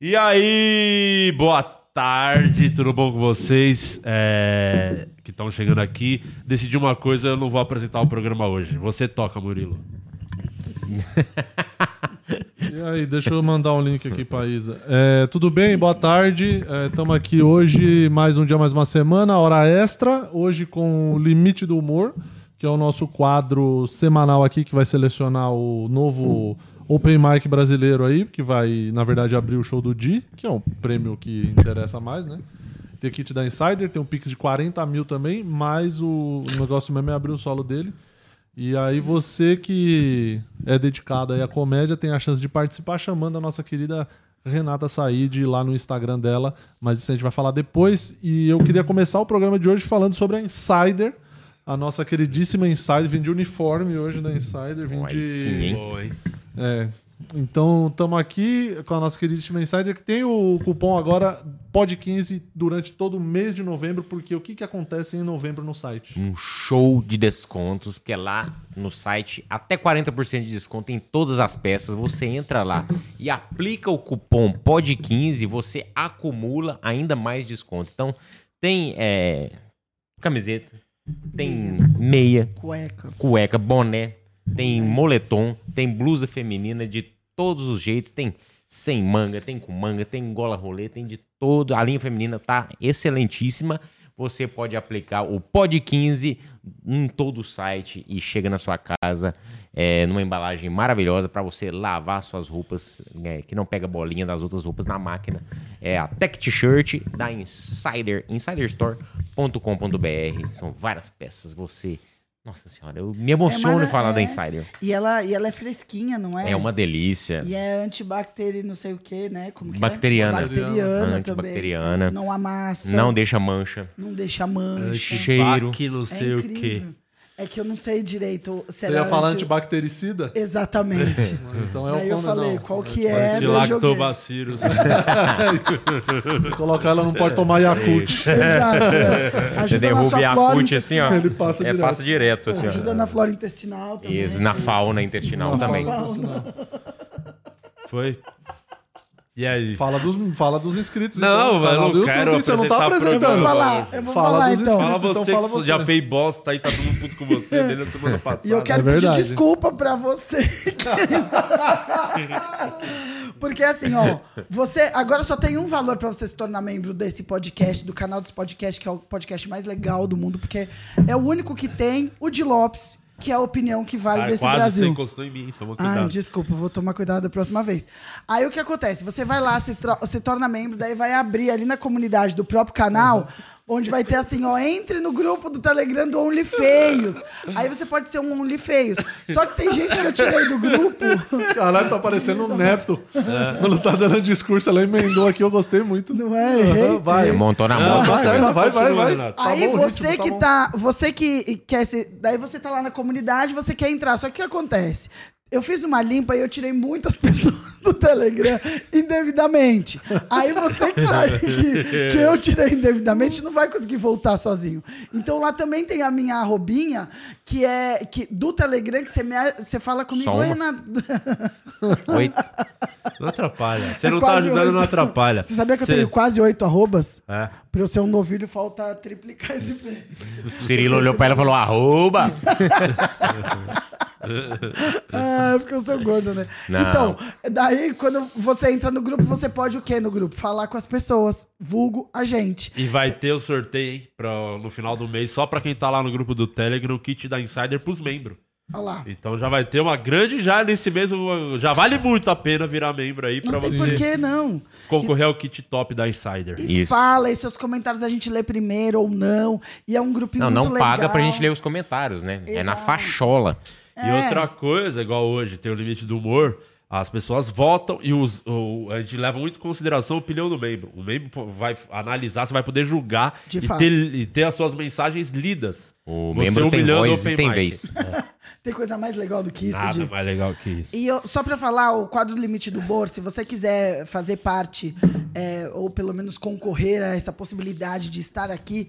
E aí, boa tarde, tudo bom com vocês é, que estão chegando aqui? Decidi uma coisa, eu não vou apresentar o programa hoje. Você toca, Murilo. E aí, deixa eu mandar um link aqui pra Isa. É, tudo bem? Boa tarde. Estamos aqui hoje, mais um dia, mais uma semana, hora extra. Hoje com o Limite do Humor, que é o nosso quadro semanal aqui que vai selecionar o novo Open Mic brasileiro aí, que vai, na verdade, abrir o show do Di, que é um prêmio que interessa mais, né? Tem kit da Insider, tem um Pix de 40 mil também, mas o negócio mesmo é abrir o solo dele. E aí você que é dedicado aí à comédia tem a chance de participar chamando a nossa querida Renata Said lá no Instagram dela, mas isso a gente vai falar depois. E eu queria começar o programa de hoje falando sobre a Insider, a nossa queridíssima Insider, vim de uniforme hoje da Insider, vim Vai de... sim. É. Então, estamos aqui com a nossa queridíssima Insider, que tem o cupom agora POD15 durante todo o mês de novembro, porque o que, que acontece em novembro no site? Um show de descontos, porque lá no site até 40% de desconto em todas as peças. Você entra lá e aplica o cupom POD15, você acumula ainda mais desconto. Então, tem é, camiseta, tem meia, Cueca. cueca, boné, tem moletom, tem blusa feminina de todos os jeitos, tem sem manga, tem com manga, tem gola rolê, tem de todo. A linha feminina tá excelentíssima. Você pode aplicar o POD 15 em todo o site e chega na sua casa é, numa embalagem maravilhosa para você lavar suas roupas, é, que não pega bolinha das outras roupas na máquina. É a Tech T-shirt da Insider, insiderstore.com.br. São várias peças. Você. Nossa senhora, eu me emociono mara- em falar da é. Insider. E ela, e ela é fresquinha, não é? É uma delícia. E é antibacteri não sei o que, né? Como que Bacteriana. É? Bacteriana Antibacteriana. também. Não amassa. Não deixa mancha. Não deixa mancha. Cheiro. Que não É sei o quê. É que eu não sei direito. se Você ia falar anti- antibactericida? Exatamente. Então é Daí o eu falei, não. qual que é? daí eu joguei. Lactobacillus. Você coloca ela, não pode tomar Yakult. Exato. é. Você derruba Yakult assim, ó. Ele passa é, direto. passa direto, assim, Ajuda ó. na flora intestinal também. Isso, na fauna intestinal Na também. fauna. Foi. E aí? Fala dos, fala dos inscritos. Não, então, canal não YouTube, quero Você não tá apresentando. Eu vou falar, eu vou Fala falar então. Fala Então você fala que você. já fez bosta aí, tá todo mundo puto com você desde a semana passada. E eu quero É pedir desculpa pra você. Porque assim, ó, você agora só tem um valor pra você se tornar membro desse podcast, do canal desse podcast, que é o podcast mais legal do mundo, porque é o único que tem o de Lopes, que é a opinião que vale Ah, desse quase Brasil. você encostou em mim, toma Ai, cuidado. desculpa, vou tomar cuidado da próxima vez. Aí o que acontece? Você vai lá, se, se torna membro, daí vai abrir ali na comunidade do próprio canal, onde vai ter assim, ó, entre no grupo do Telegram do Only Feios. Aí você pode ser um Only Feios. Só que tem gente que eu tirei do grupo. Caralho, tá parecendo um neto. Quando tá dando discurso, ela emendou aqui, eu gostei muito. Não é? Errei. Aham, Vai. Montou na mão. Tá vai, certo, vai, vai, vai. Renato. Tá Aí bom, o você ritmo que bom. tá, você que quer se, daí você tá lá na comunidade, você quer entrar. Só que o que acontece? Eu fiz uma limpa e eu tirei muitas pessoas do Telegram indevidamente. Aí você que sabe que, que eu tirei indevidamente não vai conseguir voltar sozinho. Então lá também tem a minha arrobinha, que é que, do Telegram, que você, me, você fala comigo. Oi? Renato." Oi. Não atrapalha. Você É não tá ajudando, oito. não atrapalha. Você sabia que eu Você- tenho quase oito arrobas? É. Pra eu ser um novilho, falta triplicar esse preço. O Cirilo olhou pra ela e falou: arroba. Ah, porque eu sou gordo, né? Não. Então, daí quando você entra no grupo, você pode o quê no grupo? Falar com as pessoas, vulgo a gente. E vai ter o sorteio, hein, pra, no final do mês, só pra quem tá lá no grupo do Telegram, o kit da Insider pros membros. Olha lá. Então já vai ter uma grande, já nesse mês, uma- já vale muito a pena virar membro aí pra Não tem você por que não. concorrer ao kit top da Insider. E Isso. fala, e seus comentários a gente lê primeiro ou não. E é um grupinho Não, muito não legal. paga pra gente ler os comentários, né? É na Exato. E É. outra coisa, igual hoje, tem o limite do humor, as pessoas votam e os, o- a gente leva muito em consideração a opinião do membro. O membro vai analisar, você vai poder julgar De e fato. ter, e ter as suas mensagens lidas. O Você membro tem humilhando o voz open e tem mic. vez. Tem coisa mais legal do que isso, Nada Di. mais legal que isso. E eu- só pra falar, o quadro Limite do Humor, se você quiser fazer parte, é, ou pelo menos concorrer a essa possibilidade de estar aqui,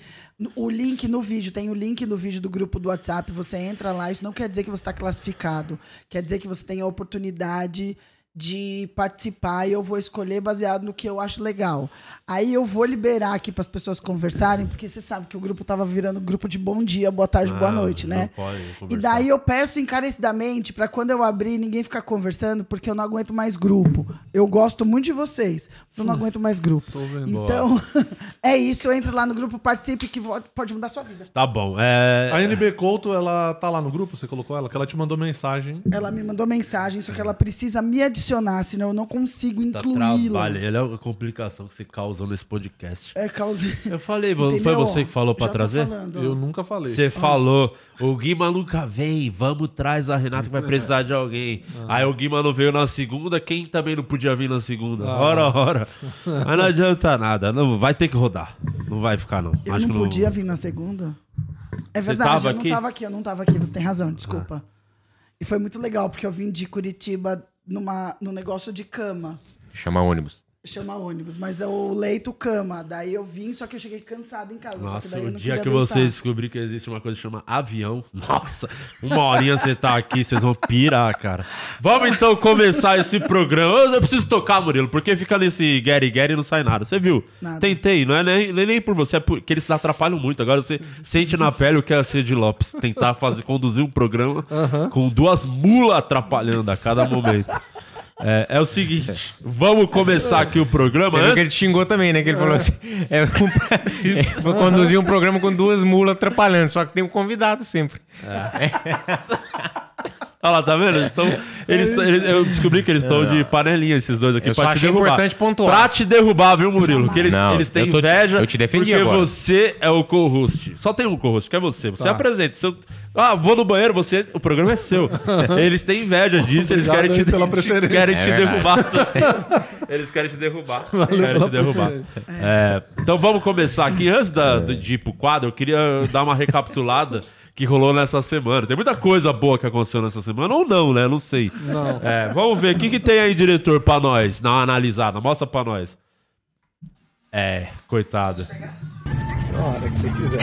o link no vídeo, tem o link no vídeo do grupo do WhatsApp, você entra lá, isso não quer dizer que você está classificado, quer dizer que você tem a oportunidade de participar e eu vou escolher baseado no que eu acho legal. Aí eu vou liberar aqui para as pessoas conversarem, porque você sabe que o grupo tava virando grupo de bom dia, boa tarde, boa Ah, noite, não né? pode E daí eu peço encarecidamente para quando eu abrir ninguém ficar conversando, porque eu não aguento mais grupo. Eu gosto muito de vocês, mas eu não aguento mais grupo. Tô vendo. Então, é isso, entre lá no grupo, participe que pode mudar a sua vida. Tá bom. É... A NB Couto, ela tá lá no grupo? Você colocou ela? Que ela te mandou mensagem. Ela me mandou mensagem, só que ela precisa me adicionar, senão eu não consigo Tá incluí-la. trabalho. Ele é a complicação que você causou nesse podcast. É causa. Eu falei, vo- foi Entendeu? você que falou pra Já tô trazer? falando. Eu nunca falei. Você falou, o Guima nunca vem, vamos traz a Renata que vai precisar de alguém. Aí o Guima não veio na segunda, quem também não podia vir na segunda? Ora, ora. Mas não adianta nada, não, vai ter que rodar. Não vai ficar, não. Eu Acho não podia vir na segunda? É verdade, tava eu não aqui? tava aqui, eu não tava aqui, você tem razão, desculpa. E foi muito legal, porque eu vim de Curitiba numa, num negócio de cama. Chama ônibus. Chama ônibus, mas é o leito cama. Daí eu vim, só que eu cheguei cansada em casa. só que Nossa, o não dia que deitar. vocês descobrirem que existe uma coisa que chama avião, nossa, uma horinha você tá aqui, vocês vão pirar, cara. Vamos então começar esse programa. Eu, eu preciso tocar, Murilo, porque fica nesse Gary Gary e não sai nada. Você viu? Nada. Tentei, não é nem, nem, nem por você, é porque eles se atrapalham muito. Agora você sente na pele o que é ser de Lopes. Tentar fazer, conduzir um programa com duas mulas atrapalhando a cada momento. É, é o seguinte, vamos começar aqui o programa. Você viu que Antes- ele xingou também, né? Que ele falou assim: é, um, é, vou conduzir um programa com duas mulas atrapalhando, só que tem um convidado sempre. Olha lá, tá vendo? Eles estão. Eles tão- eles- eu descobri que eles estão de panelinha, esses dois aqui, Eu pra te achei derrubar. importante pontuar. Pra te derrubar, viu, Murilo? Que eles, Não, eles têm eu tô- inveja. eu te defendi porque agora. você é o co-host. Só tem um co-host, que é você. Você apresenta. Se eu- ah, vou no banheiro, você. O programa é seu. eles têm inveja disso, eles Obrigado querem te, aí pela te- preferência. querem te É verdade. derrubar. eles querem te derrubar. querem te derrubar. É, então vamos começar aqui. Antes da, de ir pro quadro, eu queria dar uma recapitulada que rolou nessa semana. Tem muita coisa boa que aconteceu nessa semana, ou não, né? Não sei. Não. É, vamos ver. O que, que tem aí, diretor, pra nós? Dá uma analisada. Mostra pra nós. É, coitado. Na hora que você quiser.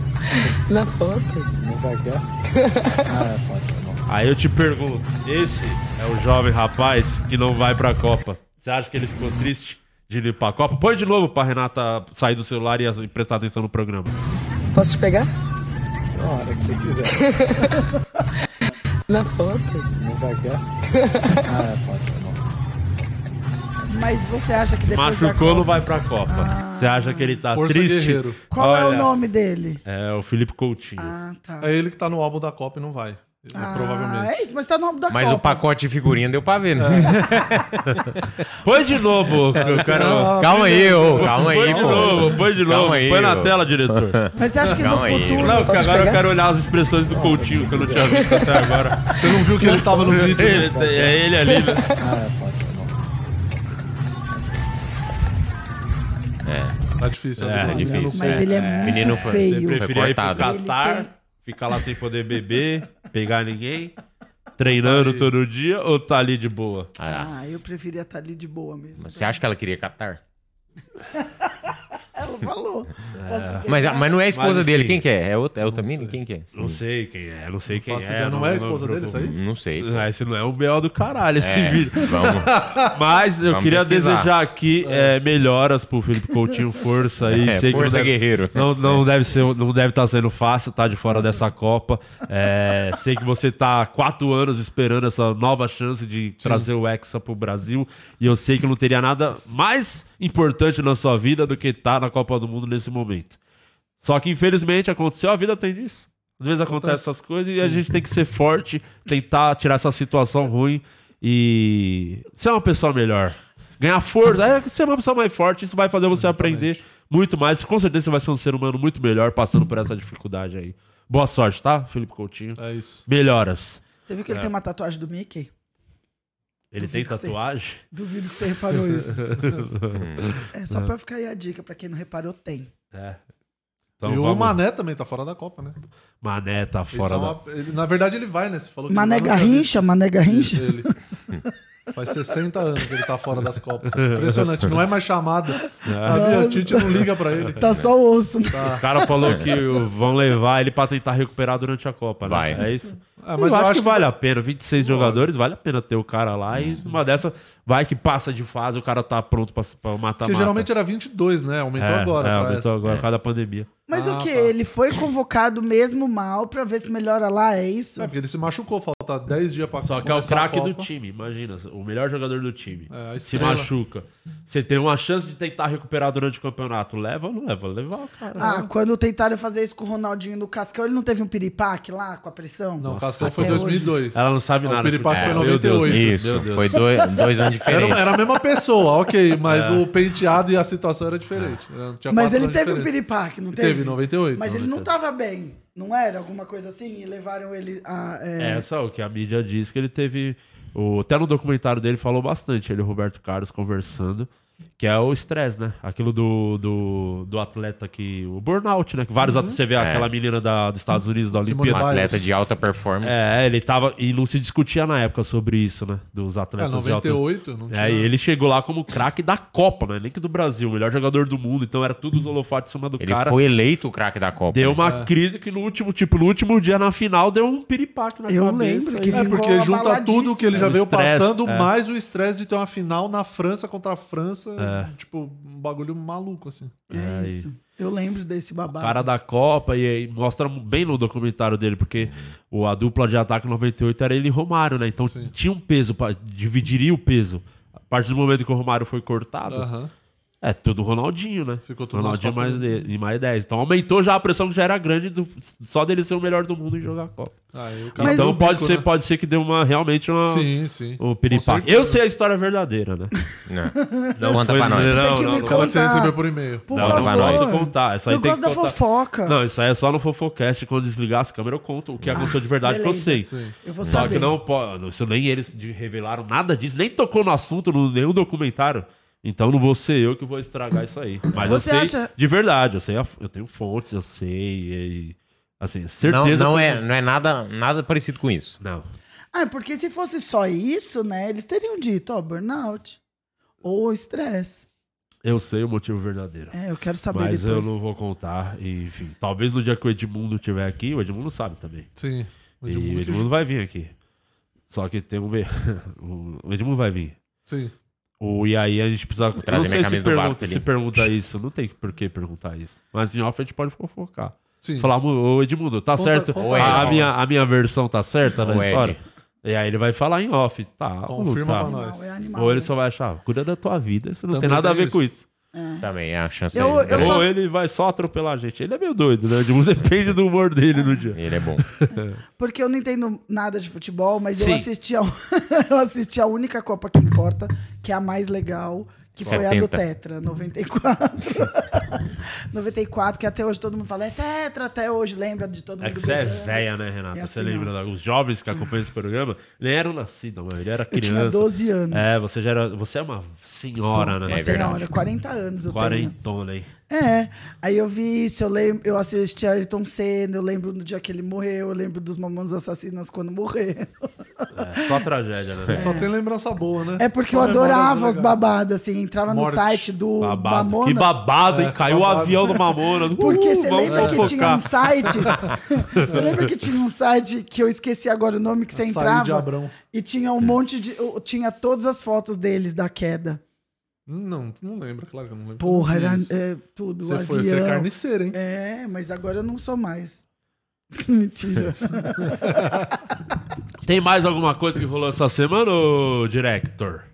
Na foto. Não vai quer? Ah, é foto. Aí eu te pergunto: esse é o jovem rapaz que não vai pra Copa. Você acha que ele ficou triste de ir pra Copa? Põe de novo pra Renata sair do celular e prestar atenção no programa. Posso te pegar? Na hora que você quiser. Na foto. Não vai quer? Ah, é foto, tá bom. Mas você acha que depois da Machucou, Copa- não vai pra Copa. Você acha que ele tá Força triste? guerreiro. Qual é Olha, o nome dele? É o Felipe Coutinho. Ah, tá. É ele que tá no álbum da Copa e não vai. Ah, provavelmente. É isso, mas tá no álbum da Mas Copa. o pacote de figurinha deu pra ver, né? Põe de novo, eu quero. Calma aí, ô, calma Põe aí, de pô. novo, põe de Calma novo. aí, põe na tela, diretor. Mas você acha que no Calma aí. futuro... Não, porque agora eu pegar? quero olhar as expressões do Coutinho que eu não tinha visto até agora. Você não viu que ele tava no vídeo? Ele- né? é ele ali, né? Ah, é foto, tá bom. Tá difícil. É, é tá difícil. Mas ele é muito Menino foi- Você feio. preferia ir pro cortado. Catar, Ele tem- ficar lá sem poder beber, pegar ninguém, treinando todo dia ou tá ali de boa? Ah, Ah, eu preferia estar ali de boa mesmo. mas você acha que ela queria catar? Ela falou. Te Mas, mas não é a esposa Mas, dele, quem que é? É outra, é outra mina? Quem que é? Não sei quem é, não sei quem é. ideia, não é a esposa dele, isso aí? Não sei. Ah, esse não é o B.O. do caralho, esse É, vídeo. vamos. Mas eu Vamos queria pesquisar. desejar aqui é, melhoras pro Felipe Coutinho, força aí. É, Sei que força não deve, guerreiro. Não, não deve ser, não deve estar sendo fácil estar de fora dessa Copa. É, sei que você tá há quatro anos esperando essa nova chance de trazer o Hexa pro Brasil. E eu sei que não teria nada mais importante na sua vida do que estar na Copa do Mundo nesse momento. Só que infelizmente aconteceu, a vida tem disso. Às vezes acontecem essas coisas e a gente tem que ser forte, tentar tirar essa situação ruim e ser uma pessoa melhor. Ganhar força, é ser uma pessoa mais forte, isso vai fazer você aprender muito mais. Com certeza você vai ser um ser humano muito melhor passando por essa dificuldade aí. Boa sorte, tá, Felipe Coutinho? É isso. Melhoras. Você viu que ele tem uma tatuagem do Mickey? Ele Duvido tem que você- tatuagem? Duvido que você reparou isso. é só pra ficar aí a dica, pra quem não reparou, tem. É. Então e o vamos- Mané também tá fora da Copa, né? Mané tá fora da... uma- ele- na verdade, ele vai, né? Você falou que Mané ele. Garrincha, Mané Garrincha. Ele. Faz 60 anos que ele tá fora das Copas. Impressionante. Não é mais chamada. Sabia? A Tite não liga pra ele. Tá só o osso, né? O cara falou que o- vão levar ele pra tentar recuperar durante a Copa, né? Vai. É isso? É, Mas eu, acho, que, vale a pena. 26 jogadores, vale a pena ter o cara lá. E uma dessa, vai que passa de fase, o cara tá pronto pra, pra matar Porque geralmente era 22, né? Aumentou agora. É, pra aumentou essa. agora por causa da pandemia. Mas Ah, o que? tá. Ele foi convocado mesmo mal pra ver se melhora lá, é isso? É, porque ele se machucou, falta 10 dias pra Só que é o craque do time, imagina. O melhor jogador do time. É, se machuca. Você tem uma chance de tentar recuperar durante o campeonato. Leva ou não leva? Leva o cara. Ah, quando tentaram fazer isso com o Ronaldinho no Cascão, ele não teve um piripaque lá com a pressão? Não, Nossa, Cascão foi até 2002. Ela não sabe O nada. de Piripaque futebol. foi Meu Deus. 98. Isso, Meu Deus. foi dois, dois anos diferentes. Era, era a mesma pessoa, ok, mas o penteado e a situação era diferente. Tinha Mas ele teve um diferença. piripaque, não teve? Teve, em 98. Mas ele não tava bem, não era? Alguma coisa assim? E levaram ele a... é, É, só o que a mídia diz que ele teve. O, até no documentário dele falou bastante, ele e o Roberto Carlos conversando, que é o estresse, né? Aquilo do, do, do atleta que. O burnout, né? Que vários atletas. Você vê aquela menina da, dos Estados Unidos da Simone Olimpíada. Um atleta de alta performance. É, ele tava. E não se discutia na época sobre isso, né? Dos É, atletas de alta 98, não tinha... É, e ele chegou lá como craque da Copa, né? Nem que do Brasil, o melhor jogador do mundo. Então era tudo os holofotes em cima do Ele cara. foi eleito o craque da Copa. Deu né? uma crise que no último, tipo, no último dia na final deu um piripaque na Eu cabeça. lembro que É, porque junta tudo que ele já É, veio estresse, passando, é. mais o estresse de ter uma final na França contra a França. É. Tipo, um bagulho maluco, assim. É É, isso. Eu lembro desse babado. cara da Copa e, aí mostra bem no documentário dele, porque o, a dupla de ataque 98 era ele e Romário, né? Então Sim. tinha um peso, pra, dividiria o peso. A partir do momento que o Romário foi cortado, Aham. É tudo Ronaldinho, né? Ficou tudo Ronaldinho mais, de, e mais 10. Então aumentou já a pressão que já era grande do- só dele ser o melhor do mundo em jogar a Copa. O cara então o pode bico, ser, né? pode ser que deu uma realmente uma Sim, sim. piripaque. certeza. Eu sei a história verdadeira, né? Não. Conta pra nós. Tem Não, que não, me não. Quando você recebeu por e-mail. Por Não, favor. não nós contar. Essa aí eu tem gosto que da contar. fofoca. Não, isso aí é só no Fofocast. Quando desligar as câmeras, eu conto o que aconteceu de verdade que eu beleza. sei. Sim. Eu vou Só saber. que não pode. Isso nem eles revelaram nada disso, nem tocou no assunto, no nenhum documentário. Então não vou ser eu que vou estragar isso aí. Mas Você eu sei acha- de verdade, eu sei, a- eu tenho fontes, eu sei. E, assim, Não, certeza. não, foi- é, não é nada, nada parecido com isso. Não. Ah, porque se fosse só isso, né? Eles teriam dito, ó, burnout. Ou estresse. Eu sei o motivo verdadeiro. É, eu quero saber Mas depois. eu não vou contar. E, enfim, talvez no dia que o Edmundo estiver aqui, o Edmundo sabe também. Sim. O e Edmundo o que- Edmundo vai vir aqui. Só que tem um. me- o Edmundo vai vir. Sim. O, e aí a gente precisa. Trazer não sei minha se camisa do pergunta, Vasco ali. se pergunta isso. Não tem por que perguntar isso. Mas em off a gente pode fofocar. Sim. Falar, ô Edmundo, tá Conta- certo? conta a, a minha, a minha versão tá certa na Ô, Ed. história? E aí ele vai falar em off. Tá, Confirma tá. pra nós. É. Ou ele né? só vai achar, cuida da tua vida, isso não Também tem nada a tem ver com isso. Isso. Também é a chance Eu- eu só- Ou ele vai só atropelar a gente. Ele é meio doido, né? Edmundo depende do humor dele no dia. Ele é bom. Porque eu não entendo nada de futebol, mas eu Sim. assisti, a, eu assisti a única Copa que importa, que é a mais legal, que foi a do 70. Tetra, 94. 94, que até hoje todo mundo fala, é Tetra, até hoje, lembra de todo mundo É que você é velha, né, Renata? É você assim, lembra? ó. da- Os jovens que acompanham esse programa nem eram nascidos, mano. Ele era Eu criança. tinha 12 anos. É, você já era. Você é uma senhora, Sou né? Uma É verdade. senhora, 40 anos eu tenho. Quarentona, hein? É, aí eu vi isso, eu lembro, eu assisti Ayrton Senna, eu lembro no dia que ele morreu, eu lembro dos Mamonas Assassinas quando morreram. É, só tragédia, né? Só tem lembrança boa, né? É porque Só eu adorava os babados, assim, entrava no Morte. site do Babado. Mamonas. Que babado, hein? É, Caiu o babado. avião do Mamona. Porque Uhul, você vamos lembra que tinha um site? você lembra que tinha um site que eu esqueci agora o nome que você entrava Abrão. e tinha um monte de tinha todas as fotos deles da queda. Não, não lembro, claro que eu não lembro. Porra, era é, tudo, Você o foi ser carniceiro, hein? É, mas agora eu não sou mais. Mentira. Tem mais alguma coisa que rolou essa semana, ô director?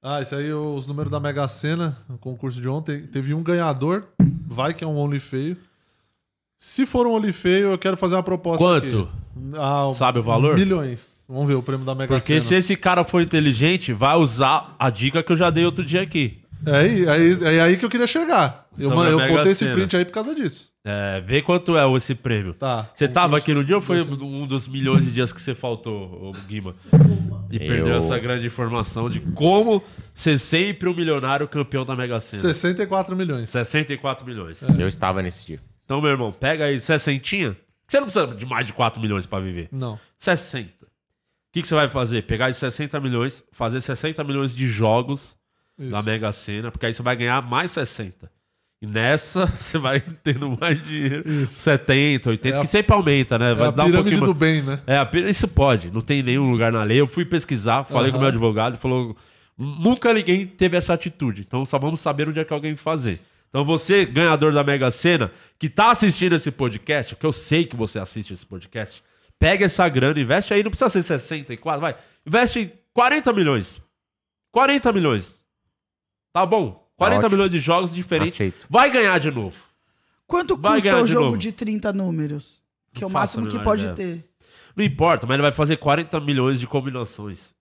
Ah, isso aí, os números da Mega Sena, no concurso de ontem, teve um ganhador, vai que é um Only Feio. Se for um Only Feio, eu quero fazer uma proposta Quanto? aqui. Ah, Sabe o valor? Milhões. Vamos ver o prêmio da Mega Porque Sena. se esse cara for inteligente, vai usar a dica que eu já dei outro dia aqui. É aí, é, aí, é aí que eu queria chegar. Eu, Sobre man- a eu Mega botei esse Sena. print aí por causa disso. É, vê quanto é esse prêmio. Tá. Você tava aqui no dia ou foi um dos milhões de dias que você faltou, ô Guima? E perdeu Eu- essa grande informação de como ser sempre um milionário campeão da Mega Sena. 64 milhões. 64 milhões. Eu estava nesse dia. Então, meu irmão, pega aí 60. Você não precisa de mais de 4 milhões pra viver. Não. 60. O que, que você vai fazer? Pegar esses 60 milhões, fazer 60 milhões de jogos Isso. da Mega Sena, porque aí você vai ganhar mais 60. E nessa, você vai tendo mais dinheiro. 70, 80, É a- que sempre aumenta, né? É Vai a dar um pirâmide pouquinho do bem, né? é, a isso pode, não tem nenhum lugar na lei. Eu fui pesquisar, falei com o meu advogado, falou: nunca ninguém teve essa atitude. Então só vamos saber onde é que alguém fazer. Então você, ganhador da Mega Sena, que tá assistindo esse podcast, que eu sei que você assiste esse podcast, pega essa grana, investe aí, não precisa ser 64, vai. Investe em 40 milhões. 40 milhões. Tá bom? 40 ótimo. milhões de jogos diferentes. Aceito. Vai ganhar de novo. Quanto Vai custa o de jogo novo. de 30 números? Que é o Não faço a máximo que pode ideia. ter. Não importa, mas ele vai fazer 40 milhões de combinações.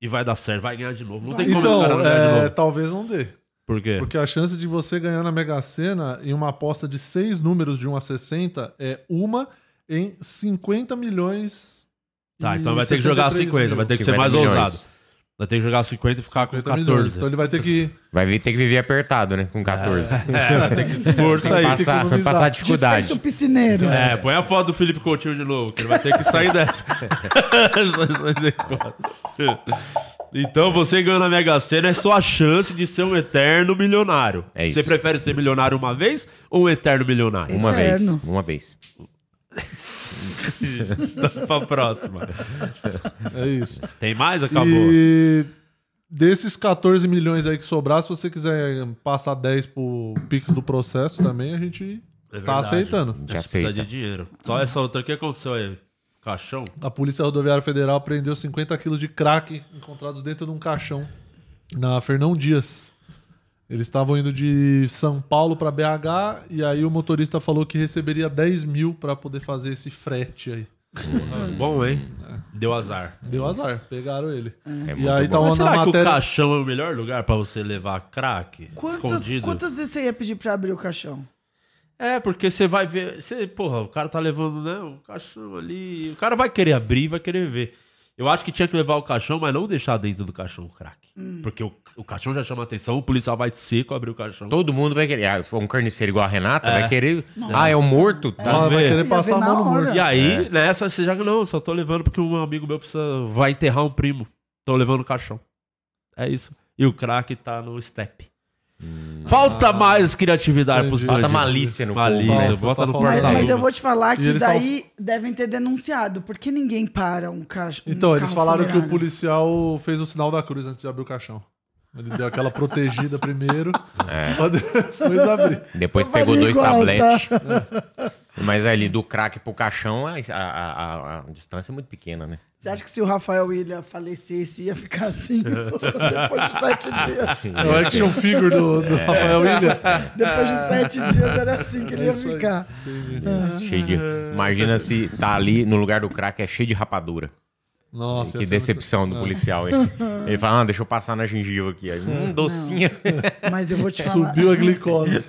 E vai dar certo, vai ganhar de novo. Não tem como esse cara Então, não ganhar de é, novo. talvez não dê. Por quê? Porque a chance de você ganhar na Mega Sena em uma aposta de seis números de 1 a 60 é uma em 50 milhões. Tá, então vai ter que jogar 63 50, vai ter que ser 50 mais milhões. ousado. Vai ter que jogar 50 e ficar com 50 14. milhões. Então ele vai ter que. Vai vir- ter que viver apertado, né? Com 14. É, vai ter que se esforçar aí. Tem que Passar, passar dificuldade. Dispensa o piscineiro. É, põe a foto do Felipe Coutinho de novo, que ele vai ter que sair dessa. Então você ganhando a Mega Sena é sua chance de ser um eterno milionário. É isso. Você prefere ser milionário uma vez ou um eterno milionário? Uma vez. Eterno. Uma vez. Pra próxima. É isso. Tem mais? Acabou. E desses 14 milhões aí que sobrar, se você quiser passar 10 pro Pix do processo também, a gente É tá aceitando. Já A gente precisa aceita. de dinheiro. Só essa outra, o que aconteceu aí? Caixão? A Polícia Rodoviária Federal prendeu 50 quilos de crack encontrados dentro de um caixão na Fernão Dias. Eles estavam indo de São Paulo para BH e aí o motorista falou que receberia 10 mil para poder fazer esse frete aí. Bom, hein? Deu azar. Deu azar, pegaram ele. É E muito aí bom. tá será na que o matéria. caixão é o melhor lugar pra você levar crack? Quantas, escondido? quantas vezes você ia pedir pra abrir o caixão? É, porque você vai ver. Você, porra, o cara tá levando, né? O caixão ali. O cara vai querer abrir, vai querer ver. Eu acho que tinha que levar o caixão, mas não deixar dentro do caixão o crack. Hum. Porque o, o caixão já chama atenção, o policial vai seco abrir o caixão. Todo mundo vai querer. Ah, se for um carniceiro igual a Renata, É. vai querer. Ah, é o morto? Tá. Ela vai querer passar a mão no morto. E aí, É. nessa, você já não, só tô levando porque um amigo meu precisa, vai enterrar um primo. Tô levando o caixão. É isso. E o crack tá no step. Falta mais criatividade Entendi. pros Falta bandidos. malícia no Malícia, povo, né? bota no Tá Mas, portal. mas eu vou te falar que eles daí devem ter denunciado. Porque ninguém para um caixa. um Então, eles carro falaram que o funerário. policial fez o sinal da cruz antes de abrir o caixão. Ele deu aquela protegida primeiro, É. pra depois abrir. Depois Eu pegou dois igual, tabletes. tá? Mas ali do crack pro caixão, a, a- a- a distância é muito pequena, né? Você acha que se o Rafael William falecesse, ia ficar assim depois de sete dias? É o action figure do, do Rafael William. Depois de sete dias era assim que ele ia É ficar. Cheio de. Imagina se tá ali no lugar do crack é cheio de rapadura. Nossa, que decepção muito- do policial, hein? Ele fala, ah, deixa eu passar na gengiva aqui. Aí, hum, docinha. Mas eu vou te falar. Subiu a glicose.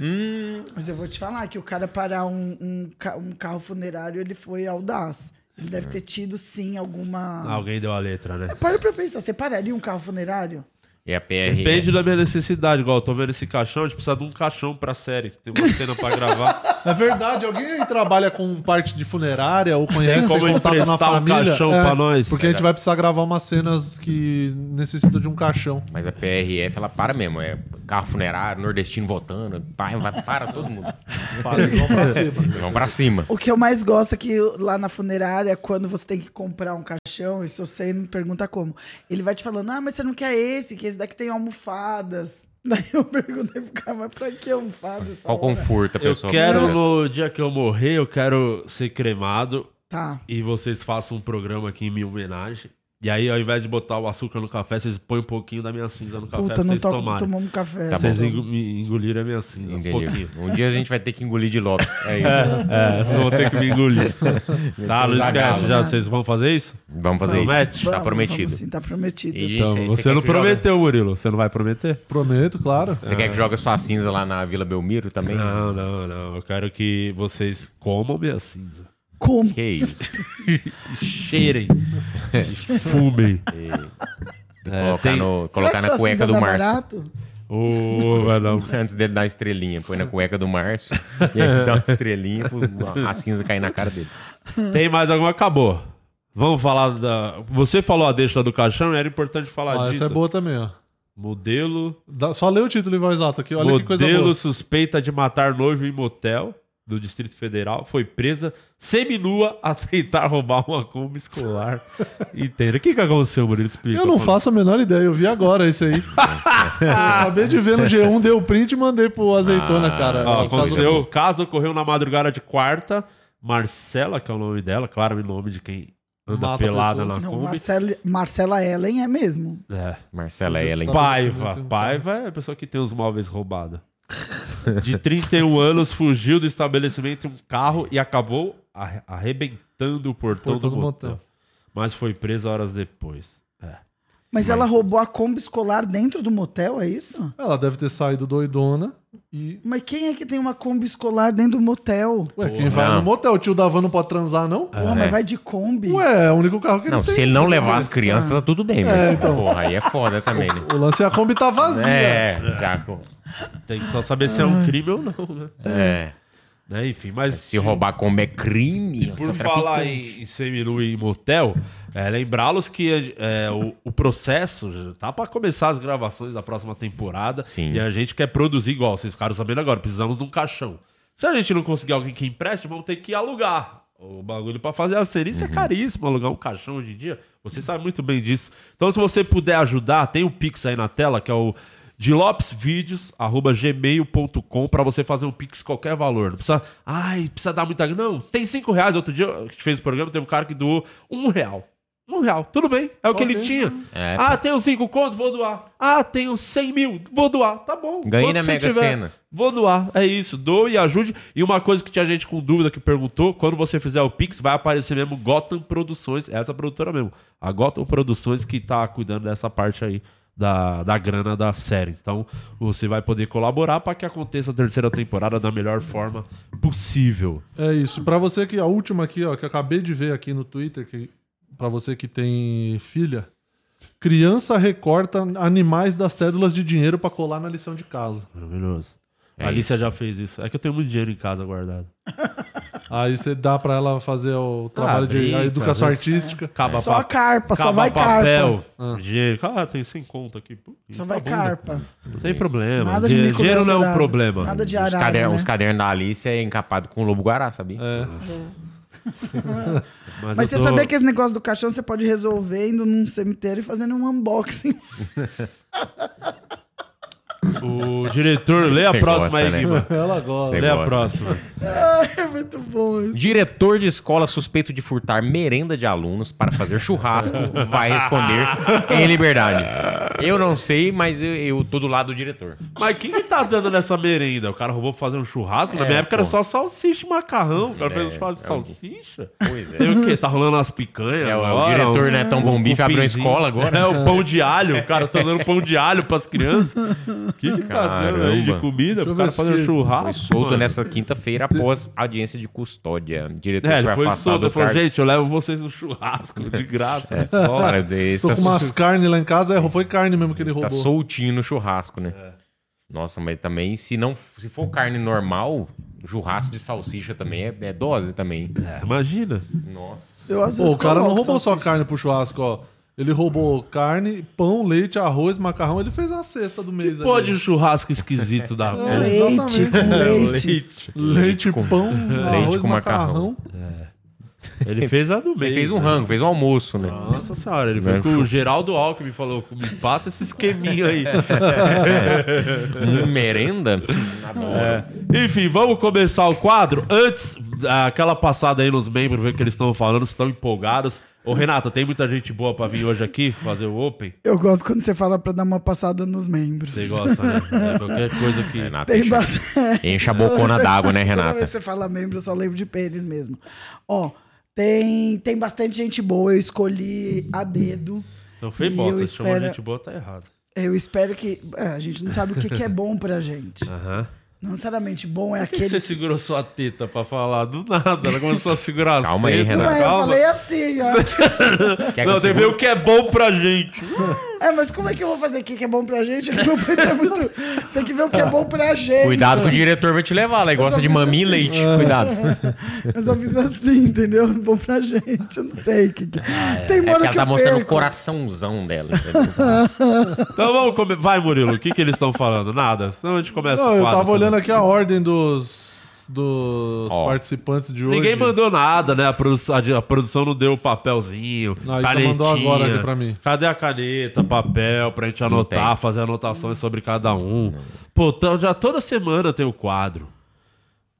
Mas eu vou te falar que o cara parar um, um, um carro funerário, ele foi audaz. Ele deve ter tido, sim, alguma. Alguém deu a letra, né? Para pra pensar, você pararia um carro funerário? E a PR. Depende da minha necessidade. Igual, eu tô vendo esse caixão, a gente precisa de um caixão pra série. Tem uma cena pra gravar. É verdade, alguém aí trabalha com parte de funerária ou conhece, Tem como tem contato na emprestar um família? caixão pra nós? Porque a gente vai precisar gravar umas cenas que necessitam de um caixão. Mas a PRF, ela para mesmo. É carro funerário, nordestino votando. Vai, vai, para todo mundo. Para, eles vão pra cima. Vão pra cima. O que eu mais gosto é que lá na funerária, quando você tem que comprar um caixão, e se você me pergunta como, ele vai te falando, ah, mas você não quer esse, que esse daqui tem almofadas. Daí eu perguntei pro cara, mas pra que almofadas? Qual hora?" conforto a Eu pessoa quero, precisa? no dia que eu morrer, eu quero ser cremado Tá. e vocês façam um programa aqui em minha homenagem. E aí, ao invés de botar o açúcar no café, vocês põem um pouquinho da minha cinza no café Puta, pra não vocês tô, tomarem. tomamos café. Tá vocês bom. engo- me engolirem a minha cinza, um Entendi. pouquinho. Um dia a gente vai ter que engolir de Lopes. É isso. É, vocês vão ter que me engolir. tá, não esquece, Zagalo. já vocês vão fazer isso? Vamos fazer Promete? isso. Tá Vamos, prometido. vamos sim, tá prometido. E, gente, Então, cê você não que joga- prometeu, Murilo. Você não vai prometer? Prometo, claro. Você quer que joga sua cinza lá na Vila Belmiro também? Não, não, não. Eu quero que vocês comam minha cinza. Como? Que isso? Cheirem. fumem. É, colocar tem- no, colocar na cueca do Márcio. não. Antes dele dar uma estrelinha. Põe na cueca do Márcio. e aí dá uma estrelinha pro a cinza cair na cara dele. Tem mais alguma? Acabou. Vamos falar da. Você falou a deixa do caixão e era importante falar Ah, disso. essa é boa também, ó. Modelo. Dá- Só lê o título em voz alta aqui, olha que coisa modelo boa. suspeita de matar noivo em motel do Distrito Federal foi presa seminua a tentar roubar uma Kombi escolar inteira. O que, que aconteceu, Murilo? Explica. Eu não faço a menor ideia, eu vi agora isso aí. Acabei de ver no G1, dei o print e mandei pro azeitona, Ah, cara. Ó, aconteceu, o caso ocorreu na madrugada de quarta. Marcela, que é o nome dela, claro, o nome de quem anda Mata pelada pessoas. na Não, Kombi. Marcela, Marcela Ellen é mesmo. É. Marcela Ellen. Paiva. Paiva é a pessoa que tem os móveis roubados. De 31 anos, fugiu do estabelecimento em um carro e acabou arre- arrebentando o portão, Portão do do motel. motel. Mas foi presa horas depois. É. Mas ela roubou a Kombi escolar dentro do motel, é isso? Ela deve ter saído doidona e. Mas quem é que tem uma Kombi escolar dentro do motel? Ué, quem vai não. no motel? O tio da van não pode transar, não? Porra, mas vai de Kombi? Ué, é o único carro que ele Não, tem. se ele não levar as crianças, tá tudo bem. Mas, É, então. porra, aí é foda também, né? O lance é a Kombi tá vazia. É, já. Tem que só saber se é um crime ou não, né? É. Né, Enfim, mas. Se roubar como é crime. Por sou falar em, em seminu e motel, é, lembrá-los que é, o, o processo já tá para começar as gravações da próxima temporada. Sim. E a gente quer produzir igual, vocês ficaram sabendo agora, precisamos de um caixão. Se a gente não conseguir alguém que empreste, vamos ter que alugar. O bagulho para fazer a série, isso é caríssimo, alugar um caixão hoje em dia. Você sabe muito bem disso. Então, se você puder ajudar, tem o Pix aí na tela, que é o dilopesvideos.gmail.com para você fazer um Pix qualquer valor. Não precisa, ai, precisa dar muita. Não, tem cinco reais. Outro dia a gente fez o programa, teve um cara que doou um real. Um real, tudo bem, é o que ele tinha. É, ah, tenho cinco contos, vou doar. Ah, tenho 100 mil, vou doar. Tá bom. Ganhei na Mega tiver, Sena. Vou doar, é isso. Doe e ajude. E uma coisa que tinha gente com dúvida que perguntou: quando você fizer o Pix, vai aparecer mesmo Gotham Produções, essa produtora mesmo. A Gotham Produções que tá cuidando dessa parte aí da, da grana da série. Então, você vai poder colaborar para que aconteça a terceira temporada da melhor forma possível. É isso. Pra você que a última aqui, ó, que eu acabei de ver aqui no Twitter, que para você que tem filha, criança recorta animais das cédulas de dinheiro pra colar na lição de casa. Maravilhoso. É a Alicia isso. já fez isso. É que eu tenho muito dinheiro em casa guardado. Aí você dá pra ela fazer o trabalho de brinca, a educação às vezes- artística. Acaba Só a carpa, só vai papel, carpa. dinheiro. Ah, tem 100 conto aqui. Pô, Só vai né? carpa. Não tem problema. Nada de Dinhe- dinheiro não é um dourado. problema. Nada de Os, arara, cadernos, né? os cadernos da Alice é encapado com o lobo guará, sabia? É. Mas, eu você tô- sabia que esse negócio do caixão você pode resolver indo num cemitério e fazendo um unboxing. O diretor, lê a Você próxima gosta, aí, né? Guima. Ela gosta. Você Lê a gosta. próxima. é muito bom isso. Diretor de escola suspeito de furtar merenda de alunos para fazer churrasco vai responder em liberdade. Eu não sei, mas eu, eu tô do lado do diretor. Mas quem que tá dando nessa merenda? O cara roubou pra fazer um churrasco? Na É, minha época era pô. só salsicha e macarrão. O cara fez um É, churrasco de é o- salsicha? Pois é. Tem o quê? Tá rolando umas picanhas É, o- o agora, diretor, né, tão bom bife, abriu uma cupinzinho. escola agora. É, o pão de alho. O cara tá dando pão de alho pras crianças. Que tá aí de comida? O cara fazendo se- Foi churrasco, solto mano. nessa quinta-feira após audiência de custódia. O diretor É, ele foi foi afastado solto. do Ele falou, gente, eu levo vocês no churrasco, de graça. É, só. Cara, Tô tá, com umas carnes lá em casa, é, foi carne mesmo que ele tá roubou. soltinho no churrasco, né? É. Nossa, mas também, se não se for carne normal, churrasco de salsicha também é, é dose também. É, imagina. Nossa. Eu, às Pô, o cara não roubou só salsicha. carne pro churrasco, ó. Ele roubou carne, pão, leite, arroz, macarrão. Ele fez uma cesta do mês Pode ali. um churrasco esquisito da porra. Leite com leite. Leite. Leite, pão, arroz, com macarrão. Ele fez a do meio. Ele fez um né? rango, fez um almoço, né? Nossa senhora, ele foi com o Geraldo Alckmin falou: me passa esse esqueminha aí. Um merenda? É. Enfim, vamos começar o quadro. Antes, aquela passada aí nos membros, ver o que eles estão falando, se estão empolgados. Ô, Renata, tem muita gente boa pra vir hoje aqui fazer o Open? Eu gosto quando você fala pra dar uma passada nos membros. Você gosta, né? É, qualquer coisa que. Renata, Tem enche, bastante. enche a bocona d'água, né, Toda vez Renata? que você fala membro, eu só lembro de pênis mesmo. Ó, tem, tem bastante gente boa. Eu escolhi a dedo. Não foi bosta, eu se chamou gente boa, tá errado. Eu espero que. é, a gente não sabe o que, que é bom pra gente. Aham. Não necessariamente bom é Por que aquele. você segurou sua teta pra falar? Do nada, ela começou a segurar as Calma aí, tetas. Não Renato. é, eu Calma. falei assim, ó. Quer que Não, eu tem que ver o que é bom pra gente. É, mas como é que eu vou fazer aqui que é bom pra gente? Meu é muito... Tem que ver o que é bom pra gente. Cuidado que o diretor vai te levar. Ela gosta de maminha e leite. Cuidado. Eu só fiz assim, entendeu? Bom pra gente. Eu não sei o que, que... Tem É uma porque hora ela que tá eu mostrando o coraçãozão dela. Então vamos comer. Vai, Murilo, o que, que eles estão falando? Nada? Senão a gente começa Não, o eu quadro tava também. Olhando aqui a ordem dos, dos Ó. participantes de hoje. Ninguém mandou nada, né? A produção, a, a produção não deu o papelzinho, isso canetinha. mandou agora aqui pra mim. Cadê a caneta, papel, pra gente anotar, fazer anotações sobre cada um? Pô, então já toda semana tem o quadro.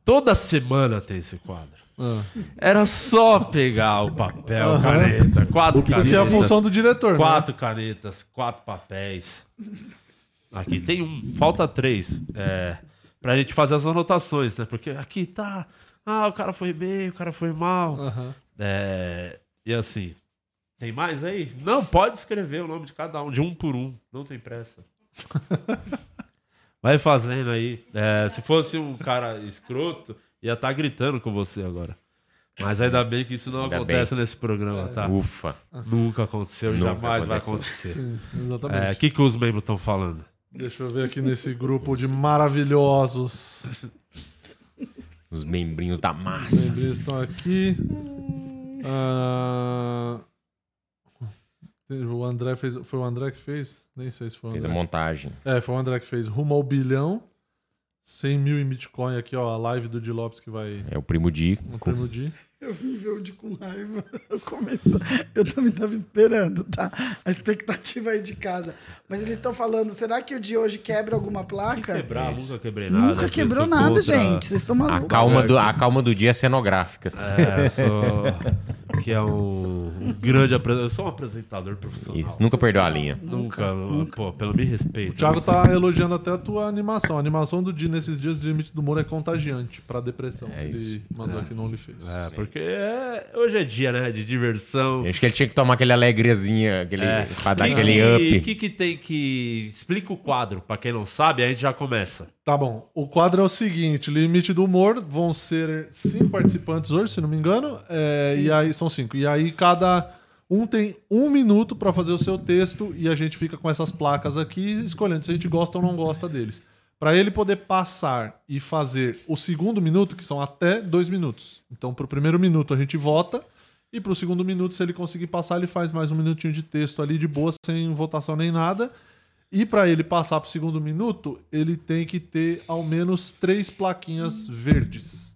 Toda semana tem esse quadro. Ah. Era só pegar o papel, caneta, quatro Porque é a canetas. função do diretor, né? Quatro canetas, quatro papéis. Aqui tem um, falta três. É, pra gente fazer as anotações, né? Porque aqui tá. Ah, o cara foi bem, o cara foi mal. Aham. É, e assim. Tem mais aí? Não, pode escrever o nome de cada um, de um por um. Não tem pressa. Vai fazendo aí. É, se fosse um cara escroto, ia estar gritando com você agora. Mas ainda bem que isso não Ainda acontece nesse programa, tá? Ufa. Nunca aconteceu e jamais vai aconteceu. acontecer. Sim, exatamente. É, O que, que os membros estão falando? Deixa eu ver aqui nesse grupo de maravilhosos. Os membrinhos da Os massa. membros estão aqui. Ah, o André fez. Foi o André que fez? Nem sei se foi o Fez a André. montagem. É, foi o André que fez. Rumo ao bilhão. 100 mil em Bitcoin aqui, ó. A live do Di Lopes que vai. É o primo Di. No primo Di. Eu vim ver o de com raiva. Eu, comento, eu também tava esperando, tá? A expectativa aí de casa. Mas eles estão falando, será que o de hoje quebra alguma placa? Quebrar, nunca quebrei nada. Nunca quebrou nada, contra- gente. Vocês estão A malucos. calma, do, a calma do dia é cenográfica. É, sou. Que é um, um grande apresentador. Eu sou um apresentador profissional. Isso, nunca perdeu a linha. Nunca, pô, pelo me respeito. O Thiago tá elogiando até a tua animação. A animação do Di nesses dias de limite do humor é contagiante pra depressão. É Ele mandou aqui no OnlyFans. É, porque é- hoje é dia, né? De diversão. Acho que ele tinha que tomar aquele alegrezinha, aquele, É. pra dar Que aquele que- up. que que tem que... Explica o quadro, pra quem não sabe, aí a gente já começa. Tá bom. O quadro é o seguinte: limite do humor. Vão ser cinco participantes hoje, se não me engano. É, e aí são cinco. E aí cada um tem um minuto pra fazer o seu texto e a gente fica com essas placas aqui escolhendo se a gente gosta ou não gosta deles. Pra ele poder passar e fazer o segundo minuto, que são até dois minutos. Então, pro primeiro minuto a gente vota. E pro segundo minuto, se ele conseguir passar, ele faz mais um minutinho de texto ali de boa, sem votação nem nada. E para ele passar pro segundo minuto, ele tem que ter ao menos três plaquinhas verdes.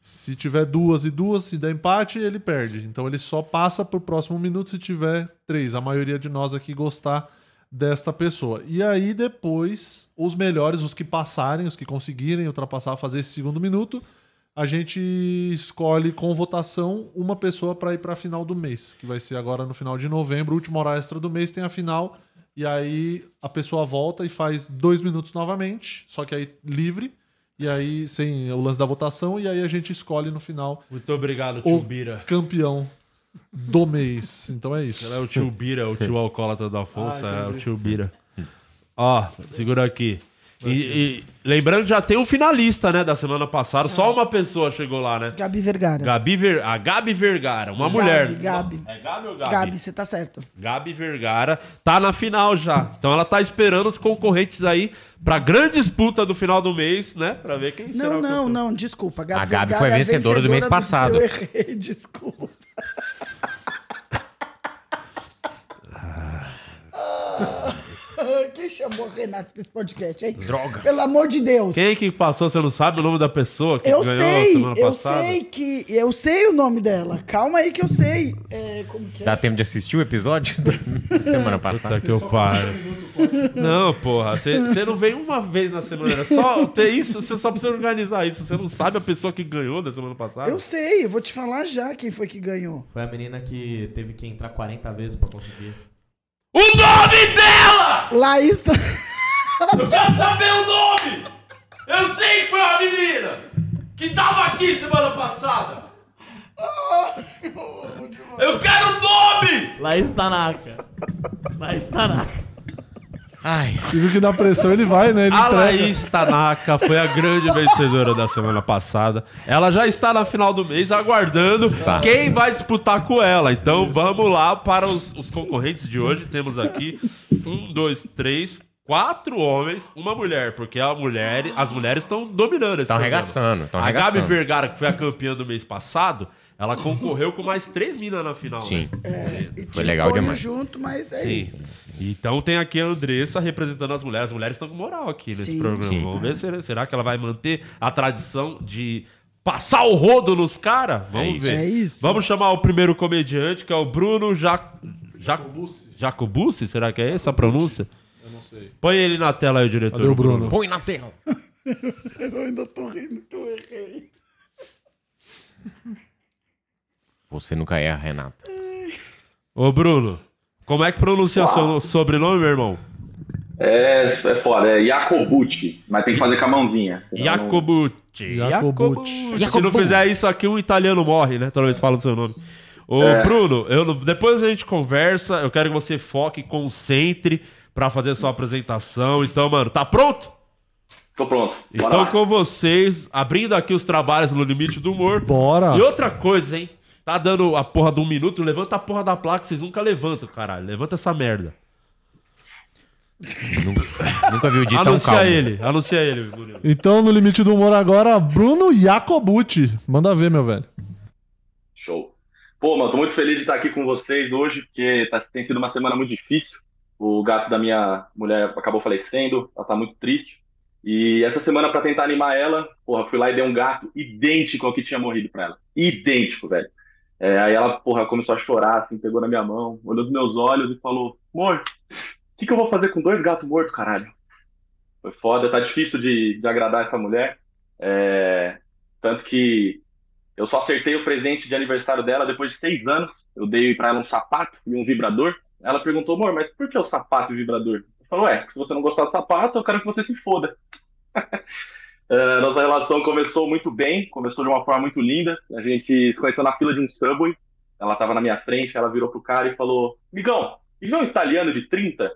Se tiver duas e duas, se der empate, ele perde. Então ele só passa pro próximo minuto se tiver três. A maioria de nós aqui gostar desta pessoa. E aí depois, os melhores, os que passarem, os que conseguirem ultrapassar, fazer esse segundo minuto, a gente escolhe com votação uma pessoa para ir para a final do mês, que vai ser agora no final de novembro, última hora extra do mês tem a final. E aí a pessoa volta e faz dois minutos novamente, só que aí livre. E aí sem o lance da votação. E aí a gente escolhe no final Muito obrigado, tio o Bira. campeão do mês. Então é isso. Ela é o tio Bira, o tio alcoólatra do Afonso, Ah, é o tio Bira. Ó, segura aqui. E, e lembrando que já tem um finalista, né, da semana passada. Só uma pessoa chegou lá, né? Gabi Vergara. Gabi Ver... A Gabi Vergara, uma Gabi, mulher. Gabi. É Gabi ou Gabi? Gabi, você tá certo. Gabi Vergara tá na final já. Então ela tá esperando os concorrentes aí pra grande disputa do final do mês, né? Pra ver quem será Não, o não, não, desculpa. A Gabi Vergara foi é vencedora do mês passado. Eu errei, desculpa. Quem chamou o Renato pra esse podcast, hein? Droga. Pelo amor de Deus. Quem que passou? Você não sabe o nome da pessoa que Eu ganhou sei, semana eu passada? sei que. Eu sei o nome dela. Calma aí que eu sei. É, como que é? Dá tempo de assistir o episódio da semana Puta passada? que eu paro. Não, porra, você não vem uma vez na semana. É só ter isso, você só precisa organizar isso. Você não sabe a pessoa que ganhou da semana passada? Eu sei, eu vou te falar já quem foi que ganhou. Foi a menina que teve que entrar 40 vezes pra conseguir. O nome dela! Laís. Eu quero saber o nome! Eu sei que foi a menina que tava aqui semana passada! Eu quero o nome! Laís Tanaka. Laís Tanaka. Ai, Se viu que dá pressão, ele vai, né? Ele A entrega. Laís Tanaka foi a grande vencedora da semana passada. Ela já está na final do mês aguardando Tá. quem vai disputar com ela. Então vamos lá para os, os concorrentes de hoje. Temos aqui um, dois, três, quatro homens, uma mulher, porque a mulher, as mulheres estão dominando esse Estão arregaçando, tão A Gabi. Vergara, que foi a campeã do mês passado, ela concorreu com mais três minas na final. sim. né? E Foi legal demais. junto, mas é Sim. isso. Então tem aqui a Andressa representando as mulheres. As mulheres estão com moral aqui nesse Sim. programa. Sim. Vamos ver se, será que ela vai manter a tradição de passar o rodo nos caras? Vamos isso. ver. É isso. Vamos chamar o primeiro comediante, que é o Bruno Jac... Jac... Jacobucci. Será que é essa a pronúncia? Sei. Põe ele na tela aí, diretor. Cadê o Bruno? Põe na tela. Eu ainda tô rindo que eu errei. Você nunca erra, Renata. Ô, Bruno, como é que pronuncia seu sobrenome, meu irmão? É, é foda, é Jacobucci, mas tem que fazer com a mãozinha. senão não- Jacobucci. Jacobucci. Se não fizer isso aqui, um italiano morre, né? Toda vez que fala o seu nome. Ô, É. Bruno, eu, não- depois a gente conversa. Eu quero que você foque, concentre pra fazer sua apresentação. Então, mano, tá pronto? Tô pronto. Bora Então, lá. com vocês, abrindo aqui os trabalhos no limite do humor. Bora. E outra coisa, hein? Tá dando a porra de um minuto, levanta a porra da placa, vocês nunca levantam, caralho. Levanta essa merda. Nunca, nunca viu de tão anuncia calmo. ele, anuncia ele, Murilo. Então, no limite do humor agora, Bruno Jacobucci. Manda ver, meu velho. Show. Pô, mano, tô muito feliz de estar aqui com vocês hoje, porque tá- tem sido uma semana muito difícil. O gato da minha mulher acabou falecendo, ela tá muito triste. E essa semana, pra tentar animar ela, porra, fui lá e dei um gato idêntico ao que tinha morrido pra ela. Idêntico, velho. É, aí ela, porra, começou a chorar, assim, pegou na minha mão, olhou nos meus olhos e falou: Amor, o que, que eu vou fazer com dois gatos mortos, caralho? Foi foda, tá difícil de, de agradar essa mulher. É, tanto que eu só acertei o presente de aniversário dela depois de seis anos. Eu dei pra ela um sapato e um vibrador. Ela perguntou, amor, mas por que o sapato e o vibrador? Eu falei, ué, se você não gostar do sapato, eu quero que você se foda. Eh, nossa relação começou muito bem, começou de uma forma muito linda. A gente se conheceu na fila de um Subway. Ela tava na minha frente, ela virou pro cara e falou: Migão, e vê um italiano de 30?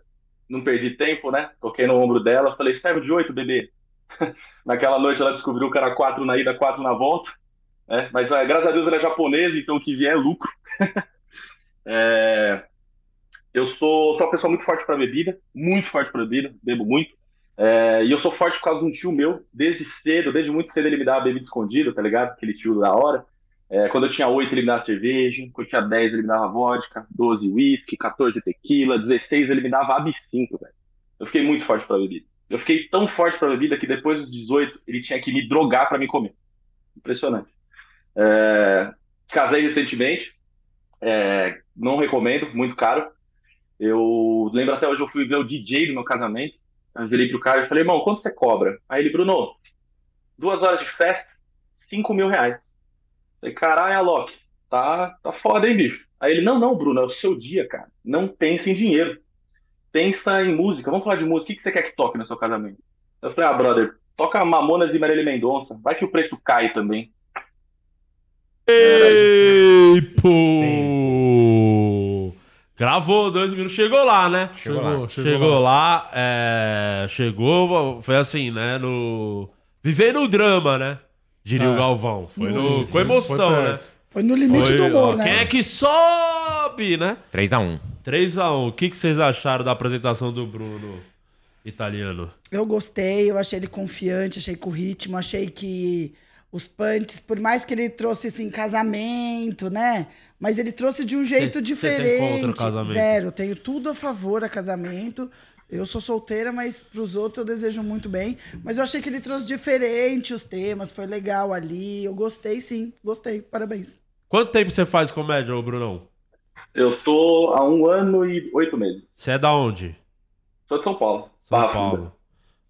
Não perdi tempo, né? Toquei no ombro dela, falei: serve de 8, bebê. Naquela noite ela descobriu que era 4 na ida, 4 na volta. né? Mas eh, graças a Deus ela é japonesa, então o que vier é lucro. É, Eu sou, sou uma pessoa muito forte para bebida, muito forte para bebida, bebo muito. É, e eu sou forte por causa de um tio meu, desde cedo, desde muito cedo ele me dava bebida escondida, tá ligado? Aquele tio da hora. É, quando eu tinha 8 ele me dava cerveja, quando eu tinha 10 ele me dava vodka, 12 whisky, 14 tequila, 16 ele me dava absinto, velho. Eu fiquei muito forte pra bebida. Eu fiquei tão forte pra bebida que depois dos 18 ele tinha que me drogar pra me comer. Impressionante. É, casei recentemente, é, não recomendo, muito caro. Eu lembro até hoje eu fui ver o DJ do meu casamento. Eu virei pro cara e falei, irmão, quanto você cobra? Aí ele, Bruno, duas horas de festa, 5 mil reais. Falei, caralho, Alok, tá, tá foda, hein, bicho? Aí ele, não, não, Bruno, é o seu dia, cara. Não pense em dinheiro. Pensa em música. Vamos falar de música. O que que você quer que toque no seu casamento? Eu falei, ah, brother, toca Mamonas e Marília Mendonça. Vai que o preço cai também. Ei, pô! Gravou dois minutos, chegou lá, né? Chegou, Chegou, chegou lá, é, chegou, foi assim, né? No. Vivendo o drama, né? Diria o É. Galvão. Foi no, com emoção, foi né? Foi no limite Foi, do humor, ó, né? Quem é que sobe, né? 3x1. 3x1. O que, que vocês acharam da apresentação do Bruno italiano? Eu gostei, eu achei ele confiante, achei que o ritmo, achei que os punches, por mais que ele trouxe assim, casamento, né? Mas ele trouxe de um jeito cê tem diferente. contra o casamento? Zero, tenho tudo a favor a casamento. Eu sou solteira, mas pros outros eu desejo muito bem. Mas eu achei que ele trouxe diferente os temas, foi legal ali. Eu gostei, sim, gostei. Parabéns. Quanto tempo você faz comédia, ô Brunão? Eu tô há um ano e oito meses. Você é da onde? Sou de São Paulo. São Barra Paulo. Funda.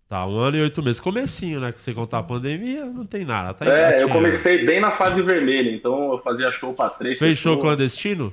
Tá, um ano e oito meses. Comecinho, né? Que você contar a pandemia, não tem nada. Tá É, eu comecei bem na fase vermelha, então eu fazia show pra três Fez show clandestino?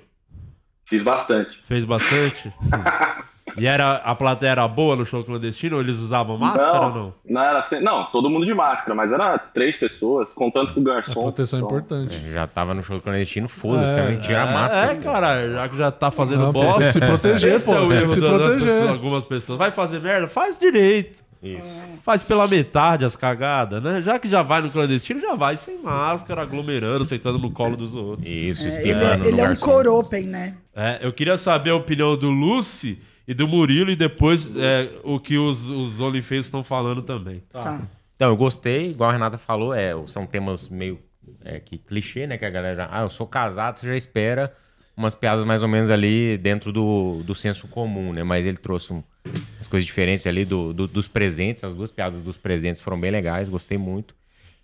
Fiz bastante. Fez bastante? E era, a plateia era boa no show clandestino? Ou eles usavam máscara ou não? Não, era assim, não, todo mundo de máscara, mas era três pessoas, contando com o garçom. A proteção é Então, importante. Já tava no show clandestino, foda-se É, também, tira a máscara. É, cara, já que já tá fazendo Não, bosta. se proteger, pô, é erro que se proteger. pessoas, algumas pessoas. Vai fazer merda? Faz direito. Isso. Faz pela metade as cagadas, né? Já que já vai no clandestino, já vai sem máscara, aglomerando, sentando no colo dos outros. Isso, É, ele é, no ele é um coropen, né? É, eu queria saber a opinião do Lucy e do Murilo e depois é, o que os, os OnlyFans estão falando também. Tá. Então, eu gostei, igual a Renata falou, é, são temas meio é, que clichê, né? Que a galera já. Ah, eu sou casado, você já espera umas piadas mais ou menos ali dentro do, do senso comum, né? Mas ele trouxe um, as coisas diferentes ali do, do- dos presentes, as duas piadas dos presentes foram bem legais, gostei muito.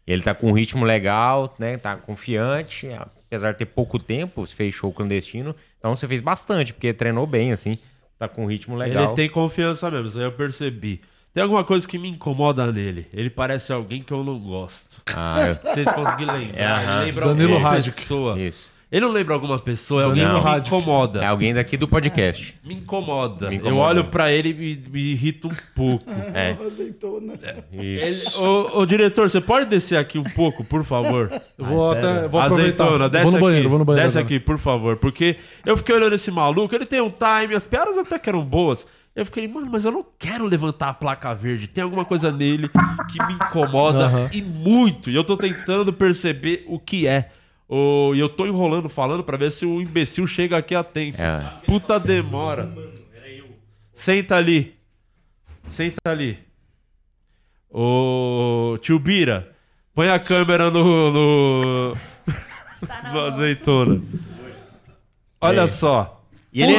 Ele tá com um ritmo legal, né? Tá confiante, apesar de ter pouco tempo, você fez show clandestino, então você fez bastante, porque treinou bem, assim, tá com um ritmo legal. Ele tem confiança mesmo, isso aí eu percebi. Tem alguma coisa que me incomoda nele. Ele parece alguém que eu não gosto. Ah, eu- Vocês conseguiram lembrar? É, aham. Ele lembra Danilo Radic. pessoa. Isso. Ele não lembra alguma pessoa, é alguém Danilo que me incomoda. É alguém daqui do podcast. Me incomoda. Me Eu incomoda. olho pra ele e me, me irrita um pouco. É. Azeitona. Ele, ô, ô, diretor, você pode descer aqui um pouco, por favor? Eu vou até. Vou aproveitar. Azeitona, desce vou no aqui. banheiro, vou no banheiro. desce agora. aqui, por favor. Porque eu fiquei olhando esse maluco, ele tem um time, as piadas até que eram boas. Eu fiquei, mano, mas eu não quero levantar a placa verde. Tem alguma coisa nele que me incomoda Aham. e muito. E eu tô tentando perceber o que é. Ô, E eu tô enrolando, falando pra ver se o imbecil chega aqui a tempo. É. Puta demora. Senta ali. Senta ali. Ô, tio Bira, põe a câmera no. no... no azeitona. Olha só. E ele,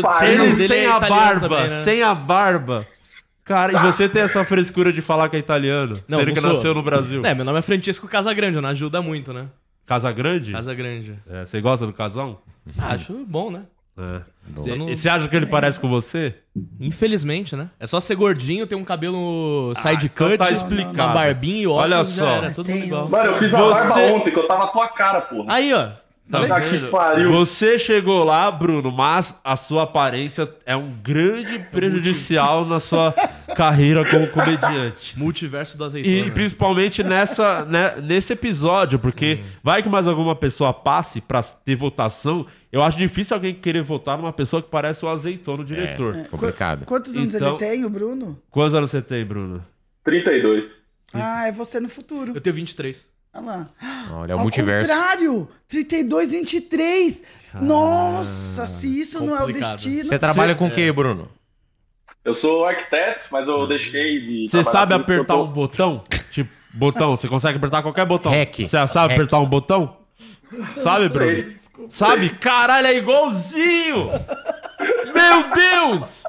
Puta é- Ele dele sem é a barba, também, né? sem a barba. Cara, e você tem essa frescura de falar que é italiano, Não, sendo não que sou. nasceu no Brasil. É, meu nome é Francisco Casagrande, não ajuda muito, né? Casa Grande? Casagrande. É, você gosta do casão? Ah, acho bom, né? É. Não- E você acha que ele parece com você? Infelizmente, né? É só ser gordinho, ter um cabelo side então cut, tá explicado. uma barbinha e óculos, Olha já só. era, todo mundo igual. Mano, eu fiz a Você- barba ontem, que eu tava na tua cara, porra. Aí, ó. Tá Tá vendo? que vendo? pariu. Você chegou lá, Bruno, mas a sua aparência é um grande prejudicial na sua carreira como comediante. Multiverso do azeitona. E principalmente nessa, né, nesse episódio, porque vai que mais alguma pessoa passe pra ter votação. Eu acho difícil alguém querer votar numa pessoa que parece o azeitona, o diretor. É, complicado. Quantos anos Então- ele tem, o Bruno? Quantos anos você tem, Bruno? 32. Ah, é você no futuro. Eu tenho 23. Olha lá. Olha, é o Ao multiverso. contrário, 32, 23. Nossa, se isso não é o complicado. destino. Você trabalha com o quê, Bruno? Eu sou arquiteto, mas eu deixei de. Você trabalhar sabe apertar eu um tô- botão? Tipo, botão, você consegue apertar qualquer botão. Rec. Você sabe Rec. apertar um botão? Sabe, Bruno? Sabe? Caralho, é igualzinho! Meu Deus!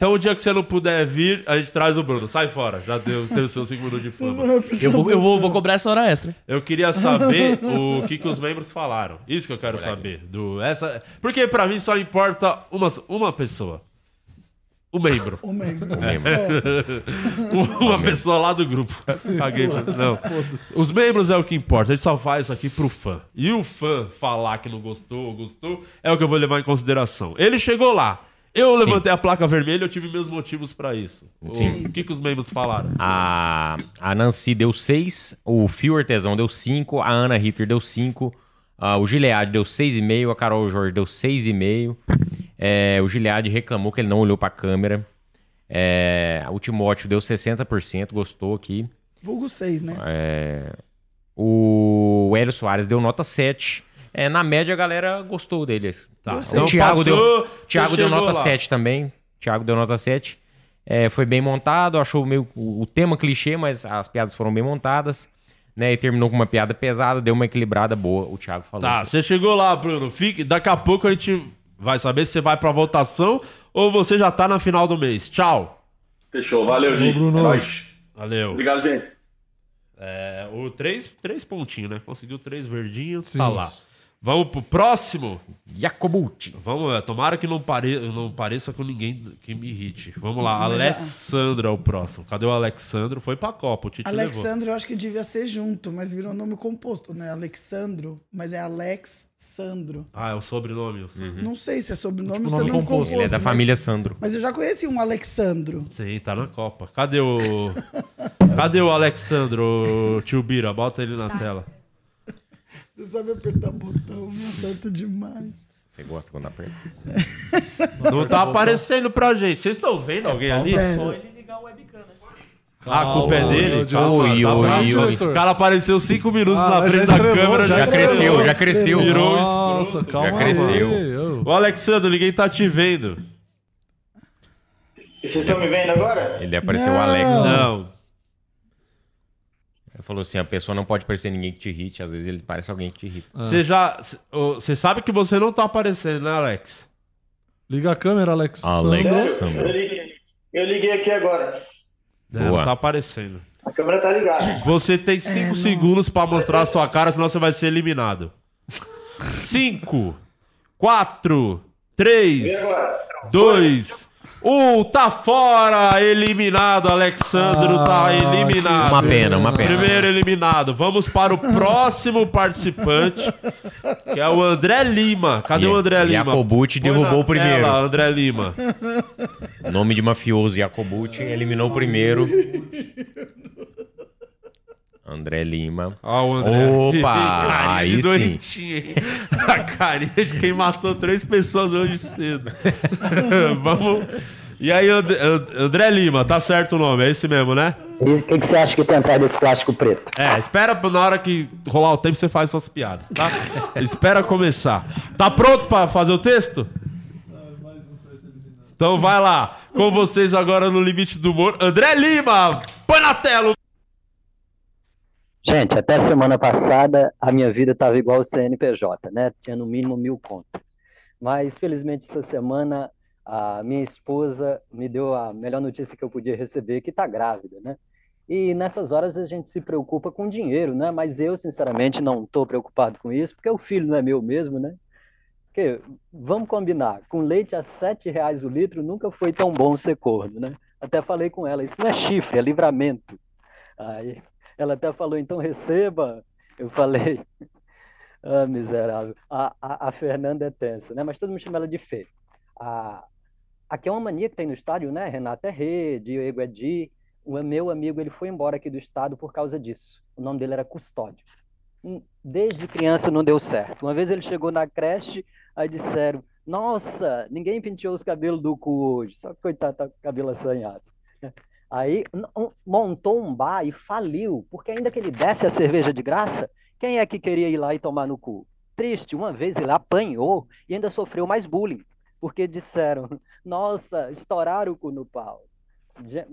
Então, o dia que você não puder vir, a gente traz o Bruno. Sai fora. Já deu, teve seus 5 minutos de fama. Eu vou, eu vou, vou cobrar essa hora extra. Eu queria saber o que, que os membros falaram. Isso que eu quero saber. Do, essa, porque pra mim só importa uma, uma pessoa. O membro. O membro. uma pessoa lá do grupo. Caguei pra... Não. Os membros é o que importa. A gente só faz isso aqui pro fã. E o fã falar que não gostou ou gostou é o que eu vou levar em consideração. Ele chegou lá. Eu levantei a placa vermelha, eu tive meus motivos pra isso. O, o que, que os membros falaram? A, a Nancy deu 6, o Fio Artesão deu 5, a Ana Ritter deu 5, o Gilead deu 6,5, a Carol Jorge deu 6,5. É, o Gilead reclamou que ele não olhou pra câmera. É, o Timóteo deu 60%, gostou aqui. Vulgo 6, né? É, o Hélio Soares deu nota 7. É, na média, a galera gostou deles. Tá, O então Thiago passou, deu, Thiago deu nota lá. 7 também. Thiago deu nota 7. É, foi bem montado, achou meio o, o tema clichê, mas as piadas foram bem montadas. Né, e terminou com uma piada pesada, deu uma equilibrada boa, o Thiago falou. Tá, você chegou lá, Bruno. Fique, daqui a pouco a gente vai saber se você vai pra votação ou você já tá na final do mês. Tchau. Fechou, valeu, Gui. Bruno. É nóis. Valeu. Obrigado, gente. É, o três, três pontinhos, né? Conseguiu três verdinhos, Sim. tá lá. Vamos pro próximo. Jacobucci. Vamos, é, tomara que não, pare, não pareça com ninguém que me irrite. Vamos lá, Alexandro é o próximo. Cadê o Alexandro? Foi pra Copa, o Tite levou. Alexandro, eu acho que devia ser junto, mas virou nome composto, né? Alexandro, mas é Alex Sandro. Ah, é o sobrenome. o sobrenome. Não sei se é sobrenome Tipo, ou se é nome composto. composto. Ele é da mas- família Sandro. Mas eu já conheci um Alexandro. Sim, tá na Copa. Cadê o. Cadê o Alexandro, o tio Bira? Bota ele na tela. Você sabe apertar botão, me acerta demais. Você gosta quando aperta? Não tá aparecendo pra gente. Vocês estão vendo alguém ali? Sério. ele ligar o webcam, né? Ah, a culpa é dele? Oi, tá oi, oi. O cara apareceu cinco minutos Ah, na frente da estrenou, câmera. já Já cresceu, já cresceu. Virou Nossa, escroto. calma Já cresceu. aí. ô. Alexandro, ninguém tá te vendo. Vocês estão me vendo agora? Ele apareceu o Não. Alex. Não. Ele falou assim: a pessoa não pode parecer ninguém que te irrite. Às vezes ele parece alguém que te irrita. Você já. Você sabe que você não tá aparecendo, né, Alex? Liga a câmera, Alex. Alex. Eu liguei, eu liguei aqui agora. É, não tá aparecendo. A câmera tá ligada. Você tem 5 segundos pra mostrar a sua cara, senão você vai ser eliminado. 5, 4, 3, 2, 1. Tá fora! Eliminado, Alexandro tá Ah, eliminado. Uma pena, uma pena. Primeiro eliminado. Vamos para o próximo participante, que é o André Lima. Cadê o André Lima? Jacobucci Põe derrubou o primeiro. tela, André Lima. Nome de mafioso Jacobucci eliminou o primeiro. André Lima. Ó, o André. Opa, Carinha aí sim. A carinha de quem matou três pessoas hoje cedo. Vamos. E aí, And- And- André Lima, tá certo o nome, é esse mesmo, né? E o que, que você acha que tem atrás desse plástico preto? É, espera na hora que rolar o tempo você faz suas piadas, tá? espera começar. Tá pronto pra fazer o texto? Então vai lá. Com vocês agora no Limite do Humor, André Lima! Põe na tela! Gente, até semana passada a minha vida estava igual o CNPJ, né? Tinha no mínimo mil contas. Mas felizmente essa semana a minha esposa me deu a melhor notícia que eu podia receber, que está grávida, né? E nessas horas a gente se preocupa com dinheiro, né? Mas eu, sinceramente, não estou preocupado com isso, porque o filho não é meu mesmo, né? Porque, vamos combinar, com leite a sete reais o litro nunca foi tão bom ser corno, né? Até falei com ela, isso não é chifre, é livramento. Aí ela até falou, então receba. Eu falei, ah, miserável. A, a, a Fernanda é tensa, né? Mas todo mundo chama ela de Fê. A, aqui é uma mania que tem no estádio, né? Renata é Rê, Diego é Di. O meu amigo, ele foi embora aqui do estado por causa disso. O nome dele era Custódio. Hum, Desde criança não deu certo. Uma vez ele chegou na creche, aí disseram, nossa, ninguém penteou os cabelos do cu hoje. Só que coitado, tá com o cabelo assanhado. Aí montou um bar e faliu, porque ainda que ele desse a cerveja de graça, quem é que queria ir lá e tomar no cu? Triste, uma vez ele apanhou e ainda sofreu mais bullying, porque disseram, nossa, estouraram o cu no pau.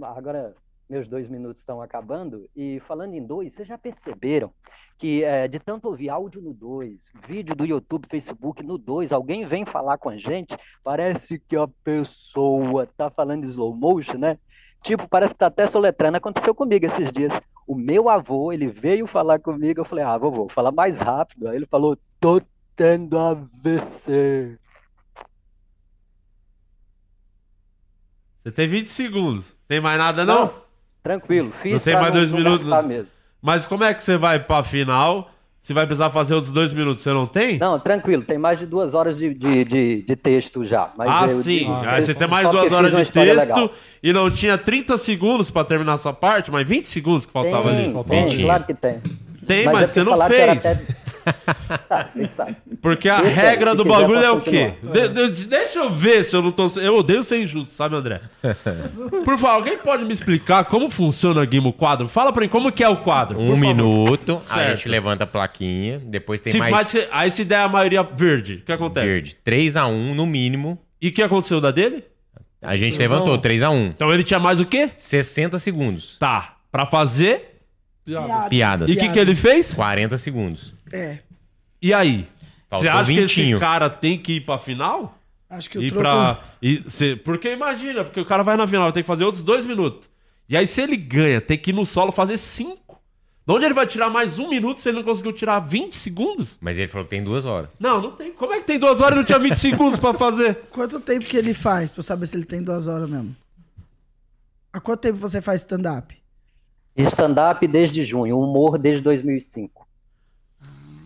Agora, meus dois minutos estão acabando, e falando em dois, vocês já perceberam que é, de tanto ouvir áudio no 2, vídeo do YouTube, Facebook no 2, alguém vem falar com a gente, parece que a pessoa tá falando slow motion, né? Tipo, parece que tá até soletrando. Aconteceu comigo esses dias. O meu avô, ele veio falar comigo, eu falei, ah, vovô, fala mais rápido. Aí ele falou, tô tendo AVC. Você tem 20 segundos. Tem mais nada, não? Tranquilo, fiz Não tem mais dois não minutos? Mas como é que você vai pra final? Você vai precisar fazer outros dois minutos, você não tem? Não, tranquilo, tem mais de duas horas de, de, de, de texto já. Mas ah, eu- sim. eu- Aí você tem mais duas horas de texto legal. e não tinha 30 segundos pra terminar essa parte, mas 20 segundos que faltava Tem, ali. tem, Mentira. claro que tem. Tem, Mas mas, é você não falaram que era fez. até- Porque a Eu regra do bagulho é o quê? De- de- deixa eu ver se eu não tô. Eu odeio ser injusto, sabe, André? Por favor, alguém pode me explicar como funciona Game o quadro? Fala pra mim como que é o quadro. Um minuto, a Certo. gente levanta a plaquinha, depois tem Se, mais aí se der a maioria verde, o que acontece? verde. 3x1 no mínimo. E o que aconteceu da dele? A gente levantou 3x1. Então ele tinha mais o quê? 60 segundos. Tá. Pra fazer. Piada. Piadas. E o que, que ele fez? 40 segundos. É. E aí? Você acha que esse cara tem que ir pra final? Acho que o E troco... pra, e cê- porque imagina, porque o cara vai na final, tem que fazer outros dois minutos. E aí, se ele ganha, tem que ir no solo fazer cinco. De onde ele vai tirar mais um minuto se ele não conseguiu tirar 20 segundos? Mas ele falou que tem duas horas. Não, não tem. Como é que tem duas horas e não tinha 20 segundos pra fazer? Quanto tempo que ele faz pra eu saber se ele tem duas horas mesmo? Há quanto tempo você faz stand-up? Stand-up desde junho, humor desde 2005.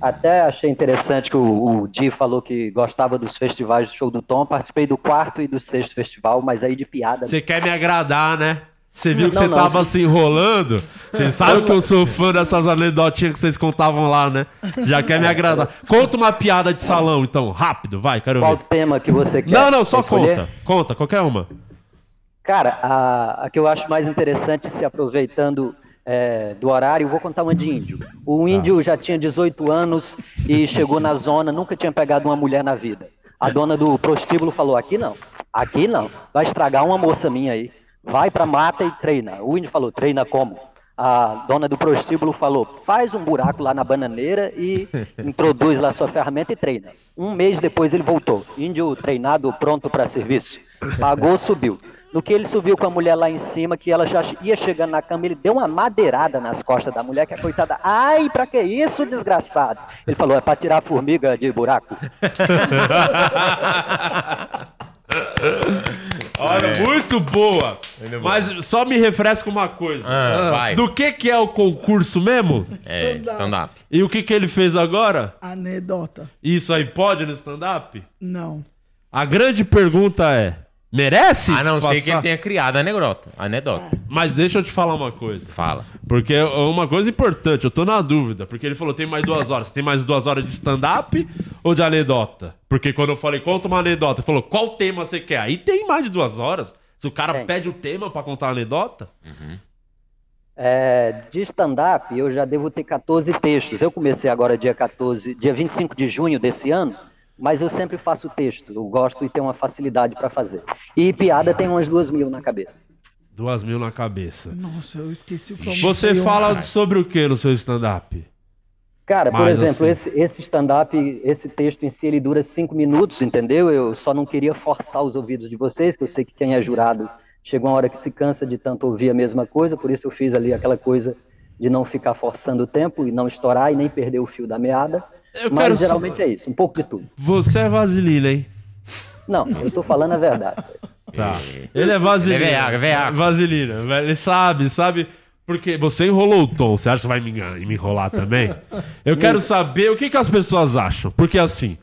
Até achei interessante que o, o Di falou que gostava dos festivais do Show do Tom. Participei do quarto e do sexto festival, mas aí de piada. Você quer me agradar, né? Você viu que Não, você não, tava se- se enrolando? Você sabe que eu sou fã dessas anedotinhas que vocês contavam lá, né? Já quer me agradar. Conta uma piada de salão, então, rápido, vai, quero Qual ver. tema que você quer? Não, não, só escolher? conta. Conta, qualquer uma. Cara, a, a que eu acho mais interessante, se aproveitando é, do horário, eu vou contar uma de índio. O índio já tinha 18 anos e chegou na zona, nunca tinha pegado uma mulher na vida. A dona do prostíbulo falou: aqui não, aqui não, vai estragar uma moça minha aí. Vai pra mata e treina. O índio falou: treina como? A dona do prostíbulo falou: faz um buraco lá na bananeira e introduz lá sua ferramenta e treina. Um mês depois ele voltou. Índio treinado, pronto para serviço. Pagou, subiu. No que ele subiu com a mulher lá em cima, que ela já ia chegando na cama, ele deu uma madeirada nas costas da mulher, que a coitada, ai, pra que isso, desgraçado? Ele falou, é pra tirar a formiga de buraco. Olha, muito boa. Mas só me refresca uma coisa. Ah, vai. Do que que é o concurso mesmo? É, stand-up. E o que que ele fez agora? Anedota. Isso aí pode no stand-up? Não. A grande pergunta é, merece? A não ser que passar? ele tenha criado a anedota. A anedota. Mas deixa eu te falar uma coisa. Fala. Porque é uma coisa importante, eu tô na dúvida. Porque ele falou, tem mais duas horas. Tem mais duas horas de stand-up ou de anedota? Porque quando eu falei, conta uma anedota, ele falou, qual tema você quer? Aí tem mais de duas horas. Se o cara Tem. pede o tema pra contar a anedota, É, de stand-up, eu já devo ter 14 textos. Eu comecei agora dia 14, dia 25 de junho desse ano, mas eu sempre faço texto. Eu gosto e tenho uma facilidade para fazer. E piada tem umas duas mil na cabeça. duas mil na cabeça. Nossa, eu esqueci o que eu Você fala sobre o que no seu stand-up? Cara, por exemplo, assim- esse, esse stand-up, esse texto em si, ele dura cinco minutos, entendeu? Eu só não queria forçar os ouvidos de vocês, que eu sei que quem é jurado chega uma hora que se cansa de tanto ouvir a mesma coisa, por isso eu fiz ali aquela coisa de não ficar forçando o tempo e não estourar e nem perder o fio da meada. Eu Mas quero- geralmente é isso, um pouco de tudo. Você é vaselina, hein? Não, eu tô falando a verdade. Tá. Ele é vaselina. Ele é veaco, é veaco. Vaselina. Ele sabe, sabe. Porque você enrolou o tom. Você acha que vai me, engan- me enrolar também? Eu quero saber o que, que as pessoas acham. Porque assim,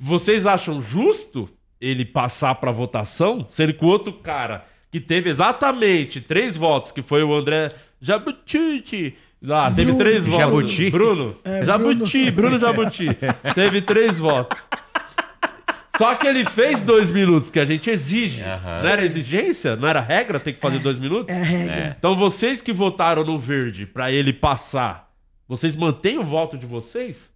vocês acham justo ele passar pra votação? Se ele com outro cara que teve exatamente três votos, que foi o André Jabuti. Lá, teve Bruno. três votos. Jabuti? Bruno. É, Jabuti, Bruno Jabuti. teve três votos. Só que ele fez dois minutos, que a gente exige. Não era exigência? Não era regra ter que fazer dois minutos? É regra. Então vocês que votaram no verde pra ele passar, vocês mantêm o voto de vocês?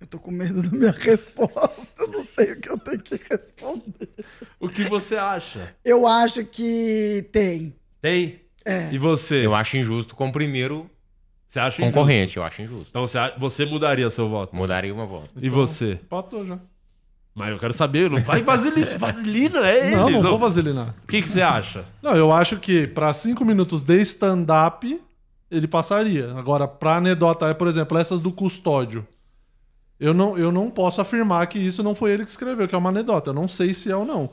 Eu tô com medo da minha resposta. Eu não sei o que eu tenho que responder. O que você acha? Eu acho que tem. Tem? É. E você? Eu acho injusto com o primeiro Você acha injusto? concorrente. Eu acho injusto. Então você, a- você mudaria seu voto. Mudaria uma volta. E você? Empatou já. Mas eu quero saber, não vai vaselina, vaselina é ele. Não, não, vou vaselinar. O que, que você acha? Não, eu acho que pra cinco minutos de stand-up, ele passaria. Agora, pra anedota, é, por exemplo, essas do custódio. Eu não, eu não posso afirmar que isso não foi ele que escreveu, que é uma anedota. Eu não sei se é ou não.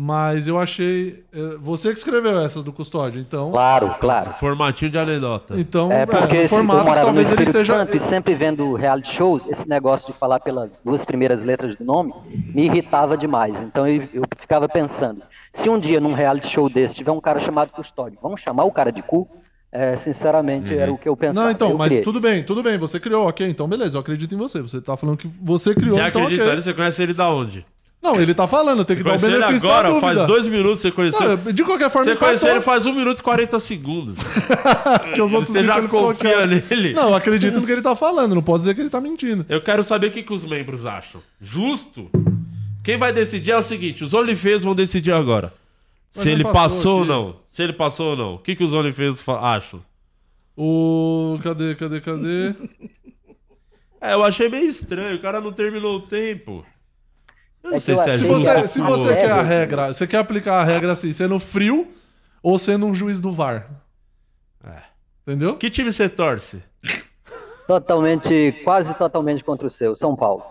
Mas eu achei. eh, Você que escreveu essas do custódio, então. Claro, claro. Formatinho de anedota. Então, É porque é, se morava talvez ele Espírito esteja. Santo e sempre vendo reality shows, esse negócio de falar pelas duas primeiras letras do nome me irritava demais. Então eu, eu ficava pensando, se um dia num reality show desse tiver um cara chamado Custódio, vamos chamar o cara de cu? É, sinceramente, era o que eu pensava. Não, então, Eu mas criei. tudo bem, tudo bem, você criou, ok, então beleza, eu acredito em você. Você tá falando que você criou, Você então acredita ok. nele? Você conhece ele da onde? Não, ele tá falando, tem que dar o Conheceu ele benefício agora? da dúvida. Faz dois minutos você conheceu. Não, de qualquer forma, Você conheceu ele faz 1 minuto e 40 segundos. que os outros Você já confia nele? Não, acredito no que ele tá falando, não posso dizer que ele tá mentindo. Eu quero saber o que, que os membros acham. Justo? Quem vai decidir é o seguinte: os OnlyFans vão decidir agora. Mas se ele passou passou ou aqui. não. Se ele passou ou não. O que, que os OnlyFans fa- acham? O. Cadê, cadê, cadê? É, eu achei meio estranho. O cara não terminou o tempo. Não É sei se é Se justo. você, se a você quer a regra- regra, você quer aplicar a regra assim, sendo frio ou sendo um juiz do VAR? É. Entendeu? Que time você torce? totalmente, quase totalmente contra o seu, São Paulo.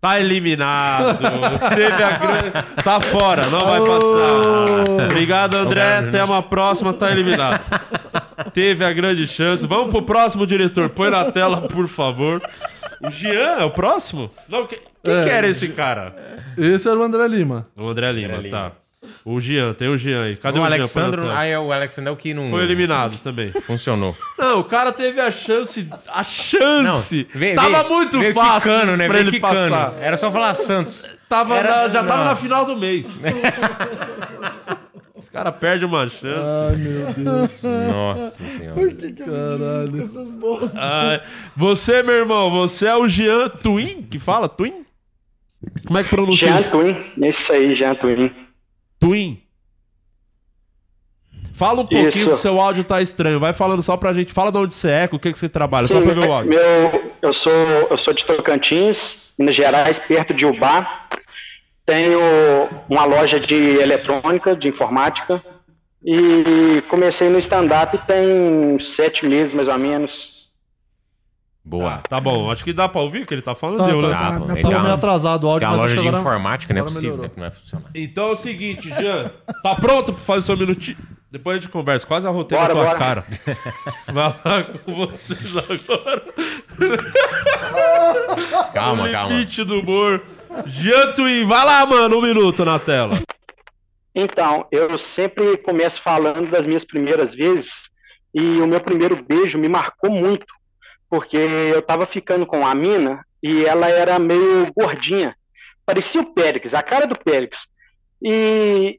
Tá eliminado. Teve a grande. Tá fora, não vai passar. Obrigado, André. Até uma próxima, tá eliminado. Teve a grande chance. Vamos pro próximo, diretor. Põe na tela, por favor. O Jean é o próximo? Não, que- quem É. que era esse cara? Esse era o André Lima. O André Lima, André tá. O Jean, tem o Jean aí. Cadê o o? Alexandre. Ah, é o Alexandre é o que não. Foi eliminado também. Funcionou. Não, o cara teve a chance. A chance. Vê- tava vê- muito veio fácil quicando, né? pra Veio ele passar. Era só falar Santos. Tava Era- na- já tava não. na final do mês. Os caras perdem uma chance. Ai, meu Deus. Nossa senhora. Por que, que eu me Caralho. com essas bolsas? Ai, você, meu irmão, você é o Jean Twin, que fala Twin? Como é que pronuncia Jean isso? Twin. Isso aí, Jean Twin. Twin. Fala um pouquinho Isso. que seu áudio tá estranho. Vai falando só pra gente. Fala de onde você é, com o que, que você trabalha, só Sim, pra ver o áudio. Meu, eu sou eu sou de Tocantins, Minas Gerais, perto de Ubá. Tenho uma loja de eletrônica, de informática. E comecei no stand-up tem sete meses, mais ou menos. Boa. Tá bom, acho que dá pra ouvir o que ele tá falando, Tá, deu, tá, né? Tá, Tá, tá meio atrasado o áudio, tem uma loja de agora... informática, não é possível melhorou. que não vai funcionar. Então é o seguinte, Jean, tá pronto pra fazer seu minutinho? Depois a gente conversa, quase arrotei na Bora, tua bora. cara. Vai lá com vocês agora. Calma, o calma. limite do humor. Jean Twin, vai lá, mano, um minuto na tela. Então, eu sempre começo falando das minhas primeiras vezes e o meu primeiro beijo me marcou muito, porque eu tava ficando com a mina e ela era meio gordinha, parecia o Périx, a cara do Périx. E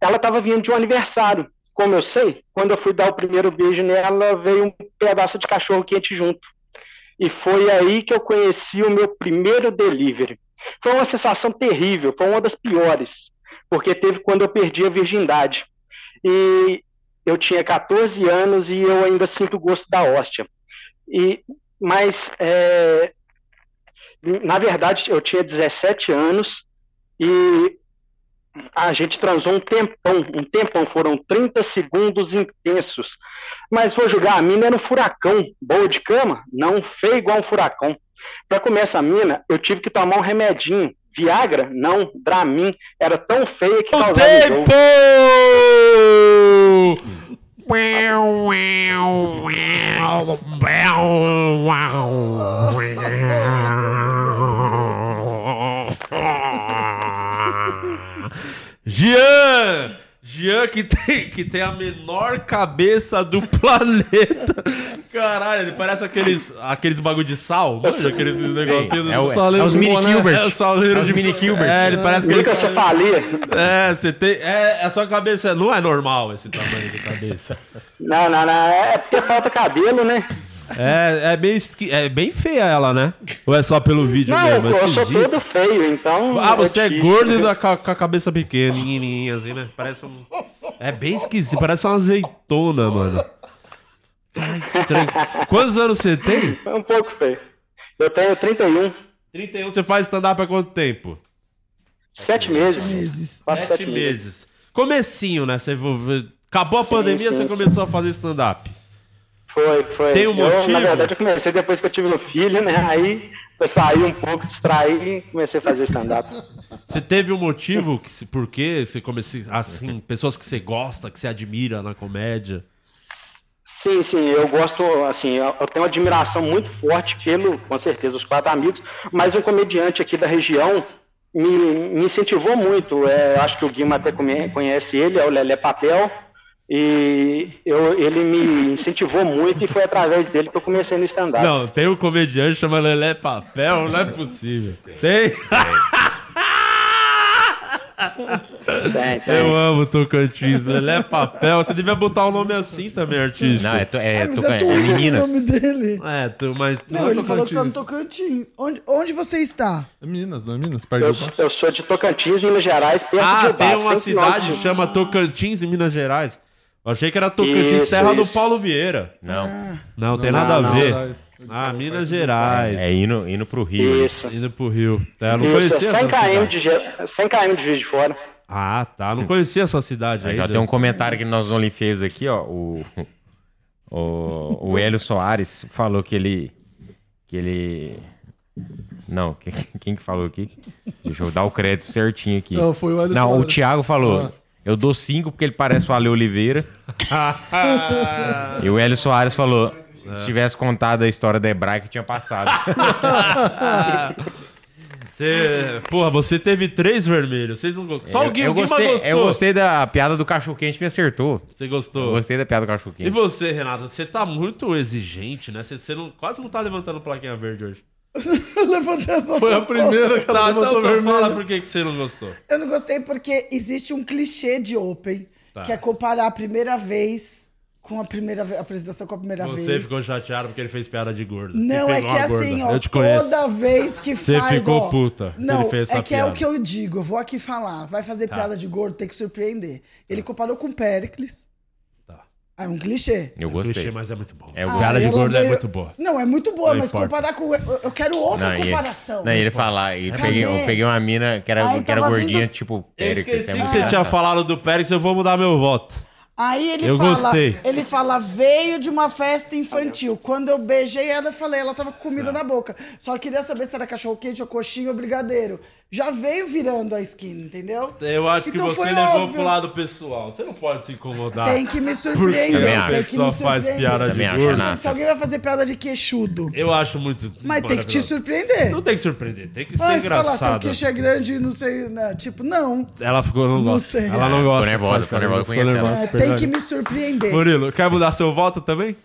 ela tava vindo de um aniversário. Como eu sei, quando eu fui dar o primeiro beijo nela, veio um pedaço de cachorro quente junto. E foi aí que eu conheci o meu primeiro delivery. Foi uma sensação terrível, foi uma das piores porque teve quando eu perdi a virgindade. E eu tinha 14 anos e eu ainda sinto o gosto da hóstia. E, mas, é, na verdade, eu tinha 17 anos e a gente transou um tempão, um tempão, foram 30 segundos intensos. Mas vou julgar, a mina era um furacão, boa de cama? Não, feio igual um furacão. Para comer essa mina, eu tive que tomar um remedinho. Viagra? Não, Dramin. Era tão feia que O causava tempo! Jean! Jean que tem, que tem a menor cabeça do planeta. Caralho, ele parece aqueles, aqueles bagulho de sal. Manja aqueles negocinhos. É, o, Saleiro é os mini boné. Gilbert. É o É os de mini Gilbert. É, ele parece aquele Microcefalia. É, você tem. É, a sua cabeça não é normal esse tamanho de cabeça. Não, não, não. É porque falta cabelo, né? É, é, bem, esqui- é bem feia ela, né? Ou é só pelo vídeo Não, mesmo? É eu sou todo feio, então. Ah, você é, difícil. gordo e da, com, a, cabeça pequenininha, assim, né? Parece um. É bem esquisito, parece uma azeitona, mano. Cara, que estranho. Quantos anos você tem? É um pouco feio. Eu tenho 31, 31. Você faz stand-up há quanto tempo? sete meses. Meses. Quase Sete meses. Comecinho, né? Você acabou a pandemia, sim, você sim. começou a fazer stand-up. Foi, foi. Tem um Eu, motivo? na verdade, eu comecei depois que eu tive meu filho, né? Aí eu saí um pouco, distraí e comecei a fazer stand-up. Você teve um motivo que, por que você comecei assim, pessoas que você gosta, que você admira na comédia? Sim, sim, eu gosto, assim, eu tenho uma admiração muito forte pelo, com certeza, os quatro amigos, mas um comediante aqui da região me, me incentivou muito. É, acho que o Guima até conhece ele, é o Lelé Papel, e eu, ele me incentivou muito e foi através dele que eu comecei no stand-up. Não, tem um comediante que chama Lelé Papel, não é possível. Tem? Tem, tem. Eu amo Tocantins, Lelé Papel. Você devia botar um nome assim também, artístico. Não, é, to- é, Mas to- é é Twin o meninas. nome dele. É, tu, mas... Não, ele falou que tá no Tocantins. Tocantins. Onde, onde você está? É Minas, não é Minas? Perto Eu, de eu sou de Tocantins, Minas Gerais, perto de Ah, Ubá, tem uma 100 cidade que de- chama Tocantins, em Minas Gerais. Eu achei que era Tocantins, Isso, terra do isso. Paulo Vieira. Não. Não, tem Não, nada a não. ver. Ah, Minas Gerais. É indo, indo pro Rio. né? Isso. Indo pro Rio. É, eu não Isso, conhecia 100 essa km, cidade. de, Ge- 100 km de Juiz de Fora. Ah, tá. Não conhecia essa cidade Aí já tem um comentário aqui nos OnlyFans aqui, ó. O, O, o Hélio Soares falou que ele. Que ele. Não, quem, quem que falou aqui? Deixa eu dar o crédito certinho aqui. Não, foi o Hélio Não, o Soares. Thiago falou. Eu dou cinco porque ele parece o Ale Oliveira. e o Hélio Soares falou. Se tivesse contado a história da Hebraica, tinha passado. Você, porra, você teve três vermelhos. Vocês não. Só eu, o Gui, eu gostei, gostou. eu gostei da piada do cachorro quente, me acertou. Você Eu gostou? gostei da piada do cachorro E quente. você, Renato? Você tá muito exigente, né? Você, você não, quase não tá levantando plaquinha verde hoje. Levantei as Foi a primeira que ela Tá, levantou então, então vermelho. fala por que, que você não gostou. Eu não gostei porque existe um clichê de Open, Tá. que é comparar a primeira vez com a primeira ve- a apresentação com a primeira Você vez. ficou chateado porque ele fez piada de gordo. Não, é que gorda. assim, ó, Eu te conheço. toda vez que Você faz, ficou ó, puta Não, ele fez essa é que é piada. o que eu digo, eu vou aqui falar. Vai fazer Tá. piada de gordo, tem que surpreender. Ele comparou com Pericles. Ah, é um clichê. Eu É gostei. clichê, mas é muito bom. É, eu Ah, piada de ela gordo é veio- muito boa. Não, é muito boa, Não mas importa. comparar com. Eu eu quero outra e comparação. não, e ele falar, e peguei, eu peguei uma mina que era, Aí que era tava gordinha, vindo- tipo Eu Péricles. esqueci é que você tinha falado do Pérez, eu vou mudar meu voto. Aí ele Eu fala, gostei. ele fala, veio de uma festa infantil. Quando eu beijei ela, eu falei, ela tava com comida na boca. Só queria saber se era cachorro quente ou coxinha ou brigadeiro. Já veio virando a esquina, entendeu? Eu acho Então que você foi levou óbvio. pro lado pessoal. Você não pode se incomodar. Tem que me Porque surpreender. Também a acho. tem que pessoa me faz piada de Também acho, gordo. Se alguém vai fazer piada de queixudo, Eu acho muito. mas tem que te surpreender. Não tem que surpreender, tem que ser Mas falar, seu engraçado. queixo é grande e não sei, né? tipo, não. Ela ficou, não, Não gosta. sei. Ela não gosta. ficou nervosa, ficou nervosa, Ficou nervosa, É, tem que me surpreender. Murilo, quer mudar seu voto também?